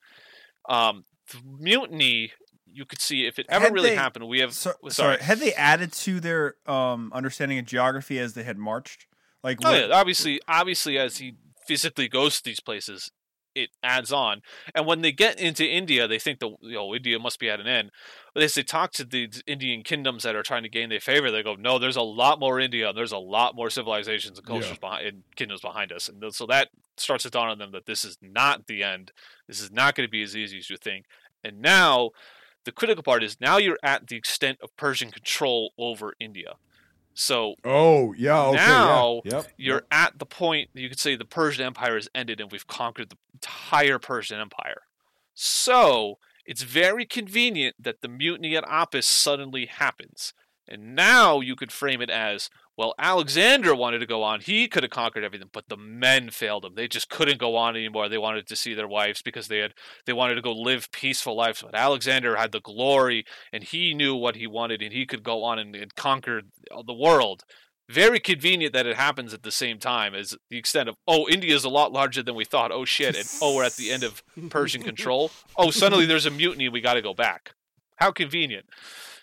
Um, the mutiny, you could see if it ever Had really they- happened. We have So, sorry. sorry, had they added to their um, understanding of geography as they had marched? Like, Oh what- yeah, obviously, obviously, as he physically goes to these places, it adds on. And when they get into India, they think the you know India must be at an end. But as they talk to the Indian kingdoms that are trying to gain their favor, they go, "No, there's a lot more India. And There's a lot more civilizations and cultures Yeah. behind and kingdoms behind us." And so that starts to dawn on them that this is not the end. This is not going to be as easy as you think. And now, the critical part is now you're at the extent of Persian control over India. So Oh, yeah. Okay. Now, yeah. Yep. you're at the point you could say the Persian Empire has ended and we've conquered the entire Persian Empire. So it's very convenient that the mutiny at Opis suddenly happens. And now you could frame it as well, Alexander wanted to go on. He could have conquered everything, but the men failed him. They just couldn't go on anymore. They wanted to see their wives because they had they wanted to go live peaceful lives. But Alexander had the glory and he knew what he wanted and he could go on and, and conquer the world very convenient that it happens at the same time as the extent of oh India is a lot larger than we thought oh shit and oh we're at the end of persian control oh suddenly there's a mutiny we got to go back how convenient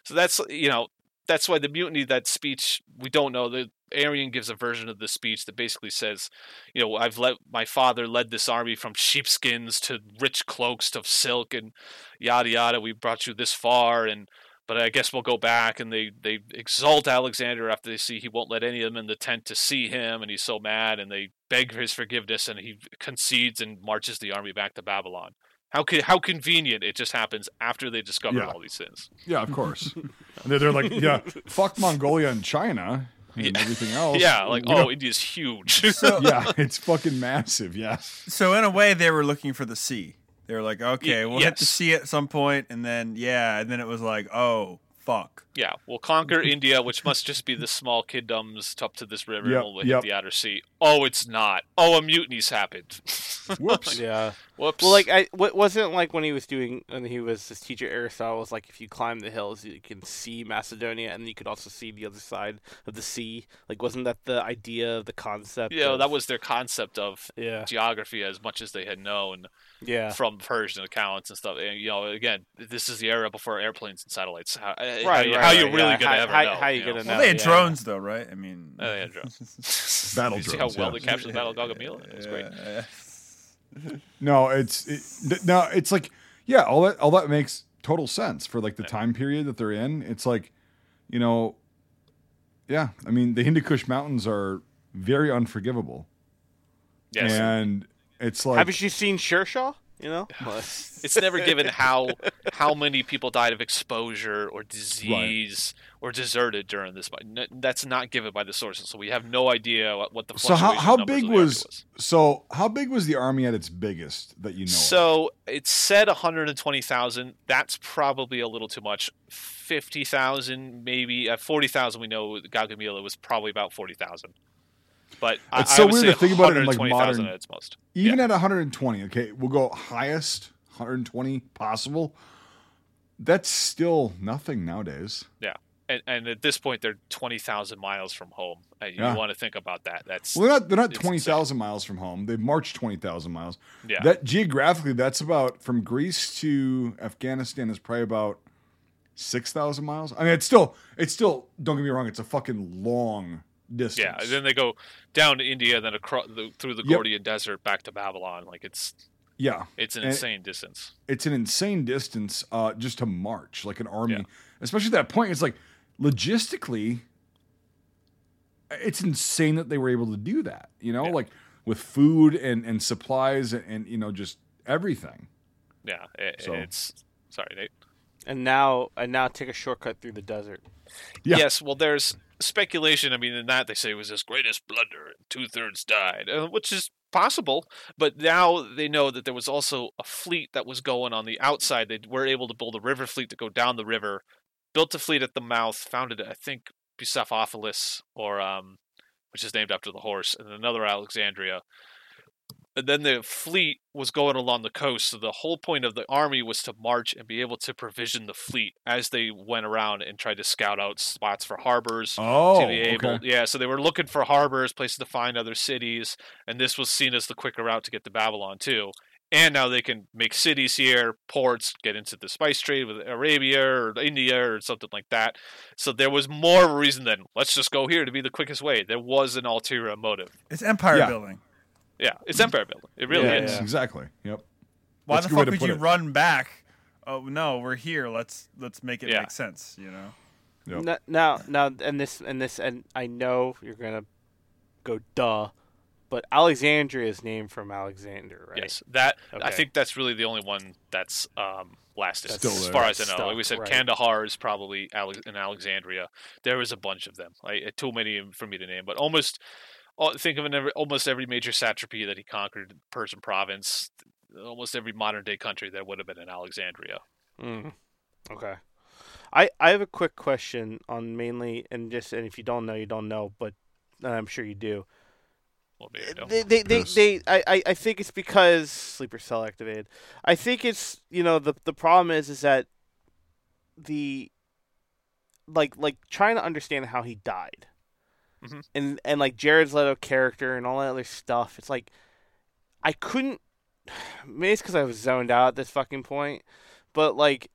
so that's you know that's why the mutiny that speech we don't know the Arrian gives a version of the speech that basically says, you know, I've let my father led this army from (laughs) sheepskins to rich cloaks to silk and yada yada. We brought you this far, and but I guess we'll go back. And they they exalt Alexander after they see he won't let any of them in the tent to see him, and he's so mad, and they beg for his forgiveness, and he concedes and marches the army back to Babylon. How co- how convenient it just happens after they discover Yeah. all these things. Yeah, of course. (laughs) and they're, they're like, yeah, fuck Mongolia and China and everything else. Yeah, like We oh, don't- India's huge. So, (laughs) (laughs) yeah, it's fucking massive. Yeah. so in a way, they were looking for the sea. They were like, okay, we'll hit the yes. sea at some point, and then yeah, and then it was like, oh fuck. Yeah, we'll conquer (laughs) India, which must just be the small kingdoms up to this river, Yep, and we'll hit yep. the outer sea. Oh, it's not. Oh, a mutiny's happened. (laughs) Whoops. Yeah. Whoops. Well, like I what wasn't like when he was doing when he was his teacher Aristotle was like if you climb the hills you can see Macedonia and you could also see the other side of the sea. Like wasn't that the idea of the concept? yeah, of- that was their concept of yeah geography as much as they had known yeah from Persian accounts and stuff. And you know, again, this is the era before airplanes and satellites. How, eh, how, Right, you- right, how you right, really yeah. gonna How- ever how- know? how you know? gonna Well, know? they had yeah. drones though, right? I mean, Oh, they had (laughs) drones. Battle you see how well yeah. they captured the Battle of Gaugamela? It was great. (laughs) No, it's it, no, it's like yeah, all that all that makes total sense for like the time period that they're in. It's like, you know, yeah, I mean the Hindu Kush mountains are very unforgivable, Yes. and it's like Haven't you seen Shershaw? You know, (laughs) (laughs) it's never given how how many people died of exposure or disease or deserted during this. But that's not given by the sources, so we have no idea what, what the so how how big of the army was so how big was the army at its biggest that you know? of? So it said 120,000. That's probably a little too much. 50,000, maybe. Uh, at 40,000, we know Gaugamela was probably about 40,000. But I, It's so weird to think about it in, like, modern- at its most. even at 120, okay, we'll go highest 120 possible. That's still nothing nowadays. Yeah. And, and at this point, they're 20,000 miles from home. And you Yeah. want to think about that. That's Well, they're not they're not twenty thousand miles from home. They've marched twenty thousand miles. Yeah. That geographically, that's about from Greece to Afghanistan is probably about six thousand miles. I mean, it's still it's still. Don't get me wrong. It's a fucking long distance. Yeah, and then they go down to India, then across the, through the Yep. Gedrosian Desert back to Babylon. Like it's yeah, it's an And- insane distance. it's an insane distance uh, just to march like an army, Yeah. especially at that point. It's like logistically, it's insane that they were able to do that. You know, Yeah. like with food and and supplies and, and you know just everything. Yeah, it, So- it's sorry, Nate. and now and now take a shortcut through the desert. Yeah. Yes, well, there's speculation. I mean, in that they say it was his greatest blunder, and two thirds died, uh, which is possible. But now they know that there was also a fleet that was going on the outside. They were able to build a river fleet to go down the river, built a fleet at the mouth, founded, I think, Bucephalus, or um, which is named after the horse, and another Alexandria. And then the fleet was going along the coast. So the whole point of the army was to march and be able to provision the fleet as they went around and tried to scout out spots for harbors. Oh, to be oh, able, okay. yeah. So they were looking for harbors, places to find other cities, and this was seen as the quicker route to get to Babylon too. And now they can make cities here, ports, get into the spice trade with Arabia or India or something like that. So there was more reason than let's just go here to be the quickest way. There was an ulterior motive. It's empire Yeah. building. Yeah, it's empire building. It really Yeah, is. yeah. Exactly. Yep. Why That's the a good way fuck to would you it. run back? Oh no, we're here. Let's let's make it Yeah. make sense. You know. Yep. N- Now, now, and this, and this, and I know you're gonna go duh, but Alexandria is named from Alexander, right? Yes, that I think that's really the only one that's um, lasted, That's Still as far as I know. stuck, like we said, right. Kandahar is probably Ale- in Alexandria. There was a bunch of them, like uh, too many for me to name, but almost all- think of an every, almost every major satrapy that he conquered, Persian province, almost every modern day country that would have been in Alexandria. Mm. Okay. I I have a quick question on mainly, and just, and if you don't know, you don't know, but I'm sure you do. Well, maybe I. They, they, they, Yes. they I, I, I think it's because sleeper cell activated. I think it's you know the the problem is is that the like like trying to understand how he died, Mhm. and and like Jared's Leto character and all that other stuff. It's like I couldn't. (sighs) Maybe it's because I was zoned out at this fucking point, but like.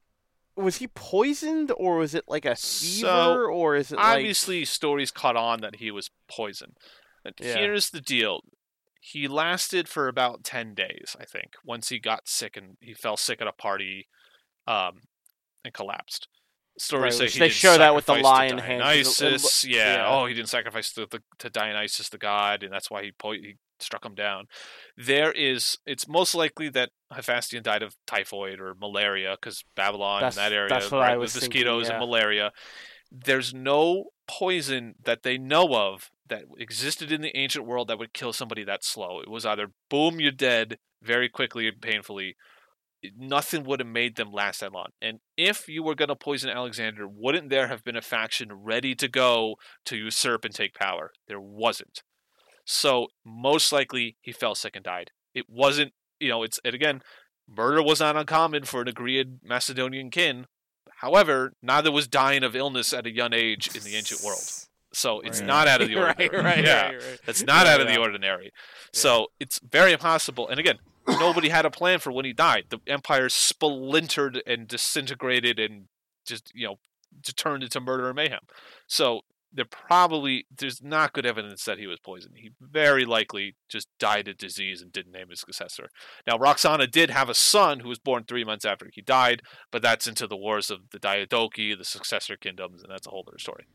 Was he poisoned, or was it like a fever, So, or is it like Obviously, stories caught on that he was poisoned. And Yeah. Here's the deal. He lasted for about 10 days, I think, once he got sick and he fell sick at a party um, and collapsed. Stories Right, say he they didn't show that with the lion hand, 'cause it- it Dionysus, yeah. yeah. Oh, he didn't sacrifice to, the, to Dionysus, the god, and that's why he, he struck him down. There is, it's most likely that Hephaestion died of typhoid or malaria because Babylon That's- and that area, that's right, was with thinking, mosquitoes yeah. and malaria. There's no poison that they know of that existed in the ancient world that would kill somebody that slow. It was either boom, you're dead very quickly and painfully, nothing would have made them last that long. And if you were going to poison Alexander, wouldn't there have been a faction ready to go to usurp and take power? There wasn't. So most likely he fell sick and died. It wasn't, you know, it's and again, murder was not uncommon for an Argead Macedonian kin. However, neither was dying of illness at a young age in the ancient world. So it's Right. not out of the (laughs) right, ordinary. right, yeah. right, right. That's not Yeah, out of the yeah. ordinary. So it's very impossible. And again, nobody had a plan for when he died. The empire splintered and disintegrated and just, you know, turned into murder and mayhem. So there probably there's not good evidence that he was poisoned. He very likely just died of disease and didn't name his successor. Now Roxana did have a son who was born three months after he died, but that's into the wars of the Diadochi, the successor kingdoms, and that's a whole other story.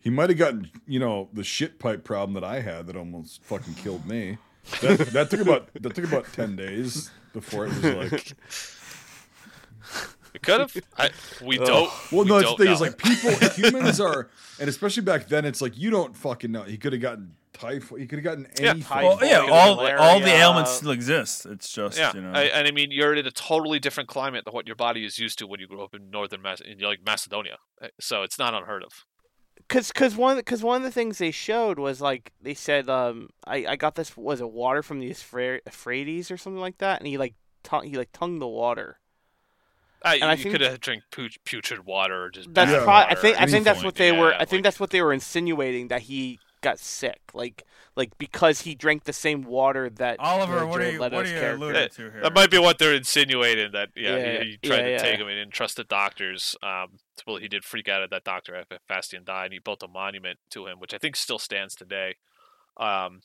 He might have gotten, you know, the shit pipe problem that I had that almost fucking killed me. That, that took about that took about ten days before it was like. It could have. I, we don't. Well, we no, that's the thing know. is like people, humans are, and especially back then, it's like you don't fucking know. He could have gotten typhoid. He could have gotten Yeah, anything. typhoid. Well, yeah, all malaria. all the ailments still exist. It's just Yeah, you know. I, and I mean, you're in a totally different climate than what your body is used to when you grew up in northern Mac- in like Macedonia. Uh, So it's not unheard of. Cause, cause one, cause one of the things they showed was like they said, um, I, I got this was it water from the Euphra- Euphrates or something like that, and he like, tongue, he like tongued the water. Uh, And I you could have drank pu- putrid water or just That's Yeah. probably. I think. I think that's what they were. I think like- that's what they were insinuating that he got sick, like, like because he drank the same water that Oliver, what are you what are you character- alluding Yeah, to here? That might be what they're insinuating. That yeah, Yeah, he, he tried yeah, to yeah. take him and didn't trust the doctors. Um, well, he did freak out at that doctor after Hephaestion died, and he built a monument to him, which I think still stands today. Um,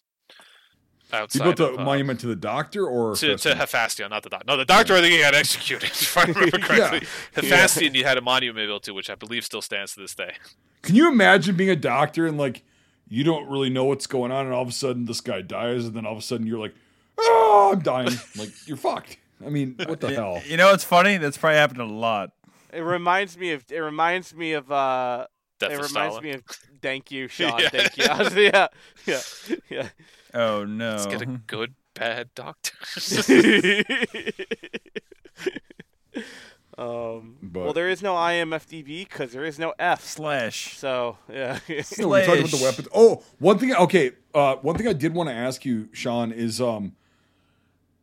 He built a of, uh, monument to the doctor or to, to Hephaestion, not the doctor. No, the doctor I think he got executed, (laughs) if I remember (laughs) correctly. Yeah. Hephaestion, he had a monument built to, which I believe still stands to this day. Can you imagine being a doctor and like you don't really know what's going on, and all of a sudden this guy dies, and then all of a sudden you're like, "Oh, I'm dying!" (laughs) like you're fucked. I mean, what the hell? You know what's funny? That's probably happened a lot. It reminds me of. It reminds me of. uh Death It of reminds Stalin. me of. Thank you, (laughs) Sean. Yeah. Thank you. Was- (laughs) yeah, yeah, yeah. Oh no. Let's get a good, bad doctor. Um, But- well, there is no IMFDB because there is no F. slash. So yeah, No, we talked about the weapons. Oh, one thing. Okay, uh, one thing I did want to ask you, Sean, is um,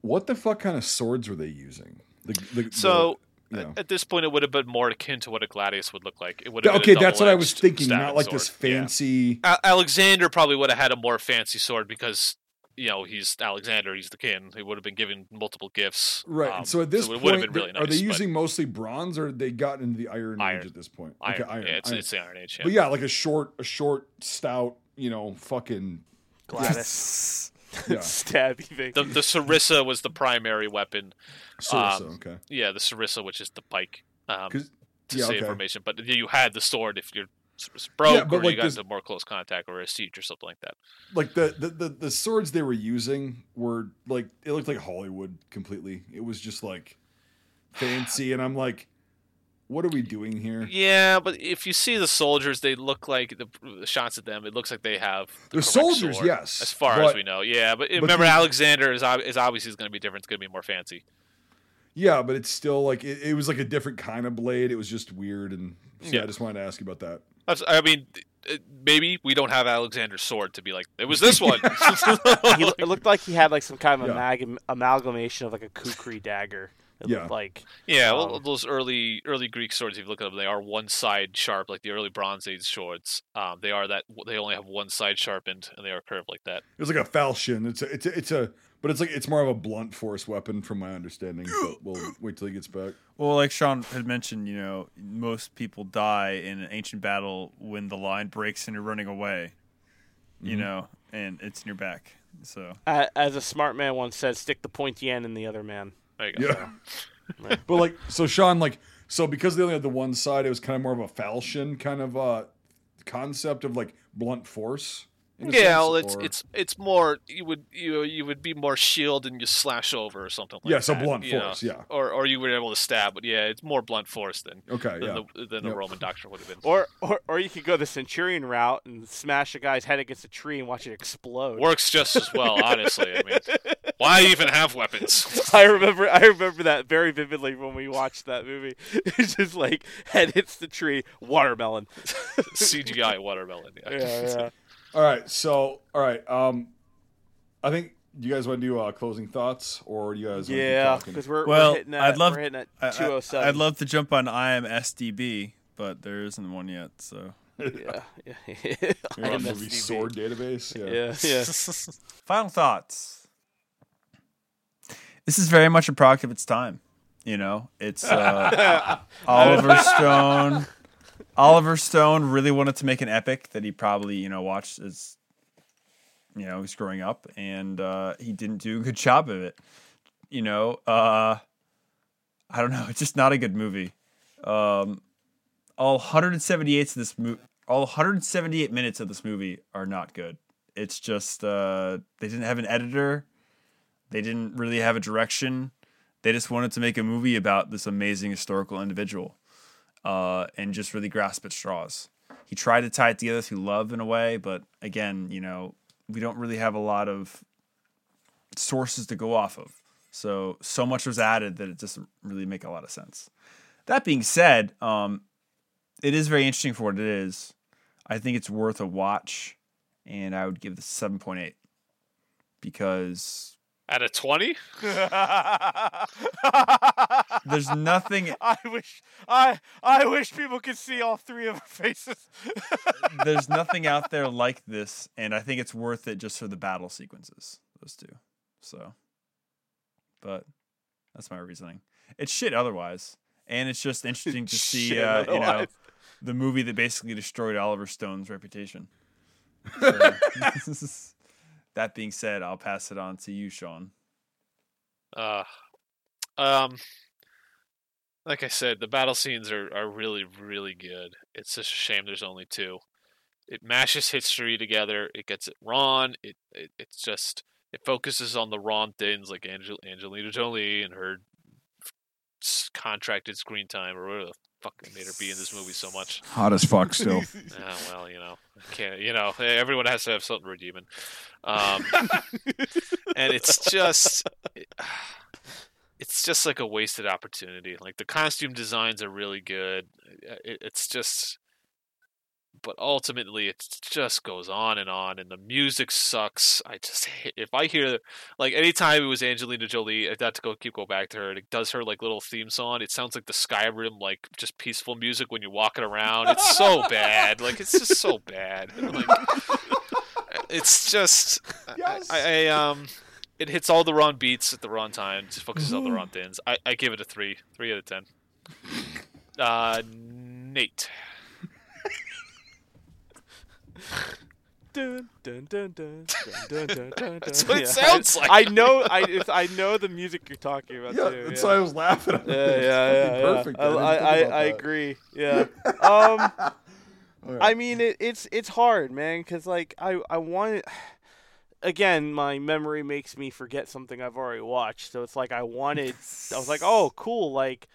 what the fuck kind of swords were they using? The, the, so the, you know. at this point, it would have been more akin to what a gladius would look like. It would have okay, been that's what I was thinking. Not stabbing like this sword. Yeah. fancy. Al- Alexander probably would have had a more fancy sword because you know he's Alexander, he's the king. He would have been given multiple gifts. Right. um, so at this it point, would have been really are nice. they but using mostly bronze, or they got into the Iron, Iron. Age at this point? iron? Okay, iron. Yeah, it's, iron. it's the Iron Age. Yeah. But yeah, like a short, a short, stout, you know, fucking. Gladys (laughs) Yeah, (laughs) stabby thing. The the sarissa was the primary weapon. Sarissa, Um, okay. Yeah, the sarissa, which is the pike. Um, 'Cause- to yeah, save okay. information, but you had the sword if you're s- broke Yeah, but or like you got this- into more close contact or a siege or something like that. like the, the the the swords they were using were like it looked like Hollywood completely. It was just like fancy, and I'm like, what are we doing here? Yeah, but if you see the soldiers, they look like the, the shots at them. It looks like they have The correct soldiers, sword, yes, as far but- as we know. Yeah, but, remember, the- Alexander is is obviously going to be different. It's going to be more fancy. Yeah, but it's still like it, it was like a different kind of blade. It was just weird, and so Yeah. I just wanted to ask you about that. That's, I mean, uh, maybe we don't have Alexander's sword to be like it was this (laughs) one. he, it looked like he had like some kind of Yeah. amalgam- amalgamation of like a kukri dagger. It Yeah. like Yeah, well, Um, those early early Greek swords, if you look at them, they are one side sharp, like the early Bronze Age swords. Um, they are that they only have one side sharpened, and they are curved like that. It's like a falchion. It's a, it's a, it's a, but it's like it's more of a blunt force weapon, from my understanding. But we'll wait till he gets back. Well, like Sean had mentioned, you know, most people die in an ancient battle when the line breaks and you're running away. You Mhm. know, and it's in your back. So a- as a smart man once said, "Stick the pointy end in the other man." There you go. Yeah. Yeah. but like, so Sean, like, so because they only had the one side, it was kind of more of a falchion kind of uh concept of like blunt force. In a Yeah, well, it's or- it's it's more you would you you would be more shield and you slash over or something like that. yeah, so that, blunt you know, force. Yeah. or or you were able to stab, but yeah, it's more blunt force than Okay. than, Yeah. the, than Yep. the Roman doctrine would have been. Or, or or you could go the centurion route and smash a guy's head against a tree and watch it explode. Works just as well, honestly. I mean, (laughs) Why even have weapons? (laughs) I remember I remember that very vividly when we watched that movie. (laughs) It's just like head hits the tree, watermelon. CGI watermelon. Yeah. Yeah, yeah. All right, so all right, um, I think you guys want to do uh, closing thoughts, or do you guys? wanna Yeah, because we're, Well, we're hitting at I'd love- we're hitting at I- I- two oh seven. I'd love to jump on IMSDB, but there isn't one yet. So Yeah, yeah. (laughs) (laughs) You're on movie IMSDB. sword database. Yeah. Yeah, yeah. (laughs) Final thoughts. This is very much a product of its time. You know, it's uh, Oliver Stone. Oliver Stone really wanted to make an epic that he probably you know watched as you know he's growing up, and uh, he didn't do a good (laughs) job of it. You know, uh, I don't know. It's (laughs) just not a good movie. Um, all 178 of this movie, all 178 minutes of this movie are not good. It's just uh, they didn't have an editor. They didn't really have a direction. They just wanted to make a movie about this amazing historical individual, uh, and just really grasp at straws. He tried to tie it together through love in a way, but again, you know, we don't really have a lot of sources to go off of. So so much was added that it doesn't really make a lot of sense. That being said, um, it is very interesting for what it is. I think it's worth a watch, and I would give this seven point eight because At a twenty, (laughs) there's nothing (laughs) I wish I I wish people could see all three of our faces. (laughs) there's nothing out there like this, and I think it's worth it just for the battle sequences. Those two, so. But that's my reasoning. It's shit otherwise, and it's just interesting to see, uh, you know, the movie that basically destroyed Oliver Stone's reputation. So, that being said, I'll pass it on to you, Sean. uh, um, like I said, the battle scenes are, are really really good. It's just a shame there's only two. It mashes history together. It gets it wrong. It, it it's just it focuses on the wrong things like Angel, Angelina Jolie and her contracted screen time or whatever the fuck they made her be in this movie so much. (laughs) Hot as fuck still. (laughs) Ah, well, you know, I can't. You know, eh, everyone has to have something redeeming. Um, (laughs) and it's just, (sighs) it's just like a wasted opportunity. Like the costume designs are really good. It, it's just, but ultimately, it just goes on and on, and the music sucks. I just, if I hear, like, anytime it was Angelina Jolie, I got to go keep go back to her, and it does her like little theme song. It sounds like the Skyrim, like just peaceful music when you're walking around. It's so bad. Like it's just so bad. Like, (laughs) it's just, I, I, I um. It hits all the wrong beats at the wrong time. Just focuses on the wrong things. I, I give it a three, three out of ten. Uh, Nate. Dun, dun, dun, dun, dun, dun, dun, dun, That's what it Yeah, sounds I, like. I know. I it's, I know the music you're talking about yeah, too. that's yeah. why I was laughing. At Yeah, it. yeah, yeah, yeah. Perfect. I, I, I, I agree. Yeah. (laughs) Um, All right. I mean, it, it's it's hard, man, because like I I want Again, my memory makes me forget something I've already watched, so it's like I wanted. I was like, oh, cool. Like,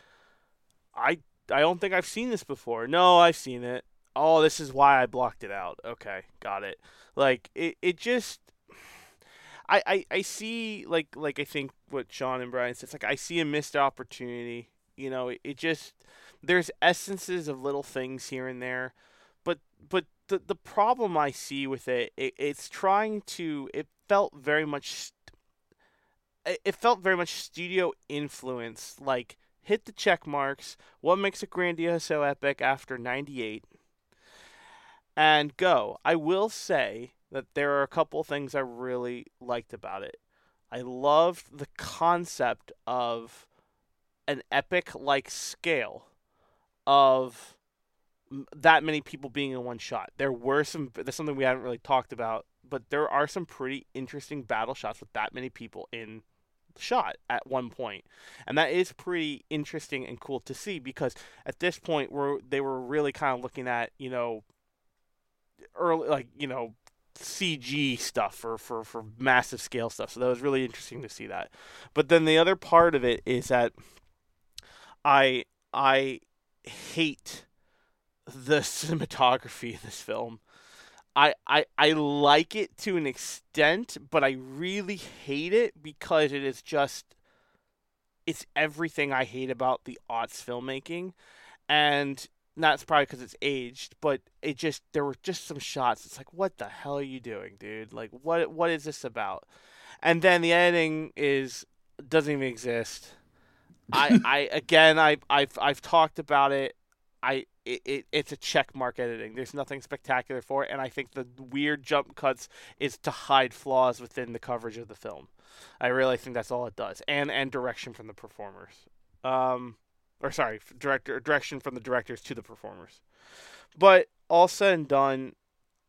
I I don't think I've seen this before. No, I've seen it. Oh, this is why I blocked it out. Okay, got it. Like it, it just. I, I, I see like like I think what Sean and Brian said. It's like I see a missed opportunity. You know, it, it just there's essences of little things here and there, but but the the problem I see with it, it it's trying to. It felt very much. it- felt very much studio influence. Like hit the check marks. What makes a grandiose so epic after '98? And go. I will say that there are a couple things I really liked about it. I loved the concept of an epic like scale of that many people being in one shot. There were some there's something we haven't really talked about, but there are some pretty interesting battle shots with that many people in shot at one point. And that is pretty interesting and cool to see because at this point we're they were really kind of looking at, you know, early like, you know, CG stuff for, for, for massive scale stuff. So that was really interesting to see that. But then the other part of it is that I I hate the (laughs) cinematography in this film. I, I I like it to an extent, but I really hate it because it is just it's everything I hate about the aughts filmmaking, and that's probably because it's aged, but it just there were just some shots. It's like, what the hell are you doing, dude? Like, what what is this about? And then the editing is doesn't even exist. I (laughs) I again I I've I've talked about it. I it, it, it's a check mark editing. There's nothing spectacular for it, and I think the weird jump cuts is to hide flaws within the coverage of the film. I really think that's all it does, and and direction from the performers. Um, or sorry, director direction from the directors to the performers. But all said and done,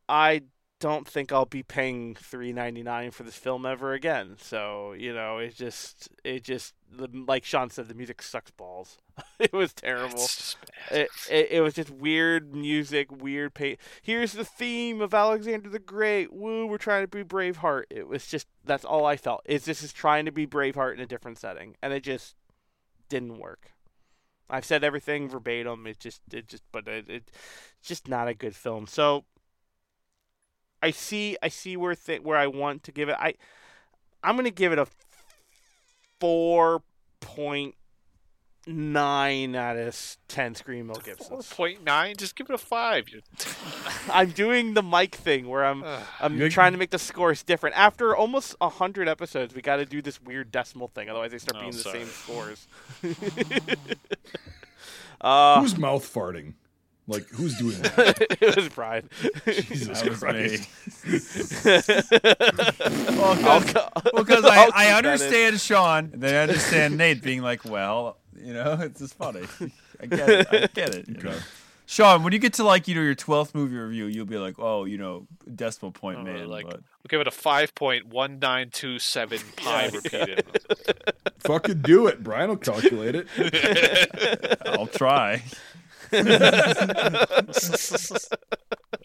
I don't think I'll be paying three ninety nine for this film ever again. So you know, it just it just like Sean said, the music sucks balls. (laughs) it was terrible. It, it, it was just weird music, weird pay. Here's the theme of Alexander the Great. Woo, we're trying to be Braveheart. It was just that's all I felt. Is this is trying to be Braveheart in a different setting, and it just didn't work. I've said everything verbatim. It just, it just, but it, it it's just not a good film. So I see, I see where th- where I want to give it. I, I'm gonna give it a four point nine out of ten scream Mel Gibson. Point nine, just give it a five. (laughs) I'm doing the mic thing where I'm I'm trying to make the scores different. After almost hundred episodes, we got to do this weird decimal thing, otherwise they start Oh, being the same scores. (laughs) uh, Who's mouth farting? Like who's doing that? (laughs) it was Brian. Jesus That was Christ. me. well, I'll because go- I, I'll keep I that in. understand Sean, and then I understand Nate being like, well, you know, (laughs) it's just funny. (laughs) I get it. I get it. you know. Sean, when you get to like you know your twelfth movie review, you'll be like, oh, you know, decimal point Oh, man. like- but We'll give it a five point one nine two seven (laughs) pi repeated. Fucking do it. Brian will calculate it. I'll try.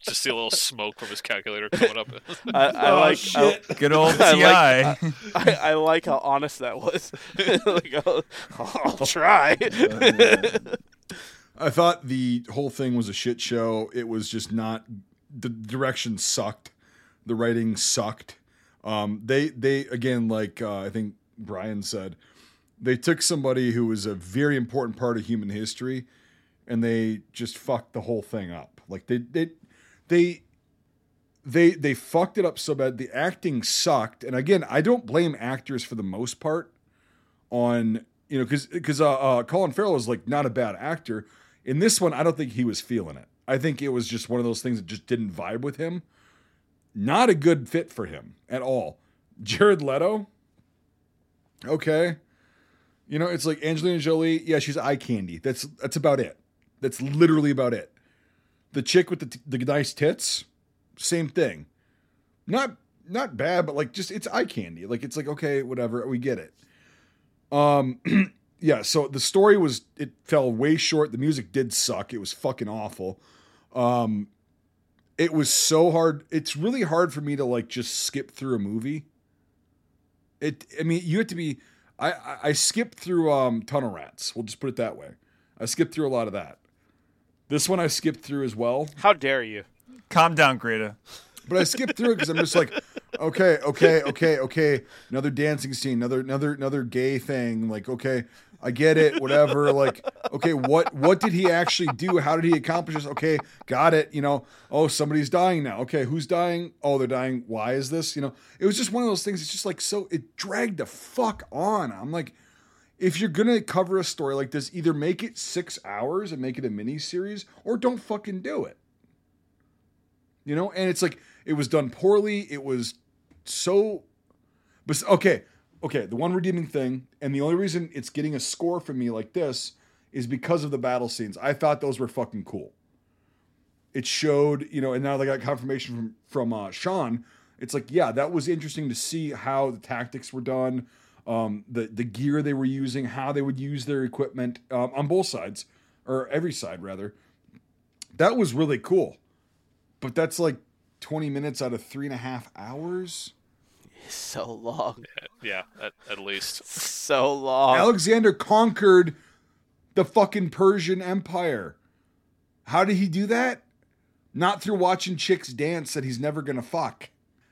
Just see a little smoke from his calculator coming up. (laughs) I, I like I, (laughs) Good old Ti. (laughs) I like- I, I like how honest that was. like, I'll, I'll try. I thought the whole thing was a shit show. It was just not. The direction sucked. The writing sucked. Um, they they again like uh, I think Brian said, they took somebody who was a very important part of human history, and they just fucked the whole thing up. Like they they they they they fucked it up so bad. The acting sucked, and again, I don't blame actors for the most part on you know because because uh, uh, Colin Farrell is like not a bad actor. In this one, I don't think he was feeling it. I think it was just one of those things that just didn't vibe with him. Not a good fit for him at all. Jared Leto, okay, you know it's like Angelina Jolie. Yeah, she's eye candy. That's that's about it. That's literally about it. The chick with the t- the nice tits, same thing. Not not bad, but like just it's eye candy. Like it's like okay, whatever, we get it. Um, (clears throat) yeah. So the story was it fell way short. The music did suck. It was fucking awful. Um, it was so hard. It's really hard for me to like just skip through a movie. It. I mean, you have to be. I I, I skipped through um Tunnel Rats. We'll just put it that way. I skipped through a lot of that. This one I skipped through as well. How dare you? Calm down, Greta. But I skipped through it because I'm just like, okay, okay, okay, okay. Another dancing scene, another another another gay thing. Like, okay, I get it, whatever. Like, okay, what what did he actually do? How did he accomplish this? Okay, got it. You know, oh, somebody's dying now. Okay, who's dying? Oh, they're dying. Why is this? You know, it was just one of those things. It's just like so. It dragged the fuck on. I'm like, if you're gonna cover a story like this, either make it six hours and make it a mini series, or don't fucking do it. You know, and it's like it was done poorly. It was so. But okay, okay. The one redeeming thing, and the only reason it's getting a score from me like this is because of the battle scenes. I thought those were fucking cool. It showed, you know, and now they got confirmation from from uh, Sean. It's like, yeah, that was interesting to see how the tactics were done, um, the the gear they were using, how they would use their equipment um, on both sides or every side rather. That was really cool, but that's like twenty minutes out of three and a half hours. So long. yeah, at, at least. (laughs) So long. Alexander conquered the fucking Persian Empire. How did he do that? not through watching chicks dance that he's never gonna fuck.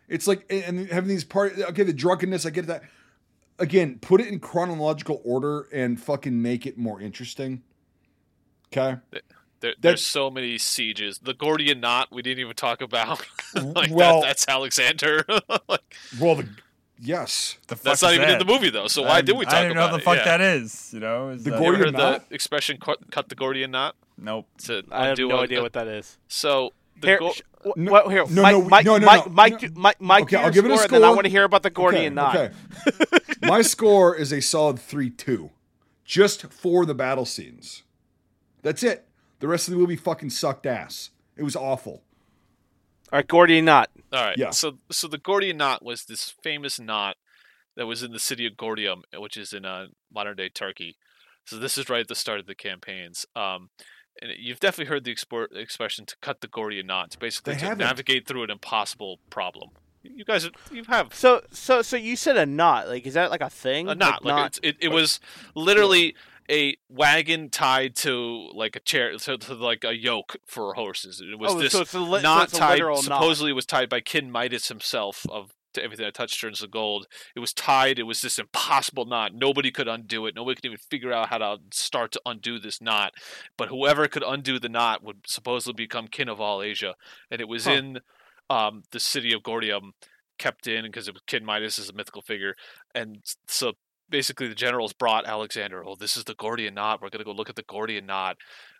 It's like and having these part. Okay, the drunkenness. I get that. Again, put it in chronological order and fucking make it more interesting. Okay. There, there's so many sieges. The Gordian knot we didn't even talk about. (laughs) like Well- that, that's Alexander. (laughs) like, Well, the yes, The fuck that's not is even in the movie though. So why did we talk I don't know about what the it? fuck Yeah. that is. You know, is The that- You Gordian heard knot? the expression cut, "cut the Gordian knot"? Nope. To I have no a- idea what that is. So the Here, Go- No, what- here, no, Mike, no, Mike, no, no, Mike, no, Mike, no. do- Mike, Mike, Okay, do I'll your give it a score, and then I want to hear about the Gordian knot. Okay. My score is a solid three two, just for the battle scenes. That's it. The rest of the movie fucking sucked ass. It was awful. All right, Gordian knot. All right. Yeah. So so the Gordian knot was this famous knot that was in the city of Gordium, which is in uh, modern day Turkey. So this is right at the start of the campaigns. Um, and you've definitely heard the export, expression to cut the Gordian knot. Basically They to haven't. navigate through an impossible problem. You guys, you have So, so, so you said a knot. Like, is that like a thing? a knot. Like, it's, it, it was literally a wagon tied to like a chair, to, to like a yoke for horses. It was oh, this so it's a, li- so not it's a tied. literal knot. Supposedly, was tied by King Midas himself. Of to everything that touched turns to gold. It was tied. It was this impossible knot. Nobody could undo it. Nobody could even figure out how to start to undo this knot. But whoever could undo the knot would supposedly become king of all Asia. And it was Huh. in um, the city of Gordium, kept in because it was King Midas is a mythical figure, and so. Basically, the generals brought Alexander. Oh, this is the Gordian knot. We're gonna go look at the Gordian knot.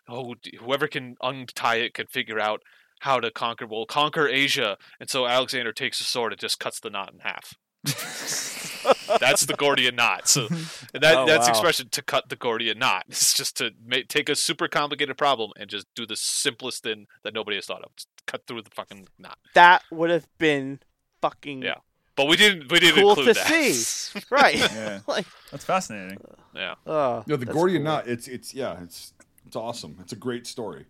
Oh, whoever can untie it can figure out how to conquer. Well, conquer Asia. And so Alexander takes a sword and just cuts the knot in half. (laughs) that's the Gordian knot. So and (laughs) that Oh, that's wow. expression to cut the Gordian knot. It's just to make, take a super complicated problem and just do the simplest thing that nobody has thought of. Just cut through the fucking knot. that would have been fucking Yeah. But we didn't. We didn't cool include to that. see. (laughs) right. Yeah. like, That's fascinating. yeah. Uh, oh, No, the Gordian cool. knot. It's it's yeah. It's it's awesome. It's a great story.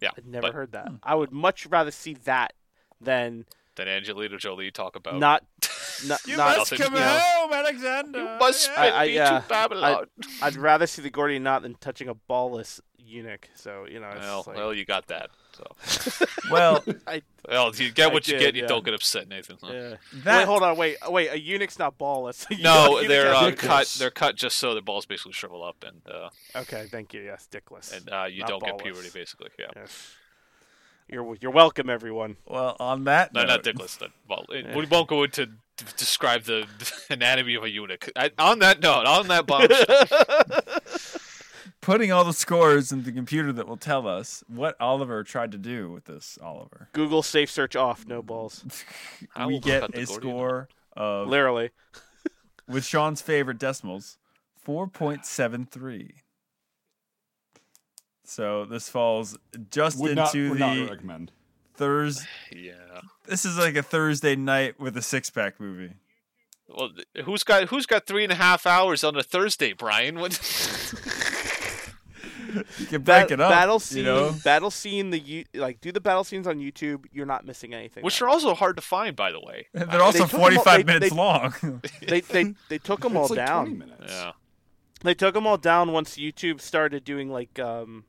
Yeah. I'd never but heard that. Hmm. I would much rather see that than Then Angelina Jolie talk about. not. (laughs) not, You not must nothing, come you know, home, Alexander. You must Yeah. I- I- be yeah, to Babylon. I'd rather see the Gordian knot than touching a ballless eunuch. So you know, it's well, like, well, you got that. So, Well, (laughs) well, you get I what you did, get. You yeah. don't get upset, Nathan. huh? yeah. that Wait, hold on. Wait, wait. A eunuch's not ballless. (laughs) No, they're uh, cut. They're cut just so their balls basically shrivel up, and uh, Okay, thank you. Yes, dickless. and uh, you Not don't get puberty, basically. Yeah, Yes. You're you're welcome, everyone. well, on that no, note, not dickless. That, well, it- Yeah. we won't go into describe the (laughs) anatomy of a eunuch. I, on that note, on that bombshell, putting all the scores in the computer that will tell us what Oliver tried to do with this Oliver. Google safe search off. No balls. (laughs) We get a score of Literally. (laughs) with Sean's favorite decimals, 4.73. So this falls just Would not, into would not the recommend. Thursday. yeah. This is like a Thursday night with a six pack movie. Well, who's got who's got three and a half hours on a Thursday, Brian? What? (laughs) You can break Ba- it up. battle scene. you know? Battle scene. The you like do the battle scenes on YouTube. You're not missing anything. Which are also hard to find, by the way. (laughs) They're also took 'em all- 45 they- minutes they- long. (laughs) they they they took them all like down. Yeah. They took them all down once YouTube started doing like um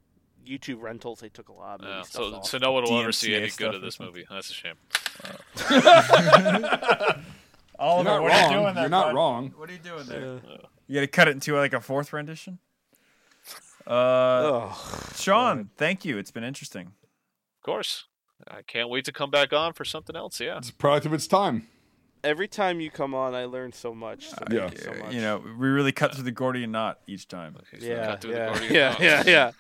YouTube rentals. They took a lot of movie Yeah, so off. so no one will ever see any good of this movie. That's a shame. Oliver, You're not what are you doing there? You're not bud? wrong. What are you doing there? Uh, You got to cut it into like a fourth rendition. Uh, ugh. Sean, thank you. It's been interesting. Of course. I can't wait to come back on for something else. Yeah. It's a product of its time. Every time you come on, I learn so much. So Yeah. thank you so much. You know, we really cut through the Gordian knot each time. Okay, so yeah, cut through the yeah, yeah, yeah, yeah.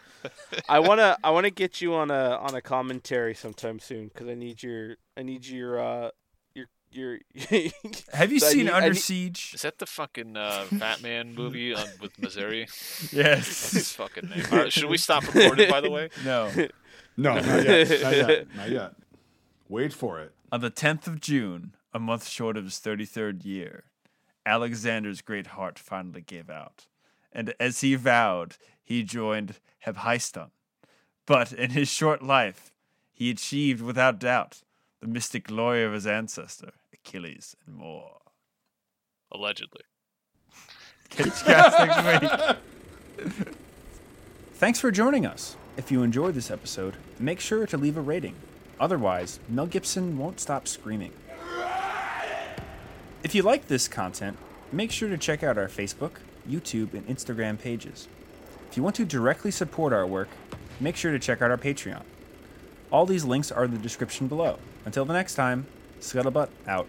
(laughs) I wanna, I wanna get you on a on a commentary sometime soon because I need your, I need your, uh, your, your. (laughs) Have you I seen need- Under need- Siege? Is that the fucking uh, Batman (laughs) movie on, with Missouri? His Yes. fucking name. All right, should we stop recording, by the way? (laughs) no. No, not yet. Not yet. Not yet. Wait for it. On the 10th of June, a month short of his 33rd year, Alexander's great heart finally gave out. And as he vowed, he joined Hephaestion. But in his short life, he achieved without doubt the mystic glory of his ancestor, Achilles, and more. Allegedly. Catch you guys next week. (laughs) Thanks for joining us. If you enjoyed this episode, make sure to leave a rating. Otherwise, Mel Gibson won't stop screaming. If you like this content, make sure to check out our Facebook, YouTube, and Instagram pages. If you want to directly support our work, make sure to check out our Patreon. All these links are in the description below. Until the next time, Scuttlebutt out.